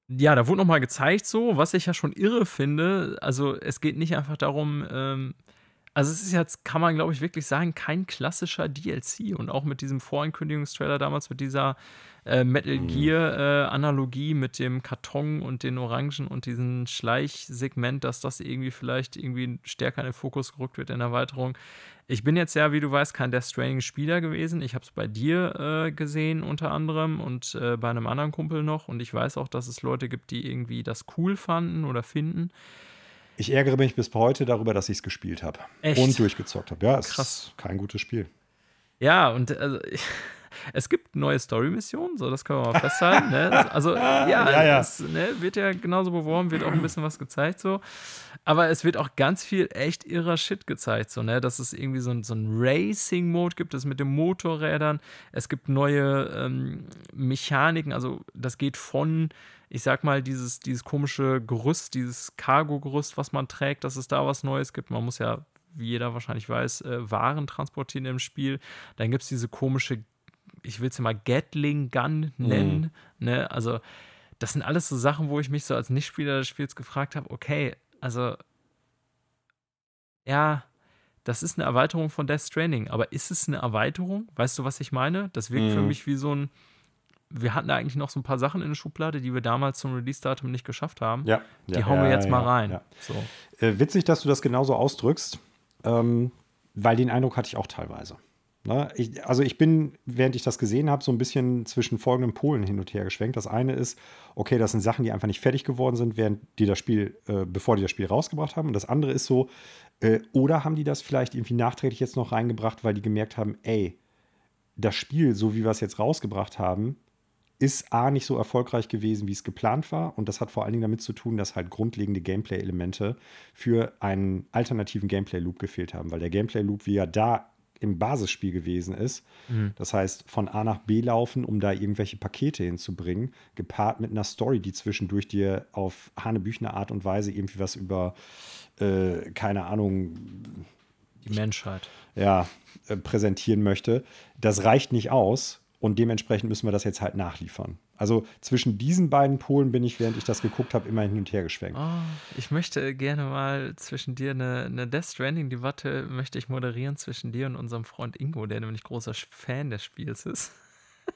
ja, da wurde nochmal gezeigt, so, was ich ja schon irre finde. Also, es geht nicht einfach darum, ähm, also, es ist jetzt, kann man glaube ich wirklich sagen, kein klassischer DLC. Und auch mit diesem Vorankündigungstrailer damals, mit dieser äh, Metal Mhm. Gear-Analogie mit dem Karton und den Orangen und diesem Schleichsegment, dass das irgendwie vielleicht irgendwie stärker in den Fokus gerückt wird in der Erweiterung. Ich bin jetzt ja, wie du weißt, kein Death Stranding-Spieler gewesen. Ich habe es bei dir äh, gesehen unter anderem und äh, bei einem anderen Kumpel noch. Und ich weiß auch, dass es Leute gibt, die irgendwie das cool fanden oder finden. Ich ärgere mich bis heute darüber, dass ich es gespielt habe. Und durchgezockt habe. Ja, es Krass. ist kein gutes Spiel. Ja, und also, es gibt neue Story-Missionen, so das können wir mal festhalten. ne? Also, ja, Ja, ja. Es ne, wird ja genauso beworben, wird auch ein bisschen was gezeigt, so. Aber es wird auch ganz viel echt irrer Shit gezeigt, so, ne? Dass es irgendwie so, ein- so ein Racing-Mode gibt, das mit den Motorrädern. Es gibt neue ähm, Mechaniken, also das geht von. Ich sag mal, dieses, dieses komische Gerüst, dieses Cargo-Gerüst, was man trägt, dass es da was Neues gibt. Man muss ja, wie jeder wahrscheinlich weiß, äh, Waren transportieren im Spiel. Dann gibt es diese komische ich will es mal Gatling Gun nennen. Ne? Also, das sind alles so Sachen, wo ich mich so als Nichtspieler des Spiels gefragt habe, okay, also ja, das ist eine Erweiterung von Death Stranding, aber ist es eine Erweiterung? Weißt du, was ich meine? Das wirkt für Mhm. mich wie so ein wir hatten da eigentlich noch so ein paar Sachen in der Schublade, die wir damals zum Release-Datum nicht geschafft haben. Ja. Die ja, hauen wir ja, jetzt mal ja, rein. Ja. So. Äh, witzig, dass du das genauso ausdrückst, ähm, weil den Eindruck hatte ich auch teilweise. Ne? Ich, also ich bin, während ich das gesehen habe, so ein bisschen zwischen folgenden Polen hin und her geschwenkt. Das eine ist, okay, das sind Sachen, die einfach nicht fertig geworden sind, während die das Spiel, äh, bevor die das Spiel rausgebracht haben. Und das andere ist so, äh, oder haben die das vielleicht irgendwie nachträglich jetzt noch reingebracht, weil die gemerkt haben, ey, das Spiel, so wie wir es jetzt rausgebracht haben, ist A nicht so erfolgreich gewesen, wie es geplant war. Und das hat vor allen Dingen damit zu tun, dass halt grundlegende Gameplay-Elemente für einen alternativen Gameplay-Loop gefehlt haben. Weil der Gameplay-Loop, wie er da im Basisspiel gewesen ist, das heißt von A nach B laufen, um da irgendwelche Pakete hinzubringen, gepaart mit einer Story, die zwischendurch dir auf hanebüchene Art und Weise irgendwie was über, äh, keine Ahnung, Die Menschheit. ja, äh, präsentieren möchte, das reicht nicht aus und dementsprechend müssen wir das jetzt halt nachliefern. Also zwischen diesen beiden Polen bin ich, während ich das geguckt habe, immer hin und her geschwenkt. Oh, ich möchte gerne mal zwischen dir eine, eine Death Stranding-Debatte möchte ich moderieren zwischen dir und unserem Freund Ingo, der nämlich großer Fan des Spiels ist.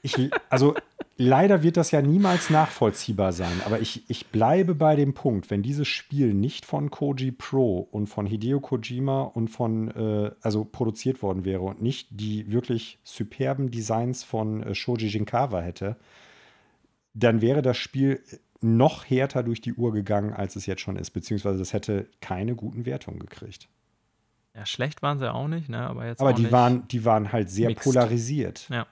Ich, also leider wird das ja niemals nachvollziehbar sein, aber ich, ich bleibe bei dem Punkt, wenn dieses Spiel nicht von Koji Pro und von Hideo Kojima und von, äh, also produziert worden wäre und nicht die wirklich superben Designs von äh, Shoji Shinkawa hätte, dann wäre das Spiel noch härter durch die Uhr gegangen, als es jetzt schon ist, beziehungsweise das hätte keine guten Wertungen gekriegt. Ja, schlecht waren sie auch nicht, ne? Aber jetzt Aber die nicht. waren, die waren halt sehr Mixed. polarisiert. Ja.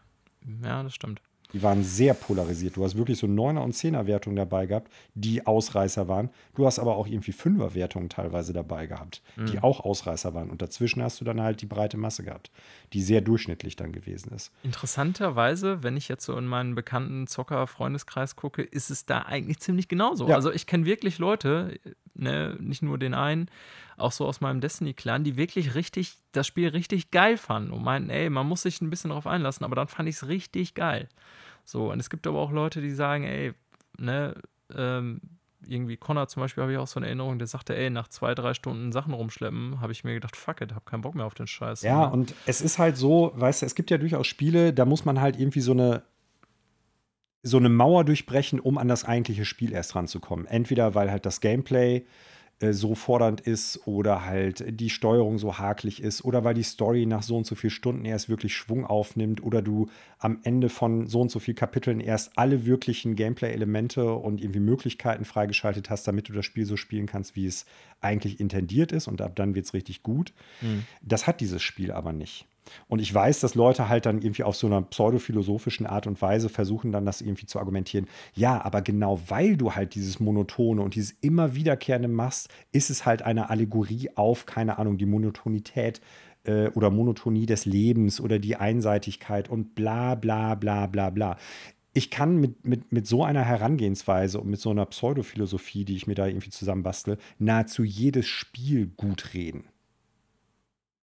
Ja, das stimmt. Die waren sehr polarisiert. Du hast wirklich so 9er und 10er Wertungen dabei gehabt, die Ausreißer waren. Du hast aber auch irgendwie 5er Wertungen teilweise dabei gehabt, die auch Ausreißer waren. Und dazwischen hast du dann halt die breite Masse gehabt, die sehr durchschnittlich dann gewesen ist. Interessanterweise, wenn ich jetzt so in meinen bekannten Zocker-Freundeskreis gucke, ist es da eigentlich ziemlich genauso. Ja. Also ich kenne wirklich Leute, ne, nicht nur den einen, auch so aus meinem Destiny-Clan, die wirklich richtig, das Spiel richtig geil fanden und meinten, ey, man muss sich ein bisschen drauf einlassen, aber dann fand ich es richtig geil. So, und es gibt aber auch Leute, die sagen, ey, ne, ähm, irgendwie Connor zum Beispiel habe ich auch so eine Erinnerung, der sagte, ey, nach zwei, drei Stunden Sachen rumschleppen, habe ich mir gedacht, fuck it, hab keinen Bock mehr auf den Scheiß. Ja, und es ist halt so, weißt du, es gibt ja durchaus Spiele, da muss man halt irgendwie so eine so eine Mauer durchbrechen, um an das eigentliche Spiel erst ranzukommen. Entweder weil halt das Gameplay so fordernd ist oder halt die Steuerung so hakelig ist oder weil die Story nach so und so vielen Stunden erst wirklich Schwung aufnimmt oder du am Ende von so und so vielen Kapiteln erst alle wirklichen Gameplay-Elemente und irgendwie Möglichkeiten freigeschaltet hast, damit du das Spiel so spielen kannst, wie es eigentlich intendiert ist und ab dann wird es richtig gut. Das hat dieses Spiel aber nicht. Und ich weiß, dass Leute halt dann irgendwie auf so einer pseudophilosophischen Art und Weise versuchen, dann das irgendwie zu argumentieren. Ja, aber genau weil du halt dieses Monotone und dieses immer wiederkehrende machst, ist es halt eine Allegorie auf, keine Ahnung, die Monotonität äh, oder Monotonie des Lebens oder die Einseitigkeit und bla bla bla bla bla ich kann mit, mit, mit so einer Herangehensweise und mit so einer Pseudophilosophie, die ich mir da irgendwie zusammenbastle, nahezu jedes Spiel gut reden.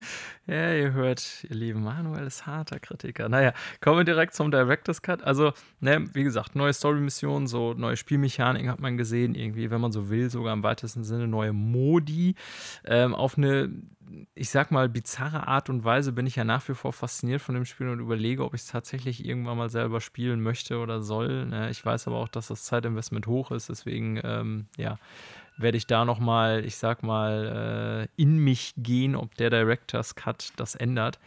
Ja, ihr hört, ihr lieben Manuel ist harter Kritiker. Naja, kommen wir direkt zum Director's Cut. Also, ne, wie gesagt, neue Story-Missionen, so neue Spielmechaniken hat man gesehen, irgendwie, wenn man so will, sogar im weitesten Sinne neue Modi. Ähm, auf eine, ich sag mal, bizarre Art und Weise bin ich ja nach wie vor fasziniert von dem Spiel und überlege, ob ich es tatsächlich irgendwann mal selber spielen möchte oder soll. Ne? Ich weiß aber auch, dass das Zeitinvestment hoch ist, deswegen, ähm, ja werde ich da nochmal, ich sag mal, äh, in mich gehen, ob der Director's Cut das ändert.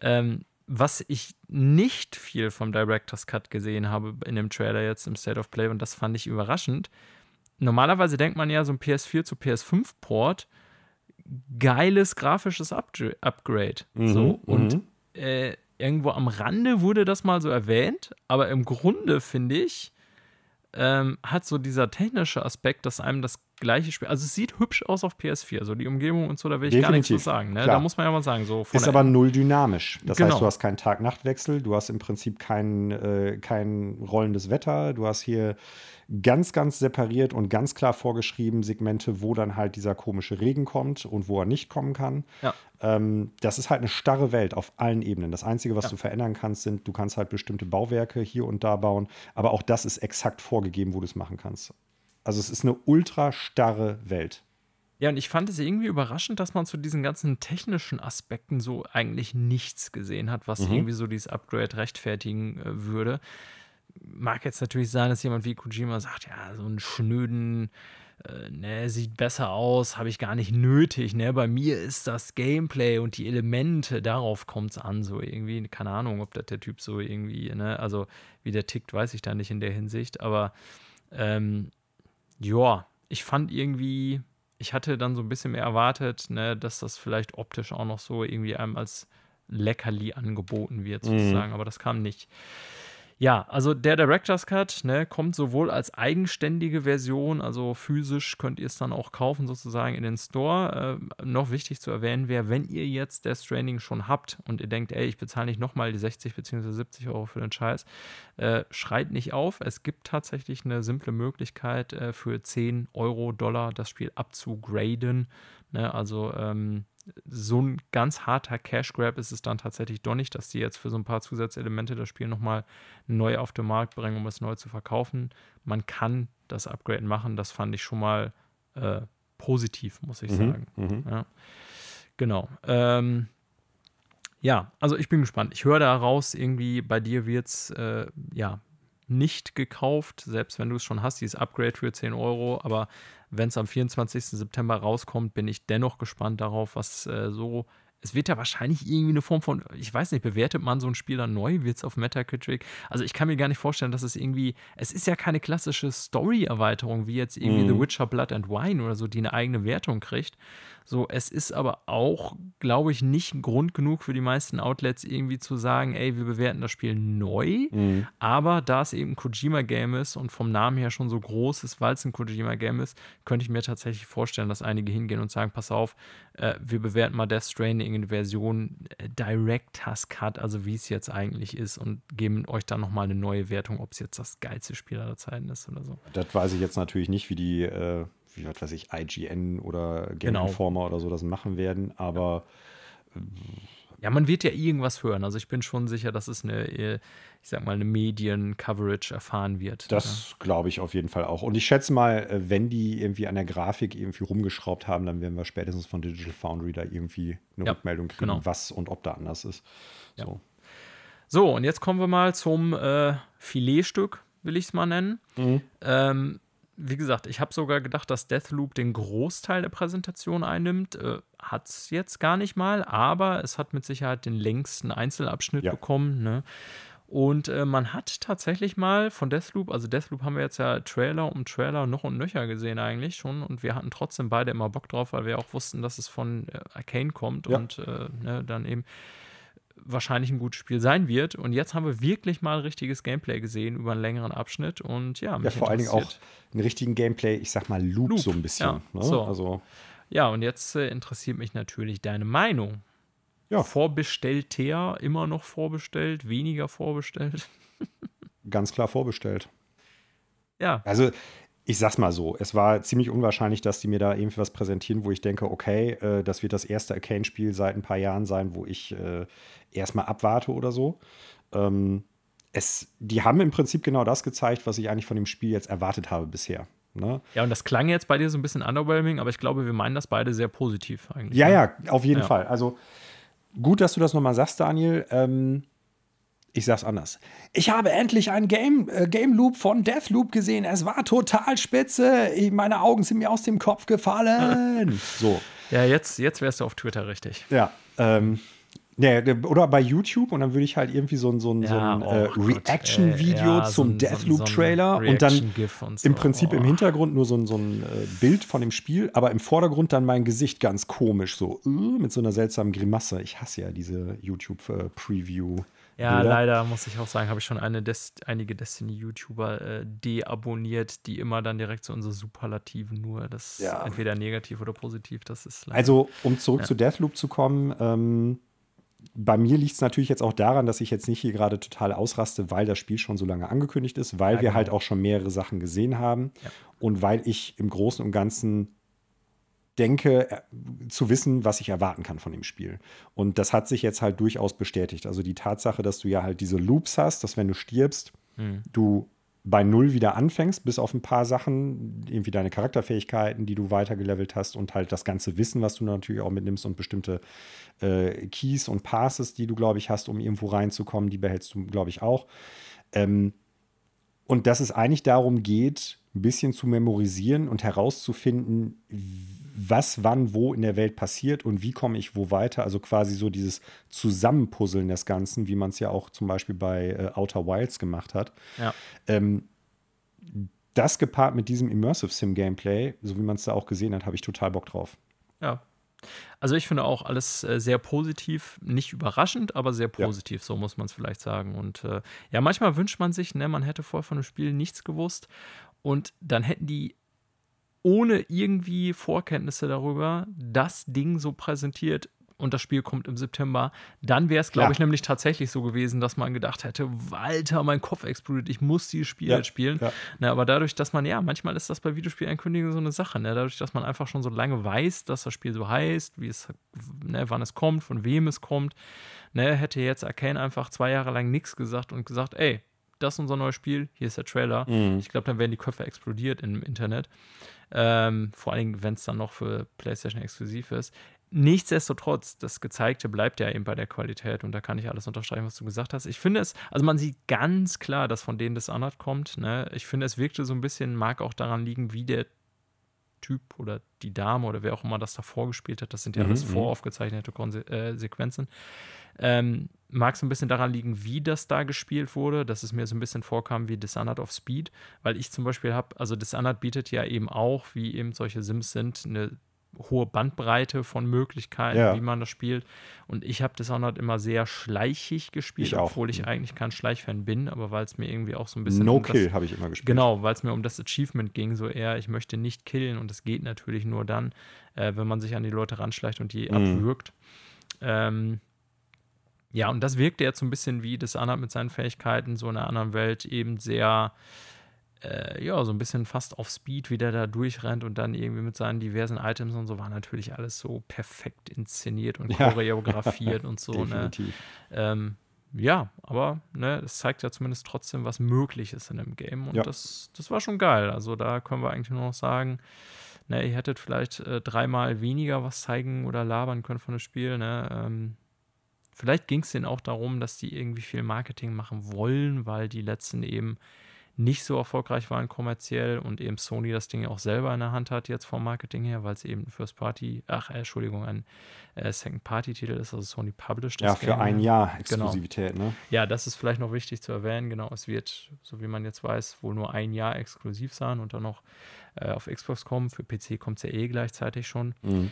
Ähm, was ich nicht viel vom Director's Cut gesehen habe in dem Trailer jetzt im State of Play, und das fand ich überraschend. Normalerweise denkt man ja, so ein PS4 zu PS5-Port, geiles grafisches Upgrade. Mhm, so, und mhm. äh, irgendwo am Rande wurde das mal so erwähnt, aber im Grunde finde ich, ähm, hat so dieser technische Aspekt, dass einem das gleiche Spiel, also es sieht hübsch aus auf PS4, so die Umgebung und so, da will ich Definitiv. gar nichts zu sagen. Ne? Da muss man ja mal sagen, so ist aber null dynamisch. Das genau. heißt, du hast keinen Tag-Nacht-Wechsel, du hast im Prinzip kein, äh, kein rollendes Wetter, du hast hier ganz, ganz separiert und ganz klar vorgeschrieben Segmente, wo dann halt dieser komische Regen kommt und wo er nicht kommen kann. Ja. Ähm, das ist halt eine starre Welt auf allen Ebenen. Das Einzige, was ja. du verändern kannst, sind, du kannst halt bestimmte Bauwerke hier und da bauen, aber auch das ist exakt vorgegeben, wo du es machen kannst. Also es ist eine ultra starre Welt. Ja, und ich fand es irgendwie überraschend, dass man zu diesen ganzen technischen Aspekten so eigentlich nichts gesehen hat, was mhm. irgendwie so dieses Upgrade rechtfertigen äh, würde mag jetzt natürlich sein, dass jemand wie Kojima sagt, ja, so einen schnöden, äh, ne, sieht besser aus, habe ich gar nicht nötig, ne? Bei mir ist das Gameplay und die Elemente, darauf kommt es an, so irgendwie, keine Ahnung, ob das der Typ so irgendwie, ne, also wie der tickt, weiß ich da nicht in der Hinsicht, aber ähm, ja, ich fand irgendwie, ich hatte dann so ein bisschen mehr erwartet, ne, dass das vielleicht optisch auch noch so irgendwie einem als Leckerli angeboten wird, mhm. sozusagen, mhm. aber das kam nicht. Ja, also der Director's Cut ne, kommt sowohl als eigenständige Version, also physisch könnt ihr es dann auch kaufen, sozusagen in den Store. Äh, noch wichtig zu erwähnen wäre, wenn ihr jetzt Death Stranding schon habt und ihr denkt, ey, ich bezahle nicht nochmal die 60 bzw. 70 Euro für den Scheiß, äh, schreit nicht auf. Es gibt tatsächlich eine simple Möglichkeit, äh, für 10 Euro, Dollar das Spiel abzugraden. Ne, also ähm, so ein ganz harter Cash Grab ist es dann tatsächlich doch nicht, dass die jetzt für so ein paar Zusatzelemente das Spiel nochmal neu auf den Markt bringen, um es neu zu verkaufen. Man kann das Upgrade machen, das fand ich schon mal äh, positiv, muss ich mhm, sagen. Mhm. Ja. Genau. Ähm, ja, also ich bin gespannt. Ich höre daraus, irgendwie bei dir wird es äh, ja nicht gekauft, selbst wenn du es schon hast, dieses Upgrade für 10 Euro, aber wenn es am 24. September rauskommt, bin ich dennoch gespannt darauf, was äh, so. Es wird ja wahrscheinlich irgendwie eine Form von, ich weiß nicht, bewertet man so ein Spiel dann neu, wird es auf Metacritic? Also ich kann mir gar nicht vorstellen, dass es irgendwie, es ist ja keine klassische Story-Erweiterung, wie jetzt irgendwie mm. The Witcher Blood and Wine oder so, die eine eigene Wertung kriegt, so, es ist aber auch, glaube ich, nicht Grund genug für die meisten Outlets irgendwie zu sagen, ey, wir bewerten das Spiel neu. Mhm. Aber da es eben ein Kojima-Game ist und vom Namen her schon so groß ist, weil es ein Kojima-Game ist, könnte ich mir tatsächlich vorstellen, dass einige hingehen und sagen, pass auf, äh, wir bewerten mal Death Stranding in Version äh, Director's Cut, also wie es jetzt eigentlich ist und geben euch dann nochmal eine neue Wertung, ob es jetzt das geilste Spiel aller Zeiten ist oder so. Das weiß ich jetzt natürlich nicht, wie die äh wie was weiß ich, IGN oder Game genau. Informer oder so das machen werden, aber ja, man wird ja irgendwas hören. Also ich bin schon sicher, dass es eine, ich sag mal, eine Medien-Coverage erfahren wird. Das glaube ich auf jeden Fall auch. Und ich schätze mal, äh, wenn die irgendwie an der Grafik irgendwie rumgeschraubt haben, dann werden wir spätestens von Digital Foundry da irgendwie eine ja, Rückmeldung kriegen, genau. was und ob da anders ist. So. Ja. so, und jetzt kommen wir mal zum äh, Filetstück, will ich es mal nennen. Mhm. Ähm, wie gesagt, ich habe sogar gedacht, dass Deathloop den Großteil der Präsentation einnimmt. Äh, hat es jetzt gar nicht mal, aber es hat mit Sicherheit den längsten Einzelabschnitt ja. bekommen. Ne? Und äh, man hat tatsächlich mal von Deathloop, also Deathloop haben wir jetzt ja Trailer um Trailer noch und nöcher gesehen eigentlich schon. Und wir hatten trotzdem beide immer Bock drauf, weil wir auch wussten, dass es von äh, Arcane kommt ja. und äh, ne, dann eben wahrscheinlich ein gutes Spiel sein wird. Und jetzt haben wir wirklich mal richtiges Gameplay gesehen über einen längeren Abschnitt. Und ja, ja vor allen Dingen auch einen richtigen Gameplay, ich sag mal Loop, Loop so ein bisschen. Ja, ne? so. also. ja und jetzt äh, interessiert mich natürlich deine Meinung. Ja. Vorbestellter, immer noch vorbestellt, weniger vorbestellt. Ganz klar vorbestellt. Ja. Also ich sag's mal so, es war ziemlich unwahrscheinlich, dass die mir da irgendwie was präsentieren, wo ich denke, okay, äh, das wird das erste Arcane-Spiel seit ein paar Jahren sein, wo ich äh, erstmal abwarte oder so. Ähm, es, die haben im Prinzip genau das gezeigt, was ich eigentlich von dem Spiel jetzt erwartet habe bisher. Ne? Ja, und das klang jetzt bei dir so ein bisschen underwhelming, aber ich glaube, wir meinen das beide sehr positiv eigentlich. Ja, ne? ja, auf jeden ja. Fall. Also gut, dass du das nochmal sagst, Daniel. Ähm, ich sag's anders. Ich habe endlich einen Game, äh, Game Loop von Deathloop gesehen. Es war total spitze. Ich, meine Augen sind mir aus dem Kopf gefallen. so. Ja, jetzt, jetzt wärst du auf Twitter richtig. Ja. Ähm, Nee, oder bei YouTube und dann würde ich halt irgendwie so ein, so ein, ja, so ein äh, oh Reaction-Video ja, zum so Deathloop-Trailer so und dann und so. im Prinzip oh. im Hintergrund nur so ein, so ein äh, Bild von dem Spiel, aber im Vordergrund dann mein Gesicht ganz komisch, so uh, mit so einer seltsamen Grimasse. Ich hasse ja diese YouTube-Preview. Ja, Bilder. leider muss ich auch sagen, habe ich schon Des einige Destiny-YouTuber äh, deabonniert, die immer dann direkt zu so unsere Superlativen nur, das ja. entweder negativ oder positiv, das ist leider. Also, um zurück ja. zu Deathloop zu kommen, ähm, bei mir liegt es natürlich jetzt auch daran, dass ich jetzt nicht hier gerade total ausraste, weil das Spiel schon so lange angekündigt ist, weil ja, wir genau. halt auch schon mehrere Sachen gesehen haben und weil ich im Großen und Ganzen denke, äh, zu wissen, was ich erwarten kann von dem Spiel. Und das hat sich jetzt halt durchaus bestätigt. Also die Tatsache, dass du ja halt diese Loops hast, dass wenn du stirbst, mhm. du bei Null wieder anfängst, bis auf ein paar Sachen, irgendwie deine Charakterfähigkeiten, die du weitergelevelt hast und halt das ganze Wissen, was du natürlich auch mitnimmst und bestimmte äh, Keys und Passes, die du, glaube ich, hast, um irgendwo reinzukommen, die behältst du, glaube ich, auch. Ähm, und dass es eigentlich darum geht, ein bisschen zu memorisieren und herauszufinden, was wann wo in der Welt passiert und wie komme ich wo weiter. Also quasi so dieses Zusammenpuzzeln des Ganzen, wie man es ja auch zum Beispiel bei äh, Outer Wilds gemacht hat. Ja. Ähm, das gepaart mit diesem Immersive Sim Gameplay, so wie man es da auch gesehen hat, habe ich total Bock drauf. Ja. Also ich finde auch alles äh, sehr positiv, nicht überraschend, aber sehr positiv, ja. so muss man es vielleicht sagen. Und äh, ja, manchmal wünscht man sich, ne, man hätte vorher von dem Spiel nichts gewusst und dann hätten die ohne irgendwie Vorkenntnisse darüber das Ding so präsentiert und das Spiel kommt im September, dann wäre es, glaube ja. ich, nämlich tatsächlich so gewesen, dass man gedacht hätte, Walter, mein Kopf explodiert, ich muss dieses Spiel ja. jetzt spielen. Ja. Na, aber dadurch, dass man, ja, manchmal ist das bei Videospielankündigungen so eine Sache, ne? dadurch, dass man einfach schon so lange weiß, dass das Spiel so heißt, wie es, ne, wann es kommt, von wem es kommt, ne, hätte jetzt Arcane einfach zwei Jahre lang nichts gesagt und gesagt, ey, das ist unser neues Spiel, hier ist der Trailer. Mhm. Ich glaube, dann wären die Köpfe explodiert im Internet. Ähm, vor allem, wenn es dann noch für PlayStation exklusiv ist. Nichtsdestotrotz, das Gezeigte bleibt ja eben bei der Qualität und da kann ich alles unterstreichen, was du gesagt hast. Ich finde es, also man sieht ganz klar, dass von denen das Dishonored kommt. Ne? Ich finde, es wirkte so ein bisschen, mag auch daran liegen, wie der Typ oder die Dame oder wer auch immer das davor gespielt hat. Das sind ja mhm, alles mhm. voraufgezeichnete Konse äh, Sequenzen. Ähm, mag es ein bisschen daran liegen, wie das da gespielt wurde, dass es mir so ein bisschen vorkam wie Dishonored of Speed, weil ich zum Beispiel habe, also Dishonored bietet ja eben auch, wie eben solche Sims sind, eine hohe Bandbreite von Möglichkeiten, ja. wie man das spielt. Und ich habe Dishonored immer sehr schleichig gespielt, ich obwohl ich eigentlich kein Schleichfan bin, aber weil es mir irgendwie auch so ein bisschen. No um Kill habe ich immer gespielt. Genau, weil es mir um das Achievement ging, so eher, ich möchte nicht killen und es geht natürlich nur dann, äh, wenn man sich an die Leute ranschleicht und die mhm. abwürgt. Ähm, ja, und das wirkte jetzt so ein bisschen wie das Anhalt mit seinen Fähigkeiten, so in einer anderen Welt eben sehr, äh, ja, so ein bisschen fast auf Speed, wie der da durchrennt und dann irgendwie mit seinen diversen Items und so war natürlich alles so perfekt inszeniert und ja. choreografiert und so. Ne? Definitiv. Ne? Ähm, ja, aber ne, es zeigt ja zumindest trotzdem, was möglich ist in dem Game. Und ja. das, das war schon geil. Also da können wir eigentlich nur noch sagen, ne, ihr hättet vielleicht äh, dreimal weniger was zeigen oder labern können von dem Spiel. Ne? Ähm, Vielleicht ging es denen auch darum, dass die irgendwie viel Marketing machen wollen, weil die letzten eben nicht so erfolgreich waren kommerziell und eben Sony das Ding auch selber in der Hand hat jetzt vom Marketing her, weil es eben First Party, ach äh, Entschuldigung, ein äh, Second Party Titel ist, also Sony published. Ja, für Game. ein Jahr genau. Exklusivität, genau. ne? Ja, das ist vielleicht noch wichtig zu erwähnen. Genau, es wird, so wie man jetzt weiß, wohl nur ein Jahr exklusiv sein und dann noch äh, auf Xbox kommen. Für PC kommt es ja eh gleichzeitig schon. Mhm.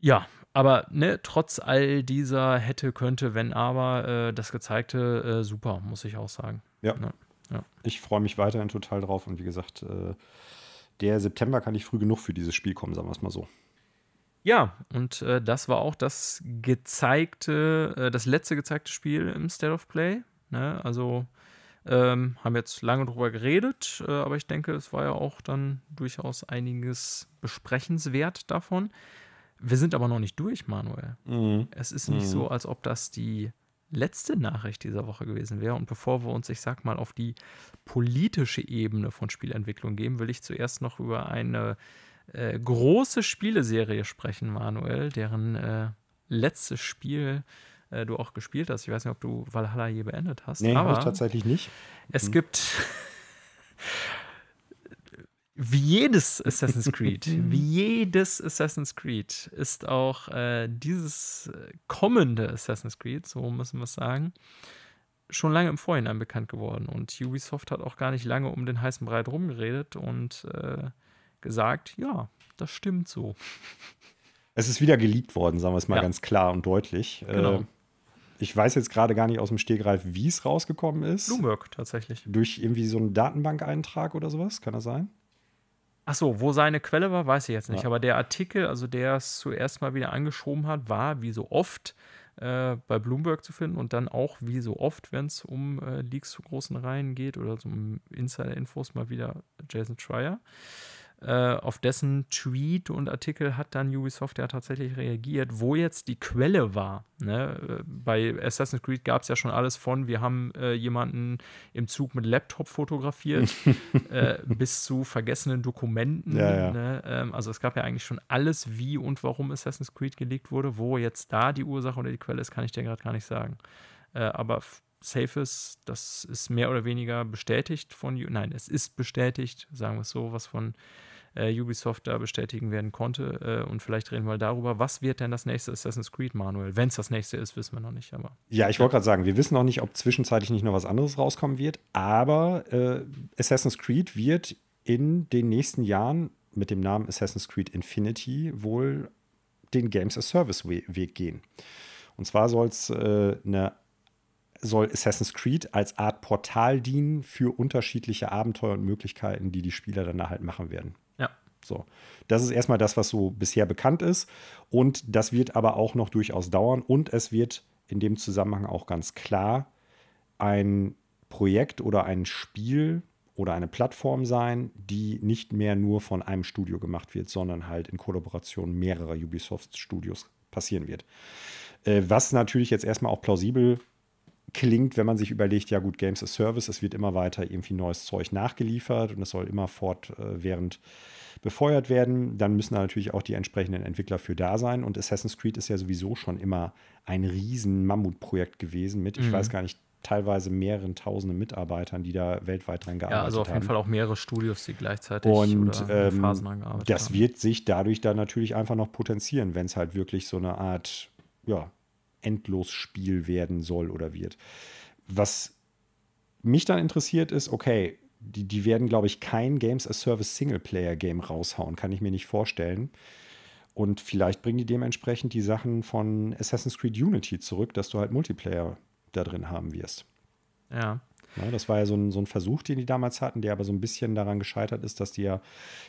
Ja, aber ne, trotz all dieser hätte, könnte, wenn, aber, äh, das gezeigte äh, super, muss ich auch sagen. Ja. ja, ja. Ich freue mich weiterhin total drauf und wie gesagt, äh, der September kann nicht früh genug für dieses Spiel kommen, sagen wir es mal so. Ja, und äh, das war auch das gezeigte, äh, das letzte gezeigte Spiel im State of Play. Ne? Also ähm, haben jetzt lange drüber geredet, äh, aber ich denke, es war ja auch dann durchaus einiges besprechenswert davon. Wir sind aber noch nicht durch, Manuel. Mhm. Es ist nicht mhm. so, als ob das die letzte Nachricht dieser Woche gewesen wäre. Und bevor wir uns, ich sag mal, auf die politische Ebene von Spielentwicklung geben, will ich zuerst noch über eine äh, große Spieleserie sprechen, Manuel, deren äh, letztes Spiel äh, du auch gespielt hast. Ich weiß nicht, ob du Valhalla je beendet hast. Nee, habe ich tatsächlich nicht. Es mhm. gibt wie jedes Assassin's Creed, wie jedes Assassin's Creed ist auch äh, dieses kommende Assassin's Creed, so müssen wir es sagen, schon lange im Vorhinein bekannt geworden. Und Ubisoft hat auch gar nicht lange um den heißen Brei rumgeredet und äh, gesagt, ja, das stimmt so. Es ist wieder geleakt worden, sagen wir es mal ja. ganz klar und deutlich. Genau. Äh, ich weiß jetzt gerade gar nicht aus dem Stegreif, wie es rausgekommen ist. Bloomberg tatsächlich. Durch irgendwie so einen Datenbankeintrag oder sowas, kann das sein? Ach so, wo seine Quelle war, weiß ich jetzt nicht. Ja. Aber der Artikel, also der es zuerst mal wieder angeschoben hat, war wie so oft äh, bei Bloomberg zu finden und dann auch wie so oft, wenn es um äh, Leaks zu großen Reihen geht oder so um Insider-Infos, mal wieder Jason Schreier. Äh, auf dessen Tweet und Artikel hat dann Ubisoft ja tatsächlich reagiert, wo jetzt die Quelle war. Ne? Äh, bei Assassin's Creed gab es ja schon alles von, wir haben äh, jemanden im Zug mit Laptop fotografiert, äh, bis zu vergessenen Dokumenten. Ja, ja. Ne? Ähm, also es gab ja eigentlich schon alles, wie und warum Assassin's Creed gelegt wurde. Wo jetzt da die Ursache oder die Quelle ist, kann ich dir gerade gar nicht sagen. Äh, aber safe ist, das ist mehr oder weniger bestätigt von, nein, es ist bestätigt, sagen wir es so, was von äh, Ubisoft da bestätigen werden konnte. Äh, und vielleicht reden wir darüber, was wird denn das nächste Assassin's Creed, Manuel? Wenn es das nächste ist, wissen wir noch nicht. Aber ja, ich wollte gerade sagen, wir wissen noch nicht, ob zwischenzeitlich nicht noch was anderes rauskommen wird. Aber äh, Assassin's Creed wird in den nächsten Jahren mit dem Namen Assassin's Creed Infinity wohl den Games as Service Weg gehen. Und zwar soll es äh, eine soll Assassin's Creed als Art Portal dienen für unterschiedliche Abenteuer und Möglichkeiten, die die Spieler dann halt machen werden. So, das ist erstmal das, was so bisher bekannt ist. Und das wird aber auch noch durchaus dauern. Und es wird in dem Zusammenhang auch ganz klar ein Projekt oder ein Spiel oder eine Plattform sein, die nicht mehr nur von einem Studio gemacht wird, sondern halt in Kollaboration mehrerer Ubisoft-Studios passieren wird. Äh, was natürlich jetzt erstmal auch plausibel klingt, wenn man sich überlegt, ja gut, Games as Service, es wird immer weiter irgendwie neues Zeug nachgeliefert und es soll immer fortwährend äh, befeuert werden, dann müssen da natürlich auch die entsprechenden Entwickler für da sein. Und Assassin's Creed ist ja sowieso schon immer ein riesen Mammutprojekt gewesen mit, ich mhm. weiß gar nicht, teilweise mehreren tausende Mitarbeitern, die da weltweit dran gearbeitet haben. Ja, also auf jeden haben. Fall auch mehrere Studios, die gleichzeitig und ähm, Phasen dran gearbeitet das haben. wird sich dadurch dann natürlich einfach noch potenzieren, wenn es halt wirklich so eine Art ja, Endlosspiel werden soll oder wird. Was mich dann interessiert ist, okay, die, die werden, glaube ich, kein Games as Service Singleplayer-Game raushauen, kann ich mir nicht vorstellen. Und vielleicht bringen die dementsprechend die Sachen von Assassin's Creed Unity zurück, dass du halt Multiplayer da drin haben wirst. Ja. ja das war ja so ein, so ein Versuch, den die damals hatten, der aber so ein bisschen daran gescheitert ist, dass die ja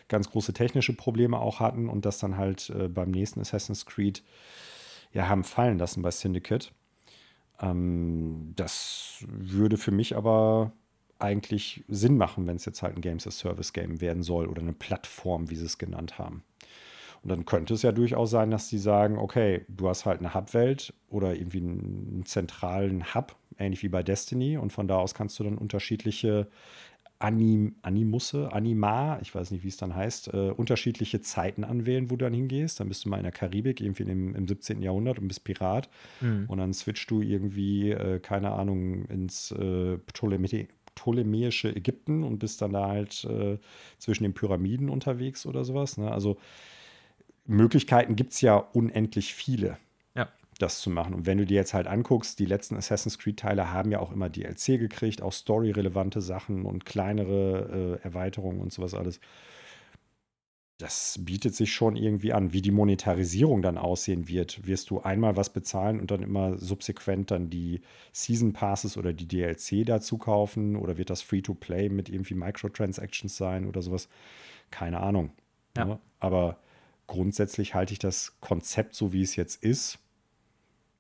ganz große technische Probleme auch hatten und das dann halt äh, beim nächsten Assassin's Creed ja haben fallen lassen bei Syndicate. Ähm, das würde für mich aber eigentlich Sinn machen, wenn es jetzt halt ein Games as Service Game werden soll oder eine Plattform, wie sie es genannt haben. Und dann könnte es ja durchaus sein, dass die sagen, okay, du hast halt eine Hub-Welt oder irgendwie einen zentralen Hub, ähnlich wie bei Destiny, und von da aus kannst du dann unterschiedliche Anim Animusse, Anima, ich weiß nicht, wie es dann heißt, äh, unterschiedliche Zeiten anwählen, wo du dann hingehst. Dann bist du mal in der Karibik, irgendwie im, im 17. Jahrhundert und bist Pirat. Mhm. Und dann switchst du irgendwie, äh, keine Ahnung, ins äh, Ptolemä ptolemäische Ägypten und bist dann da halt äh, zwischen den Pyramiden unterwegs oder sowas. Ne? Also Möglichkeiten gibt es ja unendlich viele. Das zu machen. Und wenn du dir jetzt halt anguckst, die letzten Assassin's Creed-Teile haben ja auch immer DLC gekriegt, auch story-relevante Sachen und kleinere äh, Erweiterungen und sowas alles. Das bietet sich schon irgendwie an. Wie die Monetarisierung dann aussehen wird, wirst du einmal was bezahlen und dann immer subsequent dann die Season Passes oder die DLC dazu kaufen? Oder wird das Free-to-Play mit irgendwie Microtransactions sein oder sowas? Keine Ahnung. Ja. Ne? Aber grundsätzlich halte ich das Konzept, so wie es jetzt ist,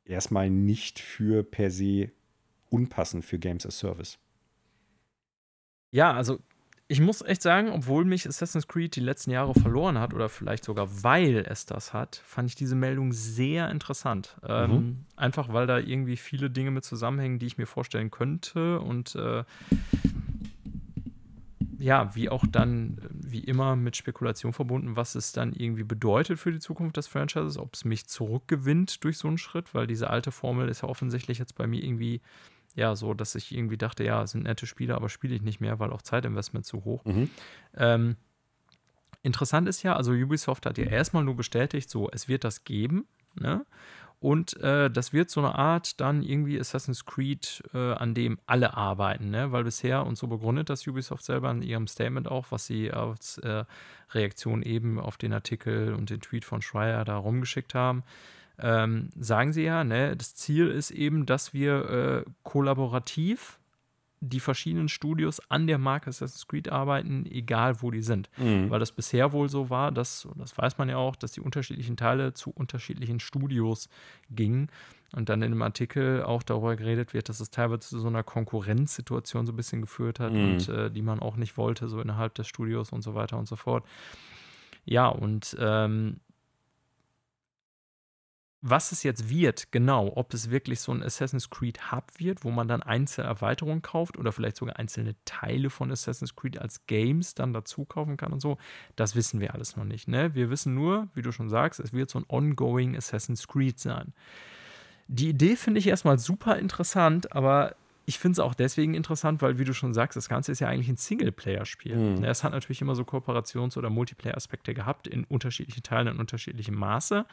erstmal nicht für per se unpassend für Games as Service. Ja, also ich muss echt sagen, obwohl mich Assassin's Creed die letzten Jahre verloren hat oder vielleicht sogar weil es das hat, fand ich diese Meldung sehr interessant. Ähm, Mhm. einfach weil da irgendwie viele Dinge mit zusammenhängen, die ich mir vorstellen könnte und äh, ja, wie auch dann, äh, wie immer, mit Spekulation verbunden, was es dann irgendwie bedeutet für die Zukunft des Franchises, ob es mich zurückgewinnt durch so einen Schritt, weil diese alte Formel ist ja offensichtlich jetzt bei mir irgendwie, ja, so, dass ich irgendwie dachte, ja, es sind nette Spiele, aber spiele ich nicht mehr, weil auch Zeitinvestment zu hoch. Mhm. Ähm, interessant ist ja, also Ubisoft hat ja erstmal nur bestätigt, so, es wird das geben, ne? Und äh, das wird so eine Art dann irgendwie Assassin's Creed, äh, an dem alle arbeiten, ne? Weil bisher, und so begründet das Ubisoft selber in ihrem Statement auch, was sie als äh, Reaktion eben auf den Artikel und den Tweet von Schreier da rumgeschickt haben, ähm, sagen sie ja, ne, das Ziel ist eben, dass wir äh, kollaborativ die verschiedenen Studios an der Marke Assassin's Creed arbeiten, egal wo die sind. Mhm. Weil das bisher wohl so war, dass, und das weiß man ja auch, dass die unterschiedlichen Teile zu unterschiedlichen Studios gingen. Und dann in dem Artikel auch darüber geredet wird, dass es teilweise zu so einer Konkurrenzsituation so ein bisschen geführt hat Mhm. und äh, die man auch nicht wollte, so innerhalb des Studios und so weiter und so fort. Ja, und ähm, was es jetzt wird, genau, ob es wirklich so ein Assassin's Creed Hub wird, wo man dann einzelne Erweiterungen kauft oder vielleicht sogar einzelne Teile von Assassin's Creed als Games dann dazu kaufen kann und so, das wissen wir alles noch nicht. Ne? Wir wissen nur, wie du schon sagst, es wird so ein ongoing Assassin's Creed sein. Die Idee finde ich erstmal super interessant, aber ich finde es auch deswegen interessant, weil, wie du schon sagst, das Ganze ist ja eigentlich ein Singleplayer-Spiel. Mhm. Ne, Es hat natürlich immer so Kooperations- oder Multiplayer-Aspekte gehabt, in unterschiedlichen Teilen, in unterschiedlichem Maße.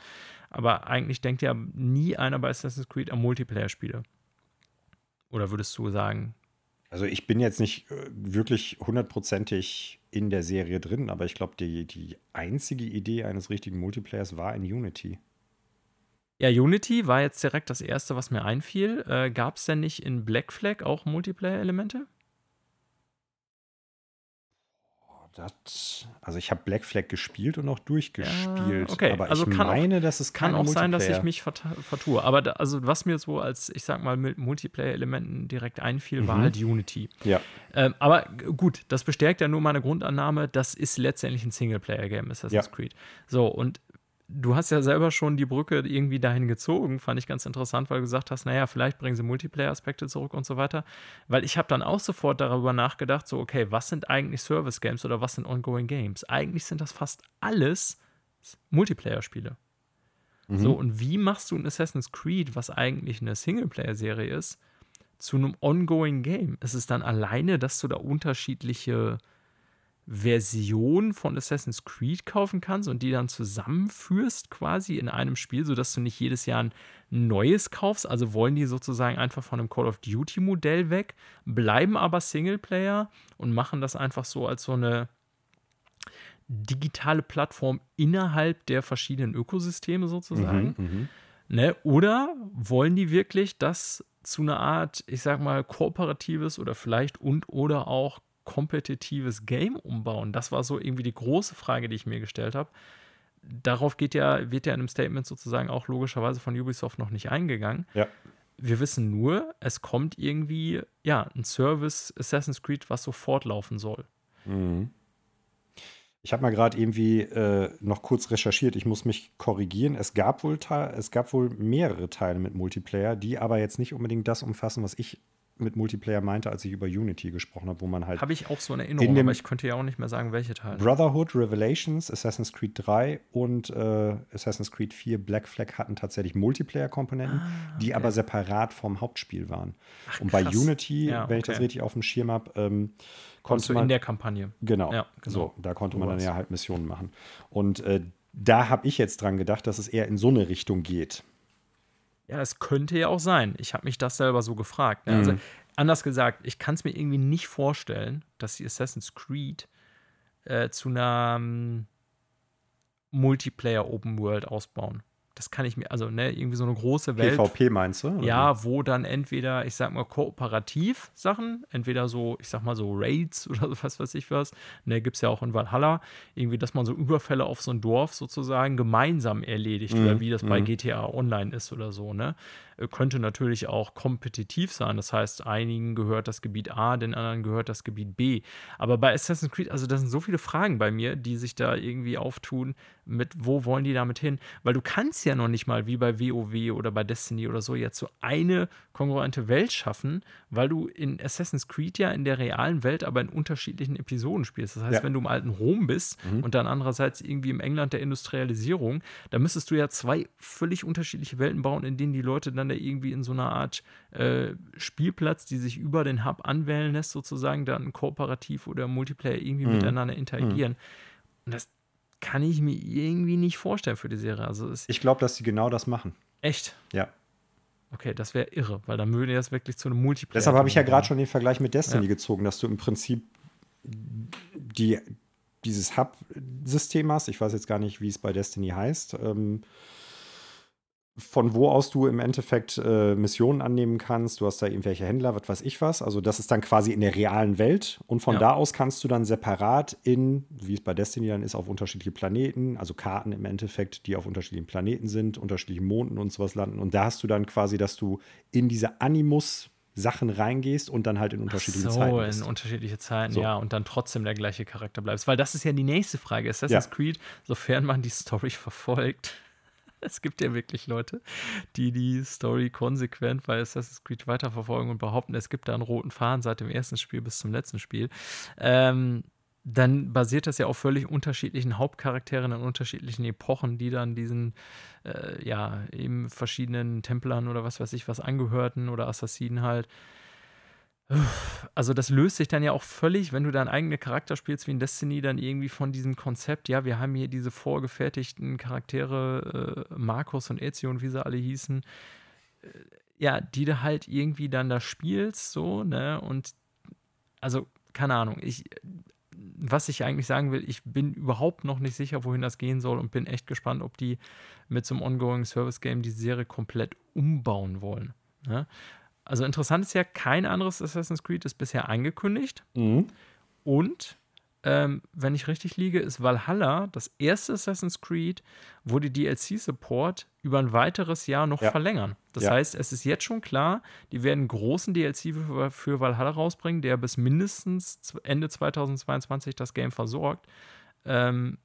Aber eigentlich denkt ja nie einer bei Assassin's Creed an Multiplayer-Spiele. Oder würdest du sagen, Also ich bin jetzt nicht äh, wirklich hundertprozentig in der Serie drin, aber ich glaube, die, die einzige Idee eines richtigen Multiplayers war in Unity. Ja, Unity war jetzt direkt das erste, was mir einfiel. Äh, Gab es denn nicht in Black Flag auch Multiplayer-Elemente? Das, also ich habe Black Flag gespielt und auch durchgespielt. Ja, okay. Aber Also ich kann auch- meine, dass es Kann auch sein, dass ich mich verta- vertue. Aber da, also was mir so als, ich sag mal, mit Multiplayer-Elementen direkt einfiel, war Mhm. halt Unity. Ja, Ähm, aber gut, das bestärkt ja nur meine Grundannahme, das ist letztendlich ein Singleplayer-Game, Assassin's Ja. Creed. So, und du hast ja selber schon die Brücke irgendwie dahin gezogen, fand ich ganz interessant, weil du gesagt hast, naja, vielleicht bringen sie Multiplayer-Aspekte zurück und so weiter. Weil ich habe dann auch sofort darüber nachgedacht, so, okay, was sind eigentlich Service-Games oder was sind Ongoing Games? Eigentlich sind das fast alles Multiplayer-Spiele. Mhm. So, und wie machst du ein Assassin's Creed, was eigentlich eine Singleplayer-Serie ist, zu einem ongoing Game? Ist es dann alleine, dass du da unterschiedliche Versionen von Assassin's Creed kaufen kannst und die dann zusammenführst quasi in einem Spiel, sodass du nicht jedes Jahr ein neues kaufst? Also wollen die sozusagen einfach von einem Call of Duty-Modell weg, bleiben aber Singleplayer und machen das einfach so als so eine digitale Plattform innerhalb der verschiedenen Ökosysteme sozusagen. Mhm, mhm. Ne? Oder wollen die wirklich das zu einer Art, ich sag mal, kooperatives oder vielleicht und oder auch kompetitives Game umbauen? Das war so irgendwie die große Frage, die ich mir gestellt habe. Darauf geht ja, wird ja in einem Statement sozusagen auch logischerweise von Ubisoft noch nicht eingegangen. Ja. Wir wissen nur, es kommt irgendwie, ja, ein Service Assassin's Creed, was so fortlaufen soll. Mhm. Ich habe mal gerade irgendwie äh, noch kurz recherchiert. Ich muss mich korrigieren. Es gab wohl es gab wohl mehrere Teile mit Multiplayer, die aber jetzt nicht unbedingt das umfassen, was ich mit Multiplayer meinte, als ich über Unity gesprochen habe, wo man halt Habe ich auch so in Erinnerung, In dem- aber ich könnte ja auch nicht mehr sagen, welche Teile. Brotherhood, Revelations, Assassin's Creed 3 und äh, Assassin's Creed 4 Black Flag hatten tatsächlich Multiplayer-Komponenten, die aber separat vom Hauptspiel waren. und bei krass. Unity, Ja, wenn ich das okay. richtig auf dem Schirm habe, ähm, konnte man in der Kampagne. Genau. Ja, genau. So, da konnte man dann ja halt Missionen machen. Und äh, da habe ich jetzt dran gedacht, dass es eher in so eine Richtung geht. Ja, es könnte ja auch sein. Ich habe mich das selber so gefragt. Ne? Also, Mhm. anders gesagt, ich kann es mir irgendwie nicht vorstellen, dass die Assassin's Creed äh, zu einer, ähm, Multiplayer Open World ausbauen. Das kann ich mir, also ne, irgendwie so eine große Welt. PvP meinst du? oder Ja, wo dann entweder, ich sag mal, kooperativ Sachen, entweder so, ich sag mal so Raids oder so was weiß ich was, ne, gibt's ja auch in Valhalla, irgendwie, dass man so Überfälle auf so ein Dorf sozusagen gemeinsam erledigt Mhm, oder wie das bei mhm. GTA Online ist oder so, ne? Äh, Könnte natürlich auch kompetitiv sein. Das heißt, einigen gehört das Gebiet A, den anderen gehört das Gebiet B. Aber bei Assassin's Creed, also das sind so viele Fragen bei mir, die sich da irgendwie auftun, mit wo wollen die damit hin? Weil du kannst ja noch nicht mal wie bei WoW oder bei Destiny oder so jetzt so eine kongruente Welt schaffen, weil du in Assassin's Creed ja in der realen Welt aber in unterschiedlichen Episoden spielst. Das heißt, Ja. wenn du im alten Rom bist Mhm. und dann andererseits irgendwie im England der Industrialisierung, da müsstest du ja zwei völlig unterschiedliche Welten bauen, in denen die Leute dann da irgendwie in so einer Art äh, Spielplatz, die sich über den Hub anwählen lässt, sozusagen dann kooperativ oder Multiplayer irgendwie Mhm. miteinander interagieren. Und das kann ich mir irgendwie nicht vorstellen für die Serie. Also Ich glaube, dass sie genau das machen. echt. Ja. Okay, das wäre irre, weil dann würde das wirklich zu einem Multiplayer. Deshalb habe ich ja gerade schon den Vergleich mit Destiny Ja. gezogen, dass du im Prinzip die, dieses Hub-System hast. Ich weiß jetzt gar nicht, wie es bei Destiny heißt. Ähm, von wo aus du im Endeffekt äh, Missionen annehmen kannst. Du hast da irgendwelche Händler, was weiß ich was. Also das ist dann quasi in der realen Welt. Und von Ja. da aus kannst du dann separat in, wie es bei Destiny dann ist, auf unterschiedliche Planeten, also Karten im Endeffekt, die auf unterschiedlichen Planeten sind, unterschiedlichen Monden und sowas landen. Und da hast du dann quasi, dass du in diese Animus Sachen reingehst und dann halt in unterschiedlichen so, Zeiten in bist. unterschiedliche Zeiten, So. ja, und dann trotzdem der gleiche Charakter bleibst. Weil das ist ja die nächste Frage. Assassin's Ja. Creed, sofern man die Story verfolgt. Es gibt ja wirklich Leute, die die Story konsequent bei Assassin's Creed weiterverfolgen und behaupten, es gibt da einen roten Faden seit dem ersten Spiel bis zum letzten Spiel. Ähm, dann basiert das ja auf völlig unterschiedlichen Hauptcharakteren in unterschiedlichen Epochen, die dann diesen, äh, ja, eben verschiedenen Templern oder was weiß ich was angehörten oder Assassinen halt. Also das löst sich dann ja auch völlig, wenn du deinen eigenen Charakter spielst wie in Destiny, dann irgendwie von diesem Konzept, ja, wir haben hier diese vorgefertigten Charaktere, äh, Markus und Ezio und wie sie alle hießen, äh, ja, die du halt irgendwie dann da spielst, so, ne, und also, keine Ahnung, ich, was ich eigentlich sagen will, ich bin überhaupt noch nicht sicher, wohin das gehen soll und bin echt gespannt, ob die mit so einem Ongoing Service Game die Serie komplett umbauen wollen. Ne? Also interessant ist ja, kein anderes Assassin's Creed ist bisher angekündigt. Mhm. Und, ähm, wenn ich richtig liege, ist Valhalla das erste Assassin's Creed, wo die DLC-Support über ein weiteres Jahr noch Ja. verlängern. Das Ja. heißt, es ist jetzt schon klar, die werden einen großen DLC für, für Valhalla rausbringen, der bis mindestens Ende 2022 das Game versorgt. Ähm,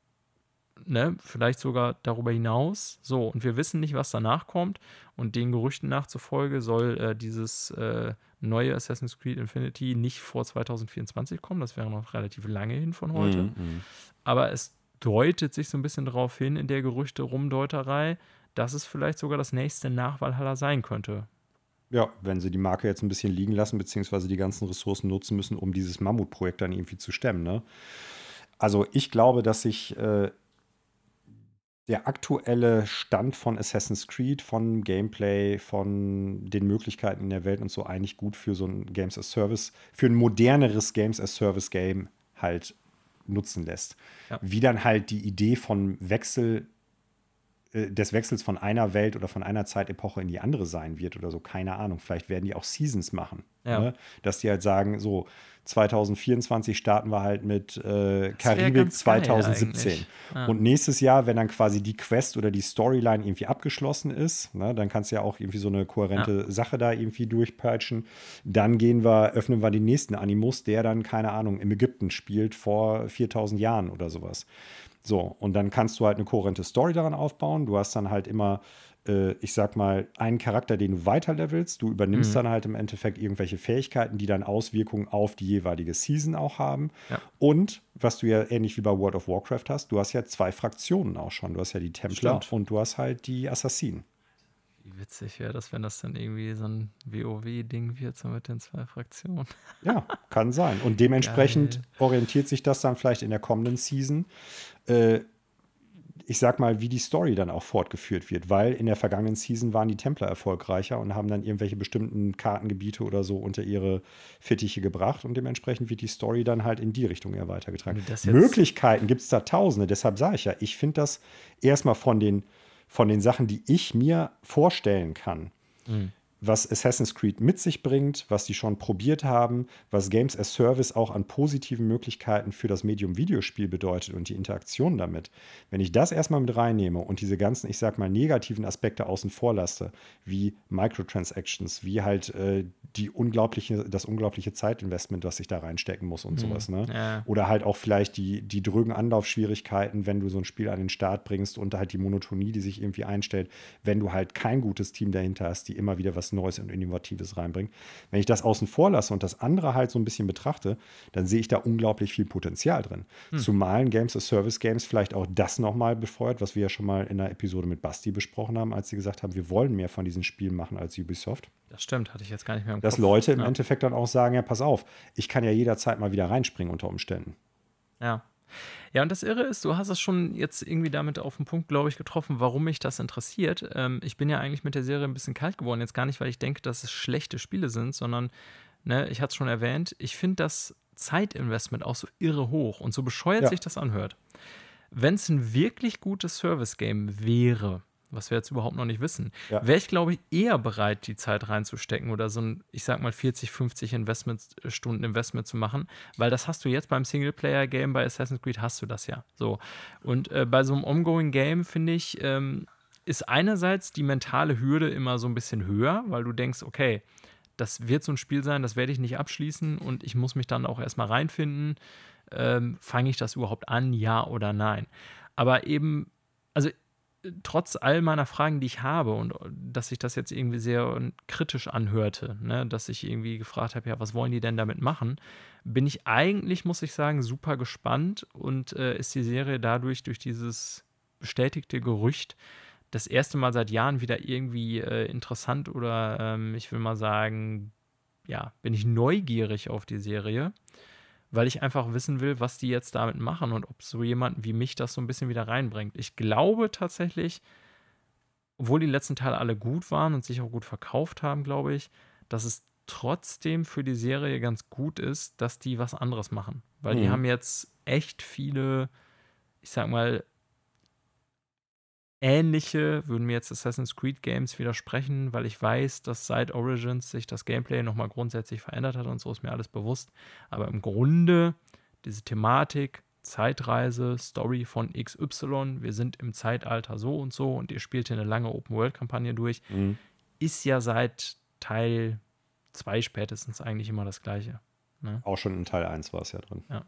ne, vielleicht sogar darüber hinaus. So, und wir wissen nicht, was danach kommt. Und den Gerüchten nachzufolge soll äh, dieses äh, neue Assassin's Creed Infinity nicht vor 2024 kommen. Das wäre noch relativ lange hin von heute. Mhm. Aber es deutet sich so ein bisschen darauf hin in der Gerüchte-Rumdeuterei, dass es vielleicht sogar das nächste nach Valhalla sein könnte. Ja, wenn sie die Marke jetzt ein bisschen liegen lassen, beziehungsweise die ganzen Ressourcen nutzen müssen, um dieses Mammutprojekt dann irgendwie zu stemmen. Ne? Also ich glaube, dass sich äh, der aktuelle Stand von Assassin's Creed, von Gameplay, von den Möglichkeiten in der Welt und so eigentlich gut für so ein Games as Service, für ein moderneres Games as Service Game halt nutzen lässt. Ja. Wie dann halt die Idee von Wechsel des Wechsels von einer Welt oder von einer Zeitepoche in die andere sein wird oder so, keine Ahnung. Vielleicht werden die auch Seasons machen. Ja. Ne? Dass die halt sagen, so 2024 starten wir halt mit äh, Karibik ganz geil 2017. eigentlich. Ja. Und nächstes Jahr, wenn dann quasi die Quest oder die Storyline irgendwie abgeschlossen ist, ne, dann kannst du ja auch irgendwie so eine kohärente Sache da irgendwie durchpeitschen. Dann gehen wir, öffnen wir den nächsten Animus, der dann, keine Ahnung, im Ägypten spielt vor 4000 Jahren oder sowas. So, und dann kannst du halt eine kohärente Story daran aufbauen. Du hast dann halt immer, äh, ich sag mal, einen Charakter, den du weiterlevelst. Du übernimmst Mhm. dann halt im Endeffekt irgendwelche Fähigkeiten, die dann Auswirkungen auf die jeweilige Season auch haben. Ja. Und was du ja ähnlich wie bei World of Warcraft hast, du hast ja zwei Fraktionen auch schon. Du hast ja die Templer Stimmt. und du hast halt die Assassinen. Wie witzig wäre das, wenn das dann irgendwie so ein WoW-Ding wird, so mit den zwei Fraktionen. Ja, kann sein. Und dementsprechend Geil. orientiert sich das dann vielleicht in der kommenden Season. Äh, ich sag mal, wie die Story dann auch fortgeführt wird, weil in der vergangenen Season waren die Templer erfolgreicher und haben dann irgendwelche bestimmten Kartengebiete oder so unter ihre Fittiche gebracht und dementsprechend wird die Story dann halt in die Richtung eher weitergetragen. Möglichkeiten gibt es da tausende, deshalb sage ich ja, ich finde das erstmal von den, von den Sachen, die ich mir vorstellen kann. Mhm was Assassin's Creed mit sich bringt, was die schon probiert haben, was Games as Service auch an positiven Möglichkeiten für das Medium Videospiel bedeutet und die Interaktion damit. Wenn ich das erstmal mit reinnehme und diese ganzen, ich sag mal, negativen Aspekte außen vor lasse, wie Microtransactions, wie halt äh, die unglaubliche, das unglaubliche Zeitinvestment, was ich da reinstecken muss und mhm. sowas, ne? Ja. Oder halt auch vielleicht die, die drögen Anlaufschwierigkeiten, wenn du so ein Spiel an den Start bringst und halt die Monotonie, die sich irgendwie einstellt, wenn du halt kein gutes Team dahinter hast, die immer wieder was Neues und Innovatives reinbringt. Wenn ich das außen vor lasse und das andere halt so ein bisschen betrachte, dann sehe ich da unglaublich viel Potenzial drin. Hm. Zumal Games as Service Games vielleicht auch das nochmal befeuert, was wir ja schon mal in der Episode mit Basti besprochen haben, als sie gesagt haben, wir wollen mehr von diesen Spielen machen als Ubisoft. Das stimmt, hatte ich jetzt gar nicht mehr im Dass Kopf. Leute im ja. Endeffekt dann auch sagen, ja, pass auf, ich kann ja jederzeit mal wieder reinspringen unter Umständen. Ja. Ja, und das Irre ist, du hast es schon jetzt irgendwie damit auf den Punkt, glaube ich, getroffen, warum mich das interessiert. Ähm, ich bin ja eigentlich mit der Serie ein bisschen kalt geworden. Jetzt gar nicht, weil ich denke, dass es schlechte Spiele sind, sondern, ne, ich hatte es schon erwähnt, ich finde das Zeitinvestment auch so irre hoch und so bescheuert ja. sich das anhört. Wenn es ein wirklich gutes Service-Game wäre, was wir jetzt überhaupt noch nicht wissen, ja. wäre ich, glaube ich, eher bereit, die Zeit reinzustecken oder so ein, ich sag mal, 40, 50 Investment, Stunden Investment zu machen, weil das hast du jetzt beim Singleplayer-Game bei Assassin's Creed hast du das ja. So. Und äh, bei so einem Ongoing-Game, finde ich, ähm, ist einerseits die mentale Hürde immer so ein bisschen höher, weil du denkst, okay, das wird so ein Spiel sein, das werde ich nicht abschließen und ich muss mich dann auch erstmal reinfinden. Ähm, Fange ich das überhaupt an, ja oder nein? Aber eben, also trotz all meiner Fragen, die ich habe und dass sich das jetzt irgendwie sehr kritisch anhörte, ne, dass ich irgendwie gefragt habe, ja, was wollen die denn damit machen, bin ich eigentlich, muss ich sagen, super gespannt und äh, ist die Serie dadurch durch dieses bestätigte Gerücht das erste Mal seit Jahren wieder irgendwie äh, interessant oder ähm, ich will mal sagen, ja, bin ich neugierig auf die Serie weil ich einfach wissen will, was die jetzt damit machen und ob so jemand wie mich das so ein bisschen wieder reinbringt. Ich glaube tatsächlich, obwohl die letzten Teile alle gut waren und sich auch gut verkauft haben, glaube ich, dass es trotzdem für die Serie ganz gut ist, dass die was anderes machen. Weil mhm. die haben jetzt echt viele, ich sag mal, ähnliche, würden mir jetzt Assassin's Creed Games widersprechen, weil ich weiß, dass seit Origins sich das Gameplay nochmal grundsätzlich verändert hat und so ist mir alles bewusst. Aber im Grunde diese Thematik, Zeitreise, Story von XY, wir sind im Zeitalter so und so und ihr spielt hier eine lange Open-World-Kampagne durch, mhm. ist ja seit Teil 2 spätestens eigentlich immer das Gleiche. Ne? Auch schon in Teil 1 war es ja drin. Ja.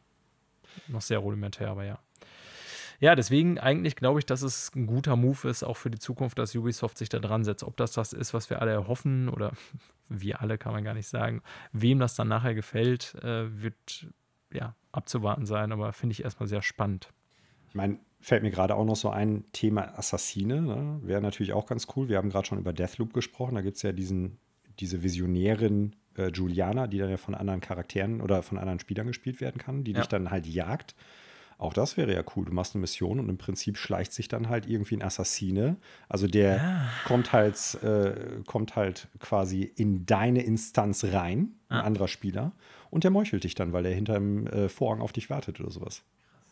Noch sehr rudimentär, aber ja. Ja, deswegen eigentlich glaube ich, dass es ein guter Move ist, auch für die Zukunft, dass Ubisoft sich da dran setzt. Ob das das ist, was wir alle erhoffen oder wir alle kann man gar nicht sagen. Wem das dann nachher gefällt, äh, wird ja abzuwarten sein, aber finde ich erstmal sehr spannend. Ich meine, fällt mir gerade auch noch so ein Thema Assassine. Ne? Wäre natürlich auch ganz cool. Wir haben gerade schon über Deathloop gesprochen. Da gibt es ja diesen, diese Visionärin äh, Juliana, die dann ja von anderen Charakteren oder von anderen Spielern gespielt werden kann, die ja. dich dann halt jagt. Auch das wäre ja cool. Du machst eine Mission und im Prinzip schleicht sich dann halt irgendwie ein Assassine. Also der ja. kommt halt, äh, kommt halt quasi in deine Instanz rein, ein ah. anderer Spieler, und der meuchelt dich dann, weil er hinter dem äh, Vorhang auf dich wartet oder sowas.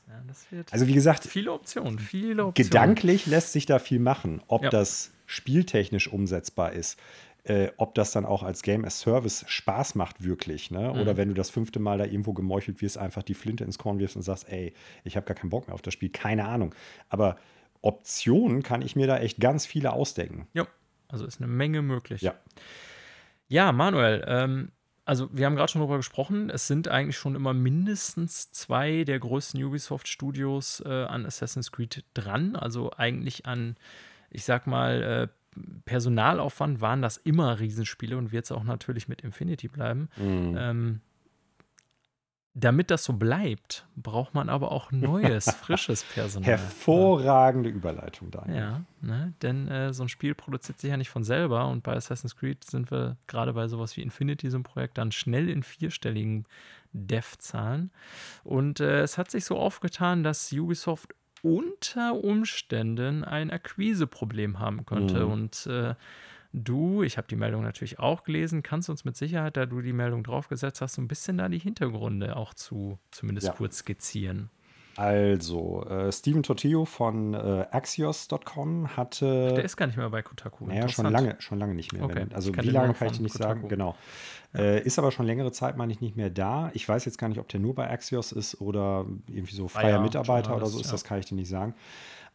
Ja, also wie gesagt, viele Optionen, viele Optionen. Gedanklich lässt sich da viel machen. Ob ja. das spieltechnisch umsetzbar ist, äh, ob das dann auch als Game as Service Spaß macht, wirklich. Ne? Oder mhm. wenn du das fünfte Mal da irgendwo gemeuchelt wirst, einfach die Flinte ins Korn wirfst und sagst, ey, ich habe gar keinen Bock mehr auf das Spiel, keine Ahnung. Aber Optionen kann ich mir da echt ganz viele ausdenken. Ja, also ist eine Menge möglich. Ja. Ja, Manuel, ähm, also wir haben gerade schon darüber gesprochen, es sind eigentlich schon immer mindestens zwei der größten Ubisoft-Studios äh, an Assassin's Creed dran, also eigentlich an, ich sag mal, äh, Personalaufwand waren das immer Riesenspiele und wird es auch natürlich mit Infinity bleiben. Mhm. Ähm, damit das so bleibt, braucht man aber auch neues, frisches Personal. Hervorragende Überleitung, Daniel. Ja, ne? denn äh, so ein Spiel produziert sich ja nicht von selber und bei Assassin's Creed sind wir gerade bei sowas wie Infinity, so ein Projekt, dann schnell in vierstelligen Dev-Zahlen. Und äh, es hat sich so aufgetan, dass Ubisoft unter Umständen ein Akquiseproblem haben könnte. Mhm. Und äh, du, ich habe die Meldung natürlich auch gelesen, kannst uns mit Sicherheit, da du die Meldung draufgesetzt hast, so ein bisschen da die Hintergründe auch zu zumindest Ja. kurz skizzieren. Also, äh, Steven Tortillo von äh, Axios.com hatte. Der ist gar nicht mehr bei Kotaku. Naja, schon lange, schon lange nicht mehr. Okay. Wenn, also wie lange kann ich nicht Kotaku. sagen, genau. Äh, ist aber schon längere Zeit, meine ich, nicht mehr da. Ich weiß jetzt gar nicht, ob der nur bei Axios ist oder irgendwie so freier Freier Mitarbeiter oder so ist, ja. das kann ich dir nicht sagen.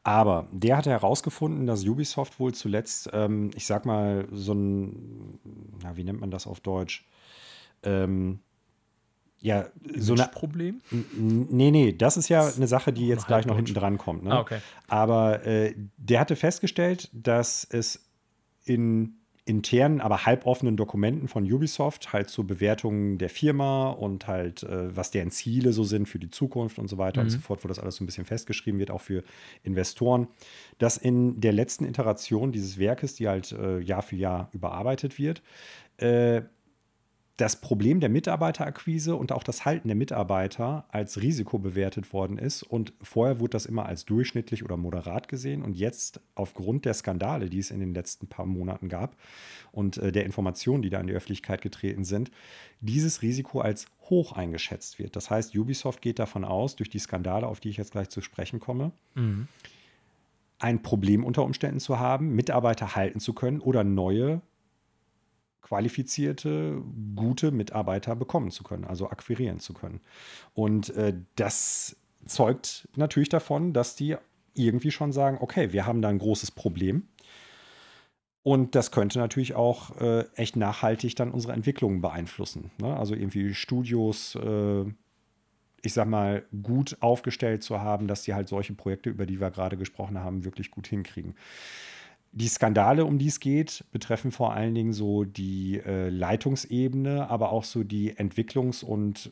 Aber der hatte herausgefunden, dass Ubisoft wohl zuletzt, ähm, ich sag mal, so ein, na, wie nennt man das auf Deutsch? Ähm, ja, so eine Problem? Nee, nee, das ist ja eine Sache, die jetzt gleich noch hinten dran kommt. Ne? Ah, okay. Aber äh, der hatte festgestellt, dass es in internen, aber halboffenen Dokumenten von Ubisoft halt zur Bewertung der Firma und halt, äh, was deren Ziele so sind für die Zukunft und so weiter und so fort, wo das alles so ein bisschen festgeschrieben wird, auch für Investoren, dass in der letzten Iteration dieses Werkes, die halt äh, Jahr für Jahr überarbeitet wird, äh, das Problem der Mitarbeiterakquise und auch das Halten der Mitarbeiter als Risiko bewertet worden ist. Und vorher wurde das immer als durchschnittlich oder moderat gesehen. Und jetzt aufgrund der Skandale, die es in den letzten paar Monaten gab und äh, der Informationen, die da in die Öffentlichkeit getreten sind, dieses Risiko als hoch eingeschätzt wird. Das heißt, Ubisoft geht davon aus, durch die Skandale, auf die ich jetzt gleich zu sprechen komme, Mhm. ein Problem unter Umständen zu haben, Mitarbeiter halten zu können oder neue qualifizierte, gute Mitarbeiter bekommen zu können, also akquirieren zu können. Und äh, das zeugt natürlich davon, dass die irgendwie schon sagen, okay, wir haben da ein großes Problem. Und das könnte natürlich auch äh, echt nachhaltig dann unsere Entwicklungen beeinflussen. Ne? Also irgendwie Studios, äh, ich sag mal, gut aufgestellt zu haben, dass die halt solche Projekte, über die wir gerade gesprochen haben, wirklich gut hinkriegen. Die Skandale, um die es geht, betreffen vor allen Dingen so die äh, Leitungsebene, aber auch so die Entwicklungs- und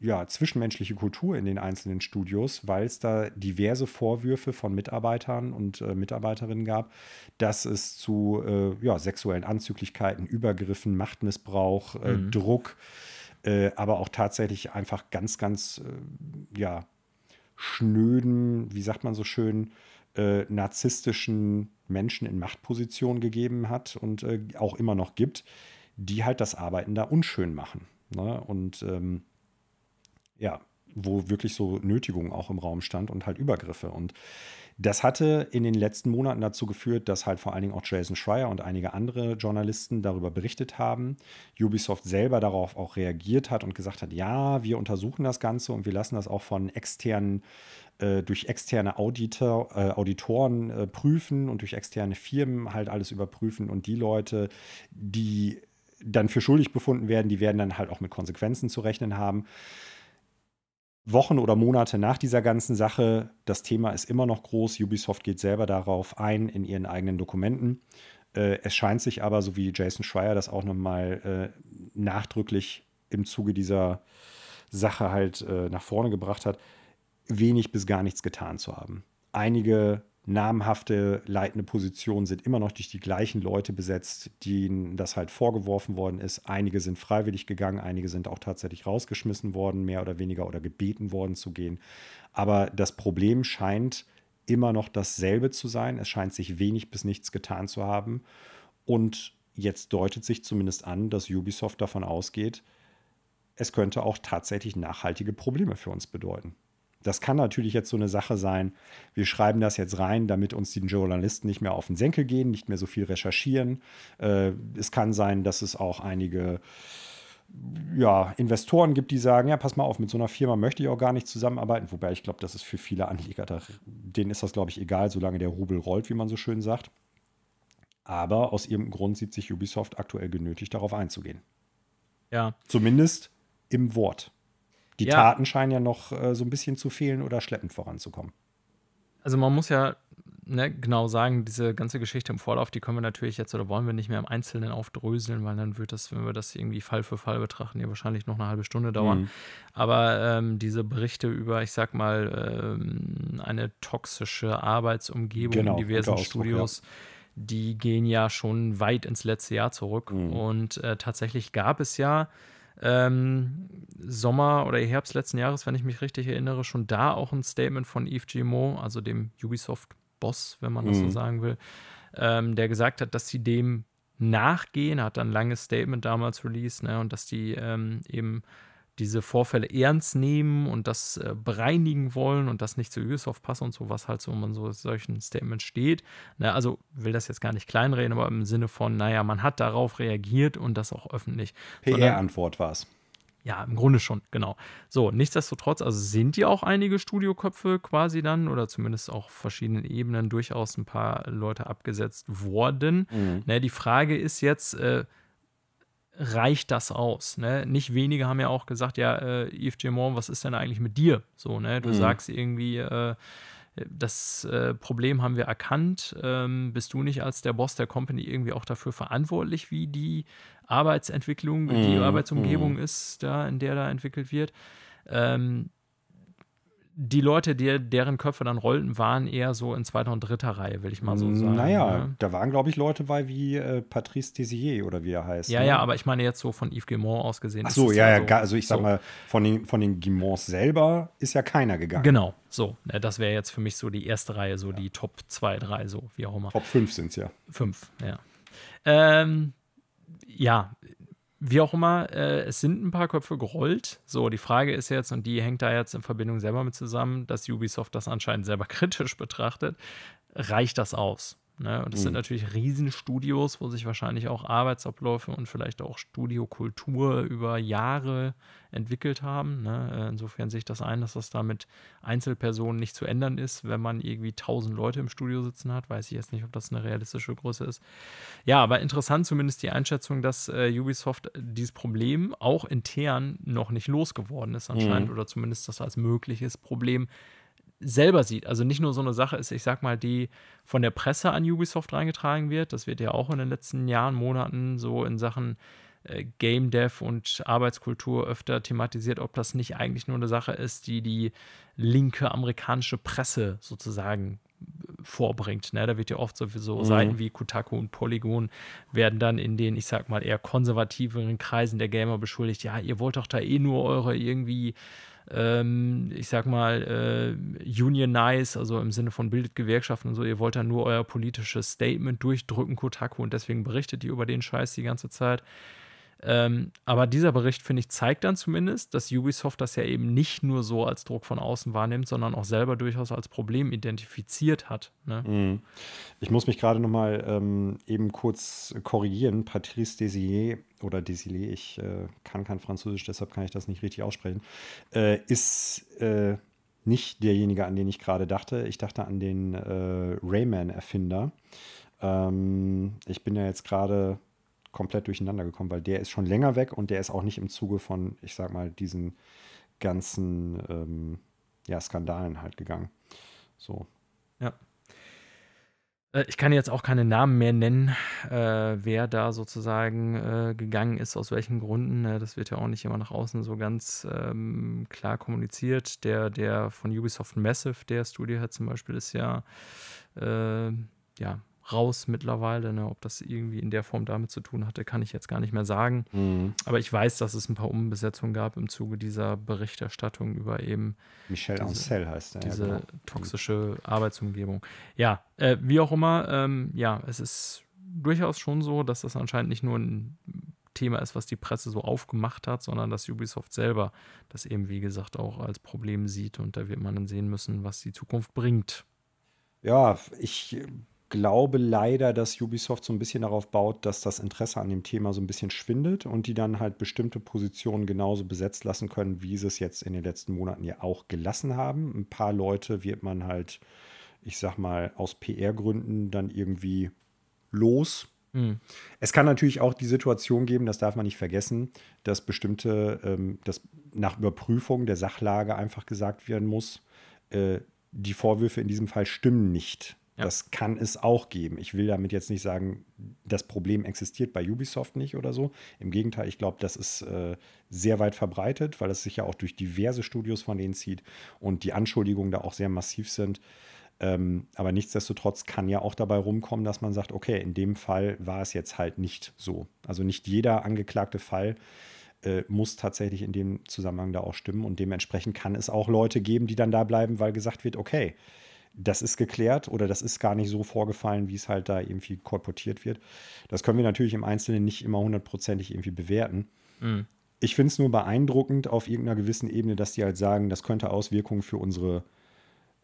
ja, zwischenmenschliche Kultur in den einzelnen Studios, weil es da diverse Vorwürfe von Mitarbeitern und äh, Mitarbeiterinnen gab, dass es zu äh, ja, sexuellen Anzüglichkeiten, Übergriffen, Machtmissbrauch, äh, Mhm. Druck, äh, aber auch tatsächlich einfach ganz, ganz äh, ja, schnöden, wie sagt man so schön, äh, narzisstischen Menschen in Machtpositionen gegeben hat und äh, auch immer noch gibt, die halt das Arbeiten da unschön machen. Ne? Und ähm, ja, wo wirklich so Nötigung auch im Raum stand und halt Übergriffe. Und das hatte in den letzten Monaten dazu geführt, dass halt vor allen Dingen auch Jason Schreier und einige andere Journalisten darüber berichtet haben. Ubisoft selber darauf auch reagiert hat und gesagt hat, ja, wir untersuchen das Ganze und wir lassen das auch von externen, äh, durch externe Auditor, äh, Auditoren äh, prüfen und durch externe Firmen halt alles überprüfen. Und die Leute, die dann für schuldig befunden werden, die werden dann halt auch mit Konsequenzen zu rechnen haben. Wochen oder Monate nach dieser ganzen Sache, das Thema ist immer noch groß. Ubisoft geht selber darauf ein in ihren eigenen Dokumenten. Äh, es scheint sich aber, so wie Jason Schreier das auch nochmal äh, nachdrücklich im Zuge dieser Sache halt äh, nach vorne gebracht hat, wenig bis gar nichts getan zu haben. Einige namhafte leitende Positionen sind immer noch durch die gleichen Leute besetzt, denen das halt vorgeworfen worden ist. Einige sind freiwillig gegangen, einige sind auch tatsächlich rausgeschmissen worden, mehr oder weniger oder gebeten worden zu gehen. Aber das Problem scheint immer noch dasselbe zu sein. Es scheint sich wenig bis nichts getan zu haben. Und jetzt deutet sich zumindest an, dass Ubisoft davon ausgeht, es könnte auch tatsächlich nachhaltige Probleme für uns bedeuten. Das kann natürlich jetzt so eine Sache sein, wir schreiben das jetzt rein, damit uns die Journalisten nicht mehr auf den Senkel gehen, nicht mehr so viel recherchieren. Äh, es kann sein, dass es auch einige ja, Investoren gibt, die sagen, ja, pass mal auf, mit so einer Firma möchte ich auch gar nicht zusammenarbeiten. Wobei ich glaube, das ist für viele Anleger, da, denen ist das, glaube ich, egal, solange der Rubel rollt, wie man so schön sagt. Aber aus irgendeinem Grund sieht sich Ubisoft aktuell genötigt, darauf einzugehen. Ja, Zumindest im Wort. Die Ja. Taten scheinen ja noch äh, so ein bisschen zu fehlen oder schleppend voranzukommen. also man muss ja ne, genau sagen, diese ganze Geschichte im Vorlauf, die können wir natürlich jetzt oder wollen wir nicht mehr im Einzelnen aufdröseln, weil dann wird das, wenn wir das irgendwie Fall für Fall betrachten, ja wahrscheinlich noch eine halbe Stunde dauern. Mhm. Aber ähm, diese Berichte über, ich sag mal, ähm, eine toxische Arbeitsumgebung Genau, in diversen Ausdruck, Studios, die gehen ja schon weit ins letzte Jahr zurück. Mhm. Und äh, tatsächlich gab es ja ähm, Sommer oder Herbst letzten Jahres, wenn ich mich richtig erinnere, schon da auch ein Statement von Yves Guillemot, also dem Ubisoft-Boss, wenn man das mhm. so sagen will, ähm, der gesagt hat, dass sie dem nachgehen, hat ein langes Statement damals released, ne, und dass die ähm, eben diese Vorfälle ernst nehmen und das äh, bereinigen wollen und das nicht zu Ubisoft passt und so, was halt so in so solchen Statements steht. Na, also will das jetzt gar nicht kleinreden, aber im Sinne von, naja, man hat darauf reagiert und das auch öffentlich. PR-Antwort war es. Ja, im Grunde schon, genau. So, nichtsdestotrotz, also sind ja auch einige Studioköpfe quasi dann oder zumindest auch verschiedenen Ebenen durchaus ein paar Leute abgesetzt worden. Mhm. Na, die Frage ist jetzt, äh, reicht das aus? Ne? Nicht wenige haben ja auch gesagt, ja, äh, Yves Gemont, was ist denn eigentlich mit dir? So, ne? Du mhm. sagst irgendwie, äh, das äh, Problem haben wir erkannt. Ähm, bist du nicht als der Boss der Company irgendwie auch dafür verantwortlich, wie die Arbeitsentwicklung, mhm. die Arbeitsumgebung mhm. ist, da, in der da entwickelt wird? Ähm, die Leute, die, deren Köpfe dann rollten, waren eher so in zweiter und dritter Reihe, will ich mal so sagen. Naja, ne? da waren, glaube ich, Leute bei wie äh, Patrice Desier oder wie er heißt. Ja, ne? ja, aber ich meine jetzt so von Yves Guillemot aus gesehen. Ach so, ja, ja, so, also ich sag so. mal, von den, von den Guillemots selber ist ja keiner gegangen. Genau, so. Ne, das wäre jetzt für mich so die erste Reihe, so ja. die Top 2, 3, so, wie auch immer. Top 5 sind es ja. 5, ja. Ähm, ja, wie auch immer, äh, es sind ein paar Köpfe gerollt. So, die Frage ist jetzt, und die hängt da jetzt in Verbindung selber mit zusammen, dass Ubisoft das anscheinend selber kritisch betrachtet. Reicht das aus? Ne? Und das mhm. sind natürlich Riesenstudios, wo sich wahrscheinlich auch Arbeitsabläufe und vielleicht auch Studiokultur über Jahre entwickelt haben. Ne? Äh, insofern sehe ich das ein, dass das da mit Einzelpersonen nicht zu ändern ist, wenn man irgendwie tausend Leute im Studio sitzen hat. Weiß ich jetzt nicht, ob das eine realistische Größe ist. Ja, aber interessant zumindest die Einschätzung, dass äh, Ubisoft dieses Problem auch intern noch nicht losgeworden ist anscheinend mhm. oder zumindest das als mögliches Problem selber sieht. Also nicht nur so eine Sache ist, ich sag mal, die von der Presse an Ubisoft reingetragen wird. Das wird ja auch in den letzten Jahren, Monaten so in Sachen äh, Game Dev und Arbeitskultur öfter thematisiert, ob das nicht eigentlich nur eine Sache ist, die die linke amerikanische Presse sozusagen vorbringt. Ne? Da wird ja oft so, so mhm. Seiten wie Kotaku und Polygon werden dann in den, ich sag mal, eher konservativeren Kreisen der Gamer beschuldigt, ja, ihr wollt doch da eh nur eure irgendwie ähm, ich sag mal, äh, unionize, also im Sinne von bildet Gewerkschaften und so, ihr wollt da nur euer politisches Statement durchdrücken, Kotaku, und deswegen berichtet ihr über den Scheiß die ganze Zeit. Ähm, aber dieser Bericht, finde ich, zeigt dann zumindest, dass Ubisoft das ja eben nicht nur so als Druck von außen wahrnimmt, sondern auch selber durchaus als Problem identifiziert hat. Ne? Mhm. Ich muss mich gerade noch mal ähm, eben kurz korrigieren. Patrice Desier oder Desilé, ich äh, kann kein Französisch, deshalb kann ich das nicht richtig aussprechen, äh, ist äh, nicht derjenige, an den ich gerade dachte. Ich dachte an den äh, Rayman-Erfinder. Ähm, ich bin ja jetzt gerade komplett durcheinander gekommen, weil der ist schon länger weg und der ist auch nicht im Zuge von, ich sag mal, diesen ganzen ähm, ja, Skandalen halt gegangen. So. Ja. Äh, ich kann jetzt auch keine Namen mehr nennen, äh, wer da sozusagen äh, gegangen ist, aus welchen Gründen. Äh, das wird ja auch nicht immer nach außen so ganz ähm, klar kommuniziert. Der, der von Ubisoft Massive, der Studio hat zum Beispiel, ist ja, äh, ja raus mittlerweile. Ne? Ob das irgendwie in der Form damit zu tun hatte, kann ich jetzt gar nicht mehr sagen. Mhm. Aber ich weiß, dass es ein paar Umbesetzungen gab im Zuge dieser Berichterstattung über eben Michel diese, Ancel heißt er. Diese ja, genau. toxische Arbeitsumgebung. Ja, äh, wie auch immer, ähm, ja, es ist durchaus schon so, dass das anscheinend nicht nur ein Thema ist, was die Presse so aufgemacht hat, sondern dass Ubisoft selber das eben, wie gesagt, auch als Problem sieht. Und da wird man dann sehen müssen, was die Zukunft bringt. Ja, ich glaube leider, dass Ubisoft so ein bisschen darauf baut, dass das Interesse an dem Thema so ein bisschen schwindet und die dann halt bestimmte Positionen genauso besetzt lassen können, wie sie es jetzt in den letzten Monaten ja auch gelassen haben. Ein paar Leute wird man halt, ich sag mal, aus PR-Gründen dann irgendwie los. Mhm. Es kann natürlich auch die Situation geben, das darf man nicht vergessen, dass bestimmte, ähm, dass nach Überprüfung der Sachlage einfach gesagt werden muss, äh, die Vorwürfe in diesem Fall stimmen nicht. Ja. Das kann es auch geben. Ich will damit jetzt nicht sagen, das Problem existiert bei Ubisoft nicht oder so. Im Gegenteil, ich glaube, das ist äh, sehr weit verbreitet, weil es sich ja auch durch diverse Studios von denen zieht und die Anschuldigungen da auch sehr massiv sind. Ähm, aber nichtsdestotrotz kann ja auch dabei rumkommen, dass man sagt, okay, in dem Fall war es jetzt halt nicht so. Also nicht jeder angeklagte Fall äh, muss tatsächlich in dem Zusammenhang da auch stimmen. Und dementsprechend kann es auch Leute geben, die dann da bleiben, weil gesagt wird, okay, das ist geklärt oder das ist gar nicht so vorgefallen, wie es halt da irgendwie kolportiert wird. Das können wir natürlich im Einzelnen nicht immer hundertprozentig irgendwie bewerten. Mhm. Ich finde es nur beeindruckend auf irgendeiner gewissen Ebene, dass die halt sagen, das könnte Auswirkungen für unsere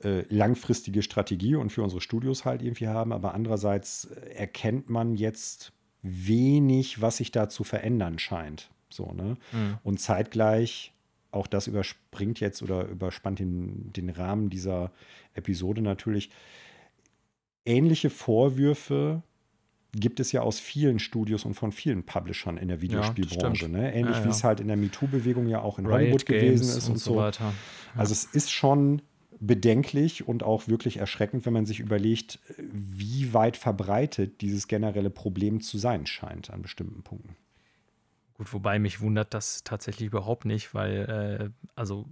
äh, langfristige Strategie und für unsere Studios halt irgendwie haben. Aber andererseits erkennt man jetzt wenig, was sich da zu verändern scheint. So, ne? Mhm. Und zeitgleich, auch das überspringt jetzt oder überspannt den, den Rahmen dieser Episode natürlich, ähnliche Vorwürfe gibt es ja aus vielen Studios und von vielen Publishern in der Videospielbranche. Ja, ne? Ähnlich ja, ja. wie es halt in der MeToo-Bewegung ja auch in Riot Hollywood Games gewesen ist und, und so. Weiter. Also es ist schon bedenklich und auch wirklich erschreckend, wenn man sich überlegt, wie weit verbreitet dieses generelle Problem zu sein scheint an bestimmten Punkten. Gut, wobei mich wundert das tatsächlich überhaupt nicht, weil äh, also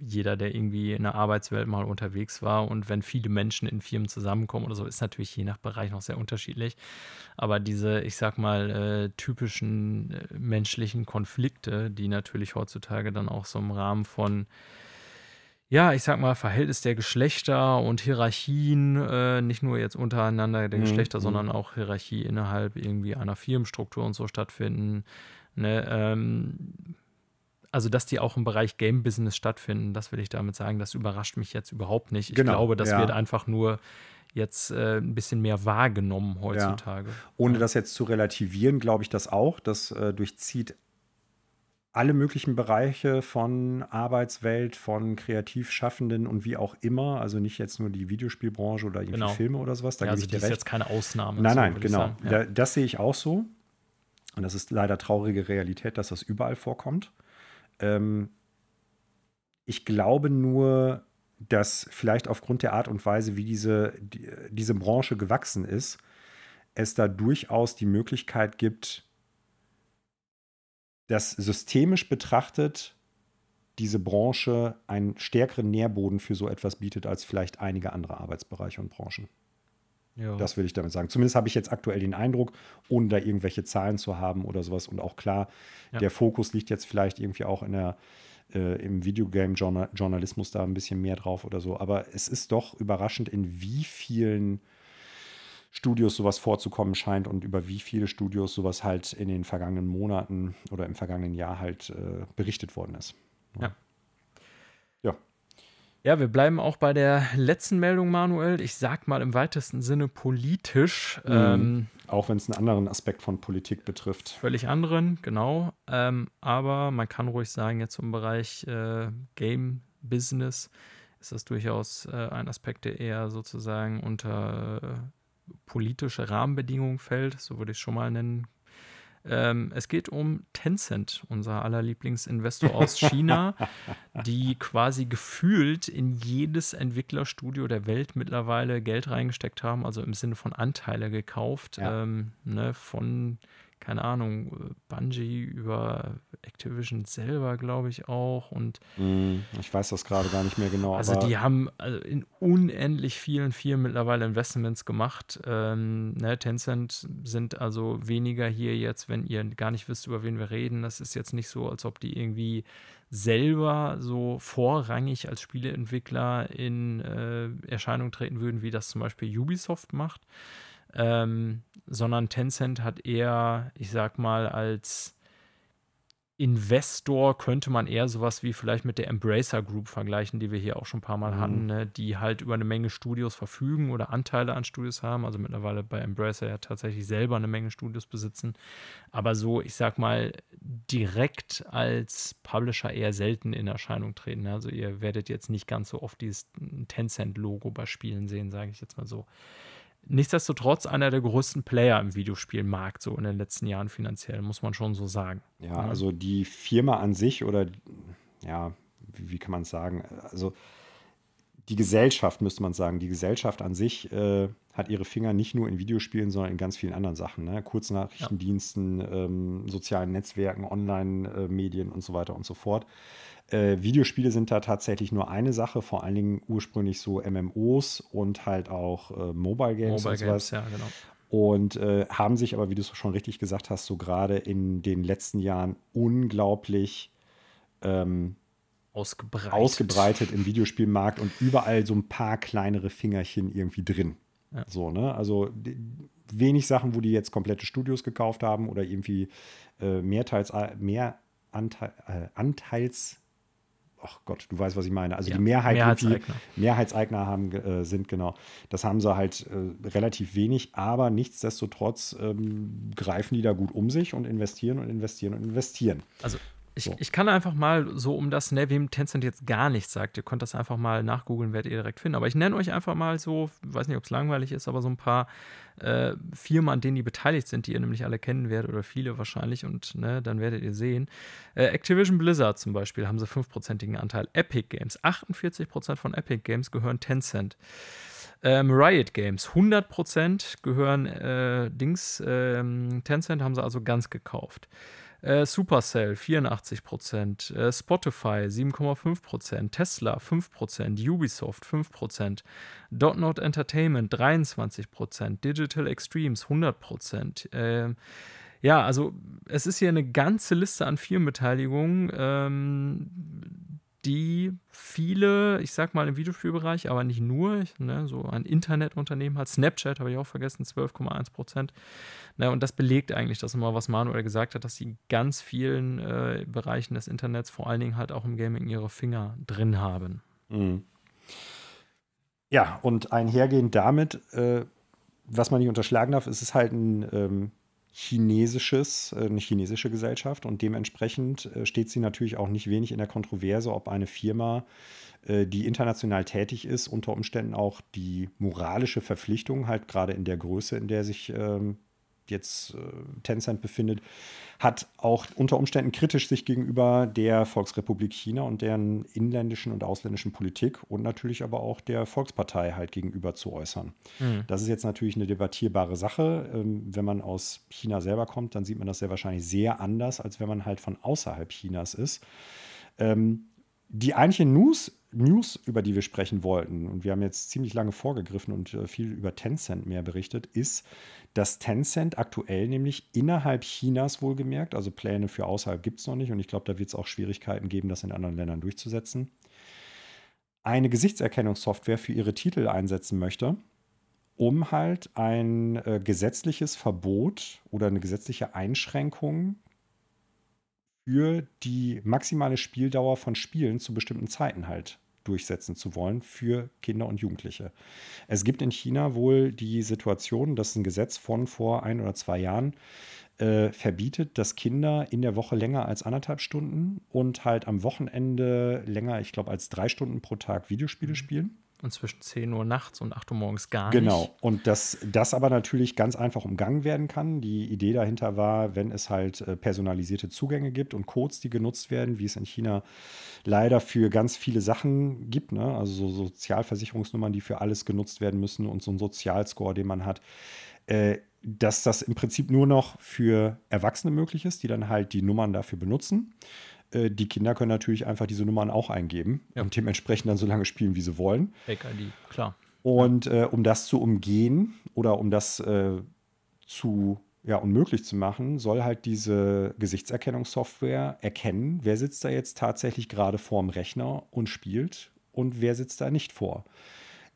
jeder, der irgendwie in der Arbeitswelt mal unterwegs war und wenn viele Menschen in Firmen zusammenkommen oder so, ist natürlich je nach Bereich noch sehr unterschiedlich. Aber diese, ich sag mal, äh, typischen äh, menschlichen Konflikte, die natürlich heutzutage dann auch so im Rahmen von ja, ich sag mal, Verhältnis der Geschlechter und Hierarchien, äh, nicht nur jetzt untereinander der mhm. Geschlechter, mhm. sondern auch Hierarchie innerhalb irgendwie einer Firmenstruktur und so stattfinden. Ne, ähm, also, dass die auch im Bereich Game Business stattfinden, das will ich damit sagen, das überrascht mich jetzt überhaupt nicht. Ich genau, glaube, das ja. wird einfach nur jetzt äh, ein bisschen mehr wahrgenommen heutzutage. Ja. Ohne das jetzt zu relativieren, glaube ich das auch. Das äh, durchzieht alle möglichen Bereiche von Arbeitswelt, von Kreativschaffenden und wie auch immer. Also nicht jetzt nur die Videospielbranche oder irgendwie genau. Filme oder sowas. Da ja, also ich dir das recht. ist jetzt keine Ausnahme. Nein, so, nein, genau. Ja. Da, das sehe ich auch so. Und das ist leider traurige Realität, dass das überall vorkommt. Ähm, ich glaube nur, dass vielleicht aufgrund der Art und Weise, wie diese, die, diese Branche gewachsen ist, es da durchaus die Möglichkeit gibt, dass systemisch betrachtet diese Branche einen stärkeren Nährboden für so etwas bietet als vielleicht einige andere Arbeitsbereiche und Branchen. Ja. Das will ich damit sagen. Zumindest habe ich jetzt aktuell den Eindruck, ohne da irgendwelche Zahlen zu haben oder sowas. Und auch klar, ja. der Fokus liegt jetzt vielleicht irgendwie auch in der, äh, im Videogame-Journalismus da ein bisschen mehr drauf oder so. Aber es ist doch überraschend, in wie vielen Studios sowas vorzukommen scheint und über wie viele Studios sowas halt in den vergangenen Monaten oder im vergangenen Jahr halt äh, berichtet worden ist. Ja. ja. Ja, wir bleiben auch bei der letzten Meldung, Manuel. Ich sag mal im weitesten Sinne politisch. Mhm. Ähm, auch wenn es einen anderen Aspekt von Politik betrifft. Völlig anderen, genau. Ähm, aber man kann ruhig sagen, jetzt im Bereich äh, Game Business ist das durchaus äh, ein Aspekt, der eher sozusagen unter äh, politische Rahmenbedingungen fällt, so würde ich es schon mal nennen. Ähm, es geht um Tencent, unser aller Lieblingsinvestor aus China, die quasi gefühlt in jedes Entwicklerstudio der Welt mittlerweile Geld reingesteckt haben, also im Sinne von Anteile gekauft, ja. ähm, ne, von keine Ahnung, Bungie über Activision selber, glaube ich auch. Und mm, ich weiß das gerade gar nicht mehr genau. Also die haben also in unendlich vielen Firmen mittlerweile Investments gemacht. Ähm, ne, Tencent sind also weniger hier jetzt, wenn ihr gar nicht wisst, über wen wir reden. Das ist jetzt nicht so, als ob die irgendwie selber so vorrangig als Spieleentwickler in äh, Erscheinung treten würden, wie das zum Beispiel Ubisoft macht ähm, sondern Tencent hat eher, ich sag mal, als Investor könnte man eher sowas wie vielleicht mit der Embracer Group vergleichen, die wir hier auch schon ein paar Mal mhm. hatten, ne? die halt über eine Menge Studios verfügen oder Anteile an Studios haben, also mittlerweile bei Embracer ja tatsächlich selber eine Menge Studios besitzen, aber so, ich sag mal, direkt als Publisher eher selten in Erscheinung treten. Ne? Also ihr werdet jetzt nicht ganz so oft dieses Tencent-Logo bei Spielen sehen, sage ich jetzt mal so nichtsdestotrotz einer der größten Player im Videospielmarkt, so in den letzten Jahren finanziell, muss man schon so sagen. Ja, also die Firma an sich oder ja, wie, wie kann man es sagen? Also die Gesellschaft, müsste man sagen, die Gesellschaft an sich äh, hat ihre Finger nicht nur in Videospielen, sondern in ganz vielen anderen Sachen. Ne? Kurznachrichtendiensten, ja. ähm, sozialen Netzwerken, Online-Medien äh, und so weiter und so fort. Äh, Videospiele sind da tatsächlich nur eine Sache, vor allen Dingen ursprünglich so MMOs und halt auch äh, Mobile Games Mobile und sowas. Games, ja, genau. und äh, haben sich aber, wie du es schon richtig gesagt hast, so gerade in den letzten Jahren unglaublich ähm, ausgebreitet. ausgebreitet im Videospielmarkt und überall so ein paar kleinere Fingerchen irgendwie drin. Ja. So, ne? Also wenig Sachen, wo die jetzt komplette Studios gekauft haben oder irgendwie äh, mehrteils, äh, mehr Anteil, äh, Anteils ach Gott, du weißt, was ich meine. Also Ja, die Mehrheit Mehrheitseigner. Die Mehrheitseigner haben, äh, sind, genau. Das haben sie halt äh, relativ wenig, aber nichtsdestotrotz ähm, greifen die da gut um sich und investieren und investieren und investieren. Also ich, So. ich kann einfach mal so um das, ne, wem Tencent jetzt gar nichts sagt, ihr könnt das einfach mal nachgoogeln, werdet ihr direkt finden. Aber ich nenne euch einfach mal so, weiß nicht, ob es langweilig ist, aber so ein paar äh, Firmen, an denen die beteiligt sind, die ihr nämlich alle kennen werdet oder viele wahrscheinlich und ne, dann werdet ihr sehen. Äh, Activision Blizzard zum Beispiel haben sie 5%igen Anteil. Epic Games, 48% von Epic Games gehören Tencent. Ähm, Riot Games, 100% gehören äh, Dings, ähm, Tencent haben sie also ganz gekauft. Äh, Supercell 84%, äh, Spotify 7,5%, Tesla 5%, Ubisoft 5%, Dotnod Entertainment 23%, Digital Extremes 100%. Ähm, ja, also es ist hier eine ganze Liste an Firmenbeteiligungen, ähm, die viele, ich sag mal im Videospielbereich, aber nicht nur, ne, so ein Internetunternehmen hat. Snapchat habe ich auch vergessen, 12,1 Prozent. Ne, und das belegt eigentlich das immer, was Manuel gesagt hat, dass sie in ganz vielen äh, Bereichen des Internets, vor allen Dingen halt auch im Gaming, ihre Finger drin haben. Mhm. Ja, und einhergehend damit, äh, was man nicht unterschlagen darf, ist es halt ein ähm, chinesisches, äh, eine chinesische Gesellschaft und dementsprechend äh, steht sie natürlich auch nicht wenig in der Kontroverse, ob eine Firma, äh, die international tätig ist, unter Umständen auch die moralische Verpflichtung, halt gerade in der Größe, in der sich ähm, jetzt äh, Tencent befindet, hat auch unter Umständen kritisch sich gegenüber der Volksrepublik China und deren inländischen und ausländischen Politik und natürlich aber auch der Volkspartei halt gegenüber zu äußern. Mhm. Das ist jetzt natürlich eine debattierbare Sache. Ähm, Wenn man aus China selber kommt, dann sieht man das sehr wahrscheinlich sehr anders, als wenn man halt von außerhalb Chinas ist. Ähm, die eigentliche News, News, über die wir sprechen wollten, und wir haben jetzt ziemlich lange vorgegriffen und äh, viel über Tencent mehr berichtet, ist, dass Tencent aktuell nämlich innerhalb Chinas wohlgemerkt, also Pläne für außerhalb gibt es noch nicht und ich glaube, da wird es auch Schwierigkeiten geben, das in anderen Ländern durchzusetzen, eine Gesichtserkennungssoftware für ihre Titel einsetzen möchte, um halt ein äh, gesetzliches Verbot oder eine gesetzliche Einschränkung für die maximale Spieldauer von Spielen zu bestimmten Zeiten halt durchsetzen zu wollen für Kinder und Jugendliche. Es gibt in China wohl die Situation, dass ein Gesetz von vor ein oder zwei Jahren äh, verbietet, dass Kinder in der Woche länger als anderthalb Stunden und halt am Wochenende länger, ich glaube, als drei Stunden pro Tag Videospiele spielen. Und zwischen 10 Uhr nachts und 8 Uhr morgens gar Genau. nicht. Und dass das aber natürlich ganz einfach umgangen werden kann. Die Idee dahinter war, wenn es halt äh, personalisierte Zugänge gibt und Codes, die genutzt werden, wie es in China leider für ganz viele Sachen gibt, ne? also so Sozialversicherungsnummern, die für alles genutzt werden müssen und so ein Sozialscore, den man hat, äh, dass das im Prinzip nur noch für Erwachsene möglich ist, die dann halt die Nummern dafür benutzen. Äh, Die Kinder können natürlich einfach diese Nummern auch eingeben Ja. und dementsprechend dann so lange spielen, wie sie wollen. Fake ID, klar. Und äh, um das zu umgehen oder um das äh, zu ja, unmöglich zu machen, soll halt diese Gesichtserkennungssoftware erkennen, wer sitzt da jetzt tatsächlich gerade vorm Rechner und spielt und wer sitzt da nicht vor.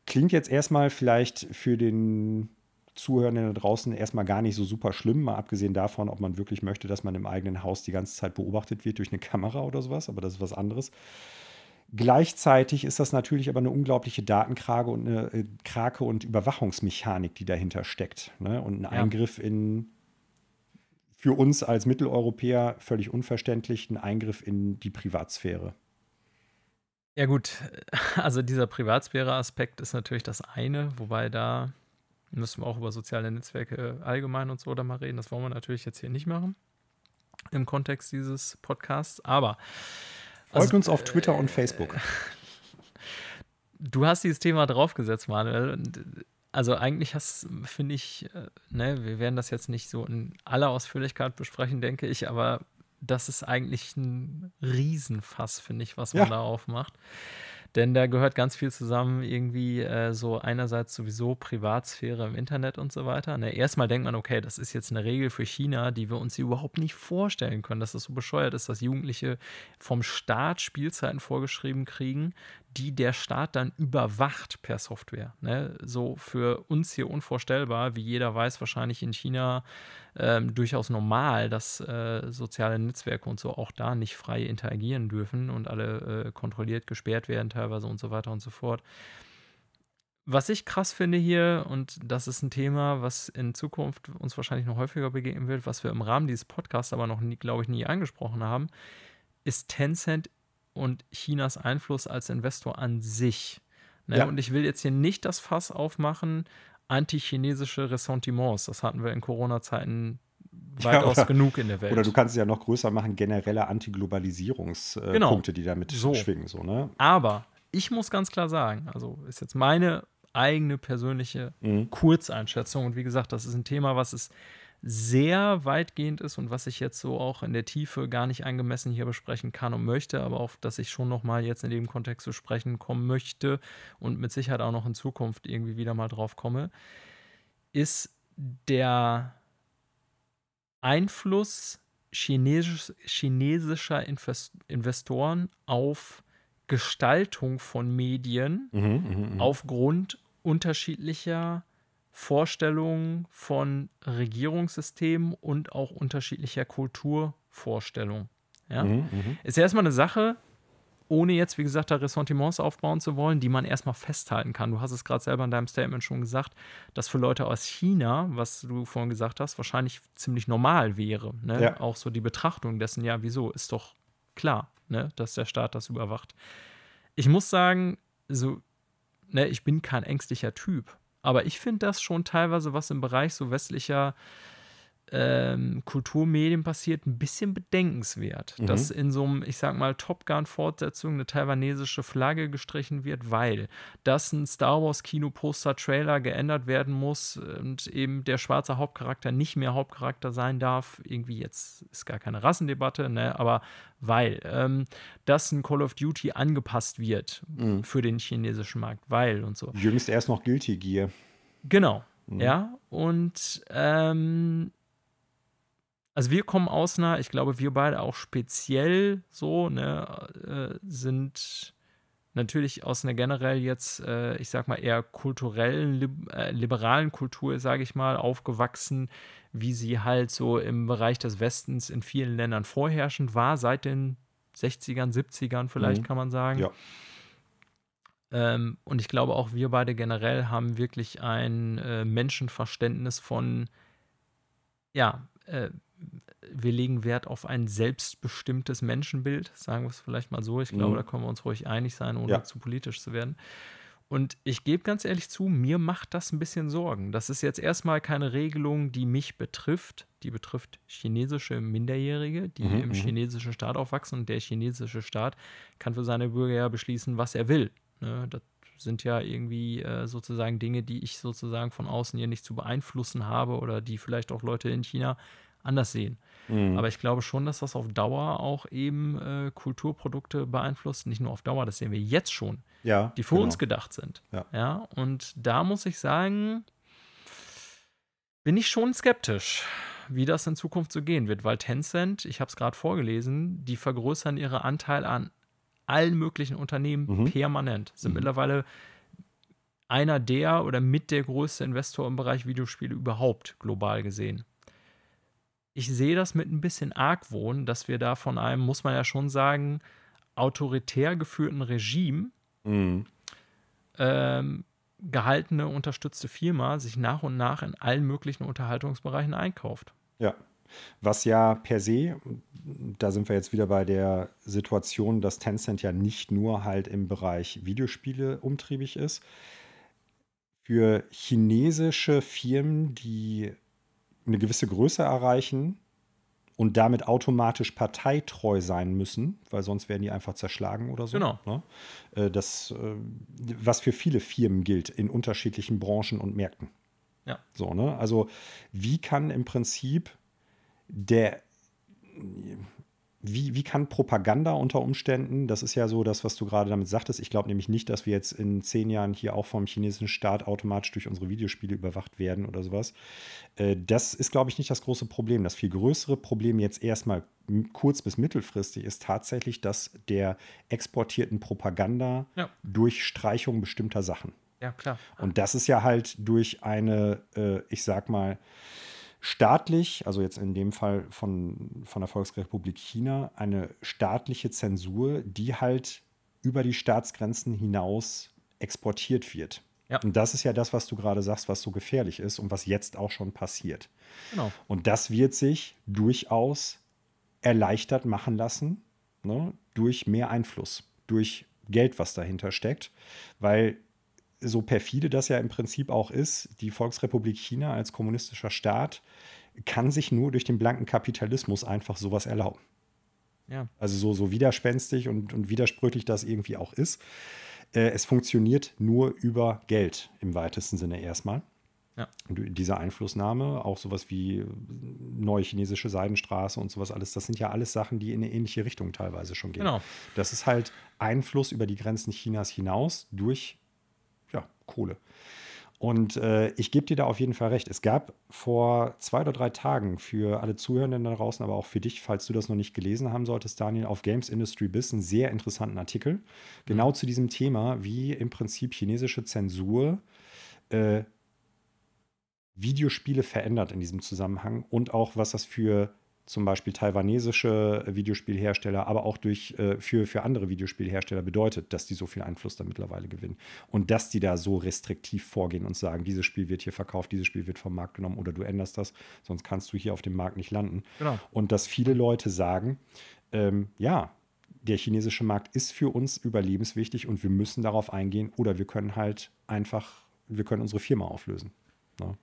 Klingt jetzt erstmal vielleicht für den Zuhörenden da draußen erstmal gar nicht so super schlimm, mal abgesehen davon, ob man wirklich möchte, dass man im eigenen Haus die ganze Zeit beobachtet wird durch eine Kamera oder sowas, aber das ist was anderes. Gleichzeitig ist das natürlich aber eine unglaubliche Datenkrake und eine äh, Krake und Überwachungsmechanik, die dahinter steckt. Ne? Und ein Ja. Eingriff in für uns als Mitteleuropäer völlig unverständlich, ein Eingriff in die Privatsphäre. Ja, gut, also dieser Privatsphäre-Aspekt ist natürlich das eine, wobei da müssen wir auch über soziale Netzwerke allgemein und so da mal reden. Das wollen wir natürlich jetzt hier nicht machen im Kontext dieses Podcasts. Aber Folgt Also, uns auf Twitter und Facebook. du hast dieses Thema draufgesetzt, Manuel. Äh, also eigentlich hast, finde ich, äh, ne, wir werden das jetzt nicht so in aller Ausführlichkeit besprechen, denke ich, aber das ist eigentlich ein Riesenfass, finde ich, was man Ja. da aufmacht. Denn da gehört ganz viel zusammen, irgendwie äh, so einerseits sowieso Privatsphäre im Internet und so weiter. Ne? Erstmal denkt man, okay, das ist jetzt eine Regel für China, die wir uns überhaupt nicht vorstellen können, dass das so bescheuert ist, dass Jugendliche vom Staat Spielzeiten vorgeschrieben kriegen, die der Staat dann überwacht per Software. Ne? So für uns hier unvorstellbar, wie jeder weiß, wahrscheinlich in China ähm, durchaus normal, dass äh, soziale Netzwerke und so auch da nicht frei interagieren dürfen und alle äh, kontrolliert gesperrt werden teilweise und so weiter und so fort. Was ich krass finde hier, und das ist ein Thema, was in Zukunft uns wahrscheinlich noch häufiger begegnen wird, was wir im Rahmen dieses Podcasts aber noch, nie, glaube ich, nie angesprochen haben, ist Tencent und Chinas Einfluss als Investor an sich. Ne? Ja. Und ich will jetzt hier nicht das Fass aufmachen, antichinesische Ressentiments. Das hatten wir in Corona-Zeiten weitaus ja, genug in der Welt. Oder du kannst es ja noch größer machen, generelle Antiglobalisierungspunkte, äh, genau. die damit so. schwingen. So, ne? Aber ich muss ganz klar sagen, also ist jetzt meine eigene persönliche mhm. Kurzeinschätzung. Und wie gesagt, das ist ein Thema, was es sehr weitgehend ist und was ich jetzt so auch in der Tiefe gar nicht angemessen hier besprechen kann und möchte, aber auf das ich schon noch mal jetzt in dem Kontext zu sprechen kommen möchte und mit Sicherheit auch noch in Zukunft irgendwie wieder mal drauf komme, ist der Einfluss chinesisch, chinesischer Investoren auf Gestaltung von Medien mhm, mh, mh. aufgrund unterschiedlicher Vorstellungen von Regierungssystemen und auch unterschiedlicher Kulturvorstellungen. Ja? Mhm, mh. Ist ja erstmal eine Sache, ohne jetzt, wie gesagt, da Ressentiments aufbauen zu wollen, die man erstmal festhalten kann. Du hast es gerade selber in deinem Statement schon gesagt, dass für Leute aus China, was du vorhin gesagt hast, wahrscheinlich ziemlich normal wäre. Ne? Ja. Auch so die Betrachtung dessen, ja, wieso, ist doch klar, ne? dass der Staat das überwacht. Ich muss sagen, so, ne, ich bin kein ängstlicher Typ. Aber ich finde das schon teilweise, was im Bereich so westlicher ähm, Kulturmedien passiert, ein bisschen bedenkenswert, mhm. dass in so einem, ich sag mal, Top Gun-Fortsetzung eine taiwanesische Flagge gestrichen wird, weil das ein Star Wars-Kino-Poster-Trailer geändert werden muss und eben der schwarze Hauptcharakter nicht mehr Hauptcharakter sein darf. Irgendwie jetzt ist gar keine Rassendebatte, ne? aber weil ähm, das ein Call of Duty angepasst wird mhm. für den chinesischen Markt, weil und so. Jüngst erst noch Guilty Gear. Genau. Mhm. Ja, und ähm, also wir kommen aus einer, ich glaube, wir beide auch speziell so, ne, äh, sind natürlich aus einer generell jetzt, äh, ich sag mal, eher kulturellen, lib äh, liberalen Kultur, sage ich mal, aufgewachsen, wie sie halt so im Bereich des Westens in vielen Ländern vorherrschend war, seit den 60ern, 70ern vielleicht mhm. kann man sagen. Ja. Ähm, und ich glaube auch wir beide generell haben wirklich ein äh, Menschenverständnis von, ja, äh, wir legen Wert auf ein selbstbestimmtes Menschenbild, sagen wir es vielleicht mal so. Ich glaube, mhm. da können wir uns ruhig einig sein, ohne ja. zu politisch zu werden. Und ich gebe ganz ehrlich zu, mir macht das ein bisschen Sorgen. Das ist jetzt erstmal keine Regelung, die mich betrifft. Die betrifft chinesische Minderjährige, die mhm, im mhm. chinesischen Staat aufwachsen. Und der chinesische Staat kann für seine Bürger ja beschließen, was er will. Ne? Das sind ja irgendwie äh, sozusagen Dinge, die ich sozusagen von außen hier nicht zu beeinflussen habe oder die vielleicht auch Leute in China anders sehen. Mhm. Aber ich glaube schon, dass das auf Dauer auch eben äh, Kulturprodukte beeinflusst. Nicht nur auf Dauer, das sehen wir jetzt schon, ja, die für genau. uns gedacht sind. Ja. ja. Und da muss ich sagen, bin ich schon skeptisch, wie das in Zukunft so gehen wird, weil Tencent, ich habe es gerade vorgelesen, die vergrößern ihren Anteil an allen möglichen Unternehmen mhm. permanent, sind mhm. mittlerweile einer der oder mit der größte Investor im Bereich Videospiele überhaupt global gesehen ich sehe das mit ein bisschen Argwohn, dass wir da von einem, muss man ja schon sagen, autoritär geführten Regime mhm. ähm, gehaltene, unterstützte Firma sich nach und nach in allen möglichen Unterhaltungsbereichen einkauft. Ja. Was ja per se, da sind wir jetzt wieder bei der Situation, dass Tencent ja nicht nur halt im Bereich Videospiele umtriebig ist. Für chinesische Firmen, die eine gewisse Größe erreichen und damit automatisch parteitreu sein müssen, weil sonst werden die einfach zerschlagen oder so. Genau. Ne? Äh, das, äh, was für viele Firmen gilt in unterschiedlichen Branchen und Märkten. Ja. So, ne? Also, wie kann im Prinzip der wie, wie kann Propaganda unter Umständen, das ist ja so das, was du gerade damit sagtest, ich glaube nämlich nicht, dass wir jetzt in zehn Jahren hier auch vom chinesischen Staat automatisch durch unsere Videospiele überwacht werden oder sowas. Äh, das ist, glaube ich, nicht das große Problem. Das viel größere Problem jetzt erstmal kurz- bis mittelfristig ist tatsächlich das der exportierten Propaganda ja. durch Streichung bestimmter Sachen. Ja, klar. Und das ist ja halt durch eine, äh, ich sag mal, staatlich, also jetzt in dem Fall von, von der Volksrepublik China, eine staatliche Zensur, die halt über die Staatsgrenzen hinaus exportiert wird. Ja. Und das ist ja das, was du gerade sagst, was so gefährlich ist und was jetzt auch schon passiert. Genau. Und das wird sich durchaus erleichtert machen lassen ne, durch mehr Einfluss, durch Geld, was dahinter steckt, weil so perfide das ja im Prinzip auch ist, die Volksrepublik China als kommunistischer Staat kann sich nur durch den blanken Kapitalismus einfach sowas erlauben. Ja. Also so, so widerspenstig und, und widersprüchlich das irgendwie auch ist. Äh, es funktioniert nur über Geld im weitesten Sinne erstmal. Ja. Diese Einflussnahme, auch sowas wie neue chinesische Seidenstraße und sowas alles, das sind ja alles Sachen, die in eine ähnliche Richtung teilweise schon gehen. Genau. Das ist halt Einfluss über die Grenzen Chinas hinaus durch Kohle. Und äh, ich gebe dir da auf jeden Fall recht. Es gab vor zwei oder drei Tagen für alle Zuhörenden da draußen, aber auch für dich, falls du das noch nicht gelesen haben solltest, Daniel, auf Games Industry Biz einen sehr interessanten Artikel. Genau mhm. zu diesem Thema, wie im Prinzip chinesische Zensur äh, Videospiele verändert in diesem Zusammenhang und auch was das für zum Beispiel taiwanesische Videospielhersteller, aber auch durch, äh, für, für andere Videospielhersteller bedeutet, dass die so viel Einfluss da mittlerweile gewinnen. Und dass die da so restriktiv vorgehen und sagen, dieses Spiel wird hier verkauft, dieses Spiel wird vom Markt genommen oder du änderst das, sonst kannst du hier auf dem Markt nicht landen. Genau. Und dass viele Leute sagen, ähm, ja, der chinesische Markt ist für uns überlebenswichtig und wir müssen darauf eingehen oder wir können halt einfach, wir können unsere Firma auflösen. Ne?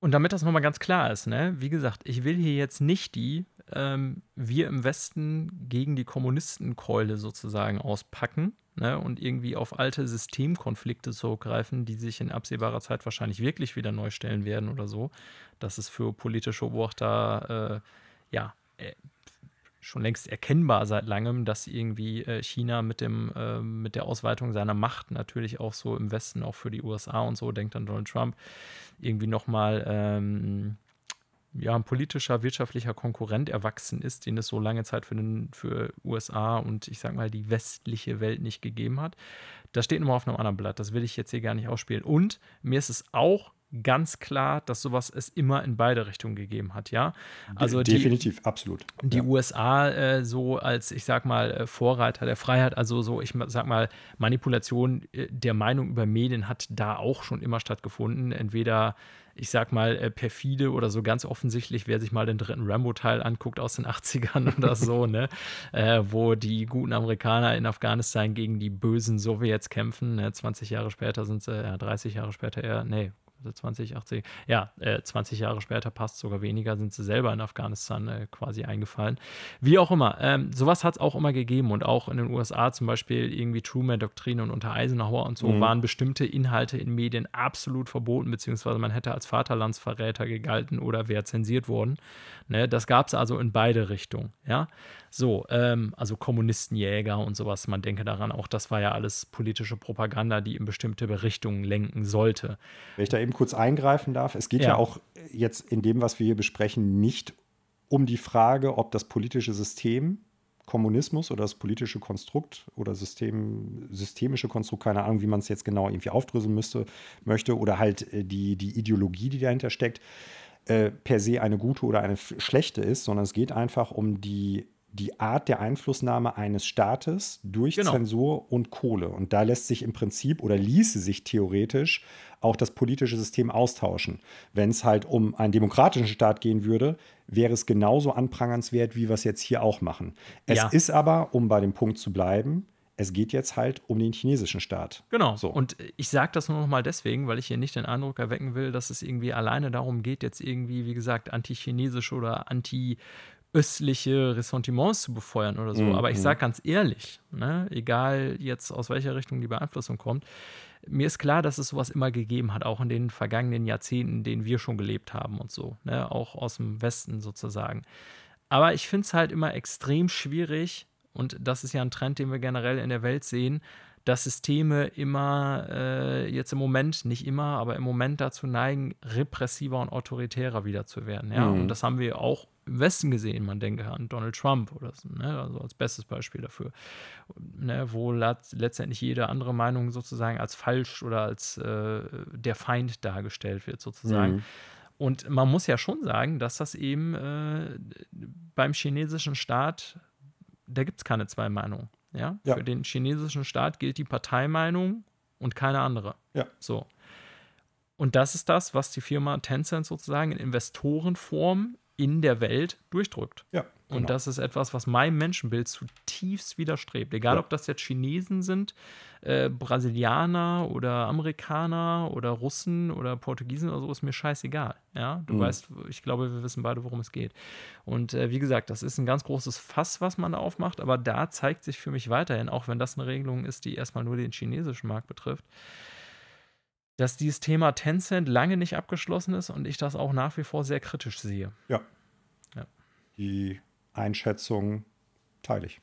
Und damit das nochmal ganz klar ist, ne, wie gesagt, ich will hier jetzt nicht die ähm, wir im Westen gegen die Kommunistenkeule sozusagen auspacken ne, und irgendwie auf alte Systemkonflikte zurückgreifen, die sich in absehbarer Zeit wahrscheinlich wirklich wieder neu stellen werden oder so. Das ist für politische Beobachter äh, ja äh, schon längst erkennbar seit langem, dass irgendwie äh, China mit, dem, äh, mit der Ausweitung seiner Macht natürlich auch so im Westen, auch für die USA und so, denkt an Donald Trump, irgendwie nochmal ähm, ja, ein politischer, wirtschaftlicher Konkurrent erwachsen ist, den es so lange Zeit für, den, für USA und ich sag mal die westliche Welt nicht gegeben hat. Das steht nochmal auf einem anderen Blatt. Das will ich jetzt hier gar nicht ausspielen. Und mir ist es auch ganz klar, dass sowas es immer in beide Richtungen gegeben hat, ja. Also definitiv, die, absolut. Die ja. USA äh, so als, ich sag mal, äh, Vorreiter der Freiheit, also so, ich sag mal, Manipulation äh, der Meinung über Medien hat da auch schon immer stattgefunden. Entweder ich sag mal, äh, perfide oder so ganz offensichtlich, wer sich mal den dritten Rambo-Teil anguckt aus den 80ern oder so, ne? Äh, wo die guten Amerikaner in Afghanistan gegen die bösen Sowjets kämpfen. Ne? 20 Jahre später sind sie, ja, 30 Jahre später eher, nee, 20, 80, ja, äh, 20 Jahre später passt sogar weniger, sind sie selber in Afghanistan äh, quasi eingefallen. Wie auch immer, ähm, sowas hat es auch immer gegeben und auch in den USA zum Beispiel irgendwie Truman-Doktrine und unter Eisenhower und so mhm. waren bestimmte Inhalte in Medien absolut verboten, beziehungsweise man hätte als Vaterlandsverräter gegalten oder wäre zensiert worden. Ne? Das gab es also in beide Richtungen, ja. So, ähm, also Kommunistenjäger und sowas, man denke daran, auch das war ja alles politische Propaganda, die in bestimmte Richtungen lenken sollte. Wenn ich da eben kurz eingreifen darf, es geht ja, ja auch jetzt in dem, was wir hier besprechen, nicht um die Frage, ob das politische System Kommunismus oder das politische Konstrukt oder System, systemische Konstrukt, keine Ahnung, wie man es jetzt genau irgendwie aufdröseln müsste, möchte, oder halt äh, die, die Ideologie, die dahinter steckt, äh, per se eine gute oder eine schlechte ist, sondern es geht einfach um die die Art der Einflussnahme eines Staates durch genau. Zensur und Kohle. Und da lässt sich im Prinzip oder ließe sich theoretisch auch das politische System austauschen. Wenn es halt um einen demokratischen Staat gehen würde, wäre es genauso anprangernswert, wie wir es jetzt hier auch machen. Es ja. ist aber, um bei dem Punkt zu bleiben, es geht jetzt halt um den chinesischen Staat. Genau. So. Und ich sage das nur noch mal deswegen, weil ich hier nicht den Eindruck erwecken will, dass es irgendwie alleine darum geht, jetzt irgendwie, wie gesagt, anti-chinesisch oder anti- östliche Ressentiments zu befeuern oder so. Mhm. Aber ich mhm. sage ganz ehrlich, ne, egal jetzt aus welcher Richtung die Beeinflussung kommt, mir ist klar, dass es sowas immer gegeben hat, auch in den vergangenen Jahrzehnten, in denen wir schon gelebt haben und so, ne, auch aus dem Westen sozusagen. Aber ich finde es halt immer extrem schwierig, und das ist ja ein Trend, den wir generell in der Welt sehen, dass Systeme immer äh, jetzt im Moment, nicht immer, aber im Moment dazu neigen, repressiver und autoritärer wieder zu werden. Ja? Mhm. Und das haben wir auch im Westen gesehen. Man denke an Donald Trump oder so, ne? also als bestes Beispiel dafür, ne? wo letztendlich jede andere Meinung sozusagen als falsch oder als äh, der Feind dargestellt wird, sozusagen. Mhm. Und man muss ja schon sagen, dass das eben äh, beim chinesischen Staat, da gibt es keine zwei Meinungen. Ja? ja? Für den chinesischen Staat gilt die Parteimeinung und keine andere. Ja. So. Und das ist das, was die Firma Tencent sozusagen in Investorenform in der Welt durchdrückt. Ja. Genau. Und das ist etwas, was meinem Menschenbild zutiefst widerstrebt. Egal, ja. ob das jetzt Chinesen sind, äh, Brasilianer oder Amerikaner oder Russen oder Portugiesen oder so, ist mir scheißegal. Ja, du mhm. weißt, ich glaube, wir wissen beide, worum es geht. Und äh, wie gesagt, das ist ein ganz großes Fass, was man da aufmacht, aber da zeigt sich für mich weiterhin, auch wenn das eine Regelung ist, die erstmal nur den chinesischen Markt betrifft, dass dieses Thema Tencent lange nicht abgeschlossen ist und ich das auch nach wie vor sehr kritisch sehe. Ja. ja. Die Einschätzung teile ich.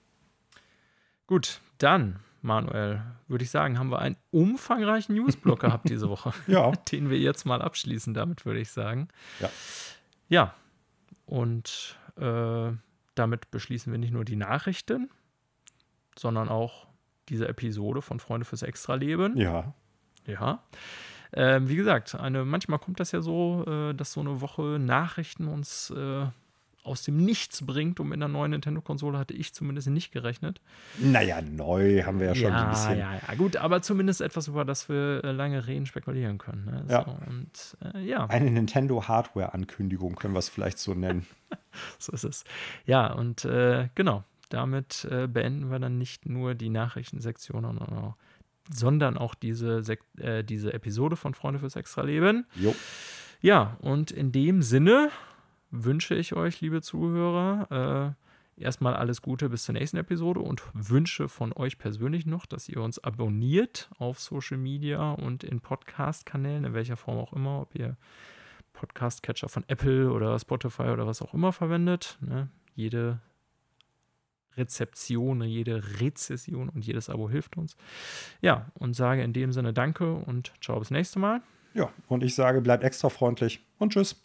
Gut, dann, Manuel, würde ich sagen, haben wir einen umfangreichen Newsblock gehabt diese Woche. ja. Den wir jetzt mal abschließen, damit würde ich sagen. Ja. Ja. Und äh, damit beschließen wir nicht nur die Nachrichten, sondern auch diese Episode von Freunde fürs Extraleben. Ja. Ja. Ähm, wie gesagt, eine, manchmal kommt das ja so, äh, dass so eine Woche Nachrichten uns äh, aus dem Nichts bringt und mit einer neuen Nintendo-Konsole hatte ich zumindest nicht gerechnet. Naja, neu haben wir ja schon ja, ein bisschen. Ja, ja, gut, aber zumindest etwas, über das wir äh, lange reden, spekulieren können. Ne? Ja. So, und, äh, ja. Eine Nintendo-Hardware-Ankündigung können wir es vielleicht so nennen. so ist es. Ja, und äh, genau, damit äh, beenden wir dann nicht nur die Nachrichtensektion, sondern auch sondern auch diese, äh, diese Episode von Freunde fürs Extra-Leben. Jo. Ja, und in dem Sinne wünsche ich euch, liebe Zuhörer, äh, erstmal alles Gute bis zur nächsten Episode und wünsche von euch persönlich noch, dass ihr uns abonniert auf Social Media und in Podcast-Kanälen, in welcher Form auch immer, ob ihr Podcast-Catcher von Apple oder Spotify oder was auch immer verwendet. Ne? Jede Rezeption, jede Rezession und jedes Abo hilft uns. Ja, und sage in dem Sinne Danke und ciao bis nächste Mal. Ja, und ich sage, bleibt extra freundlich und tschüss.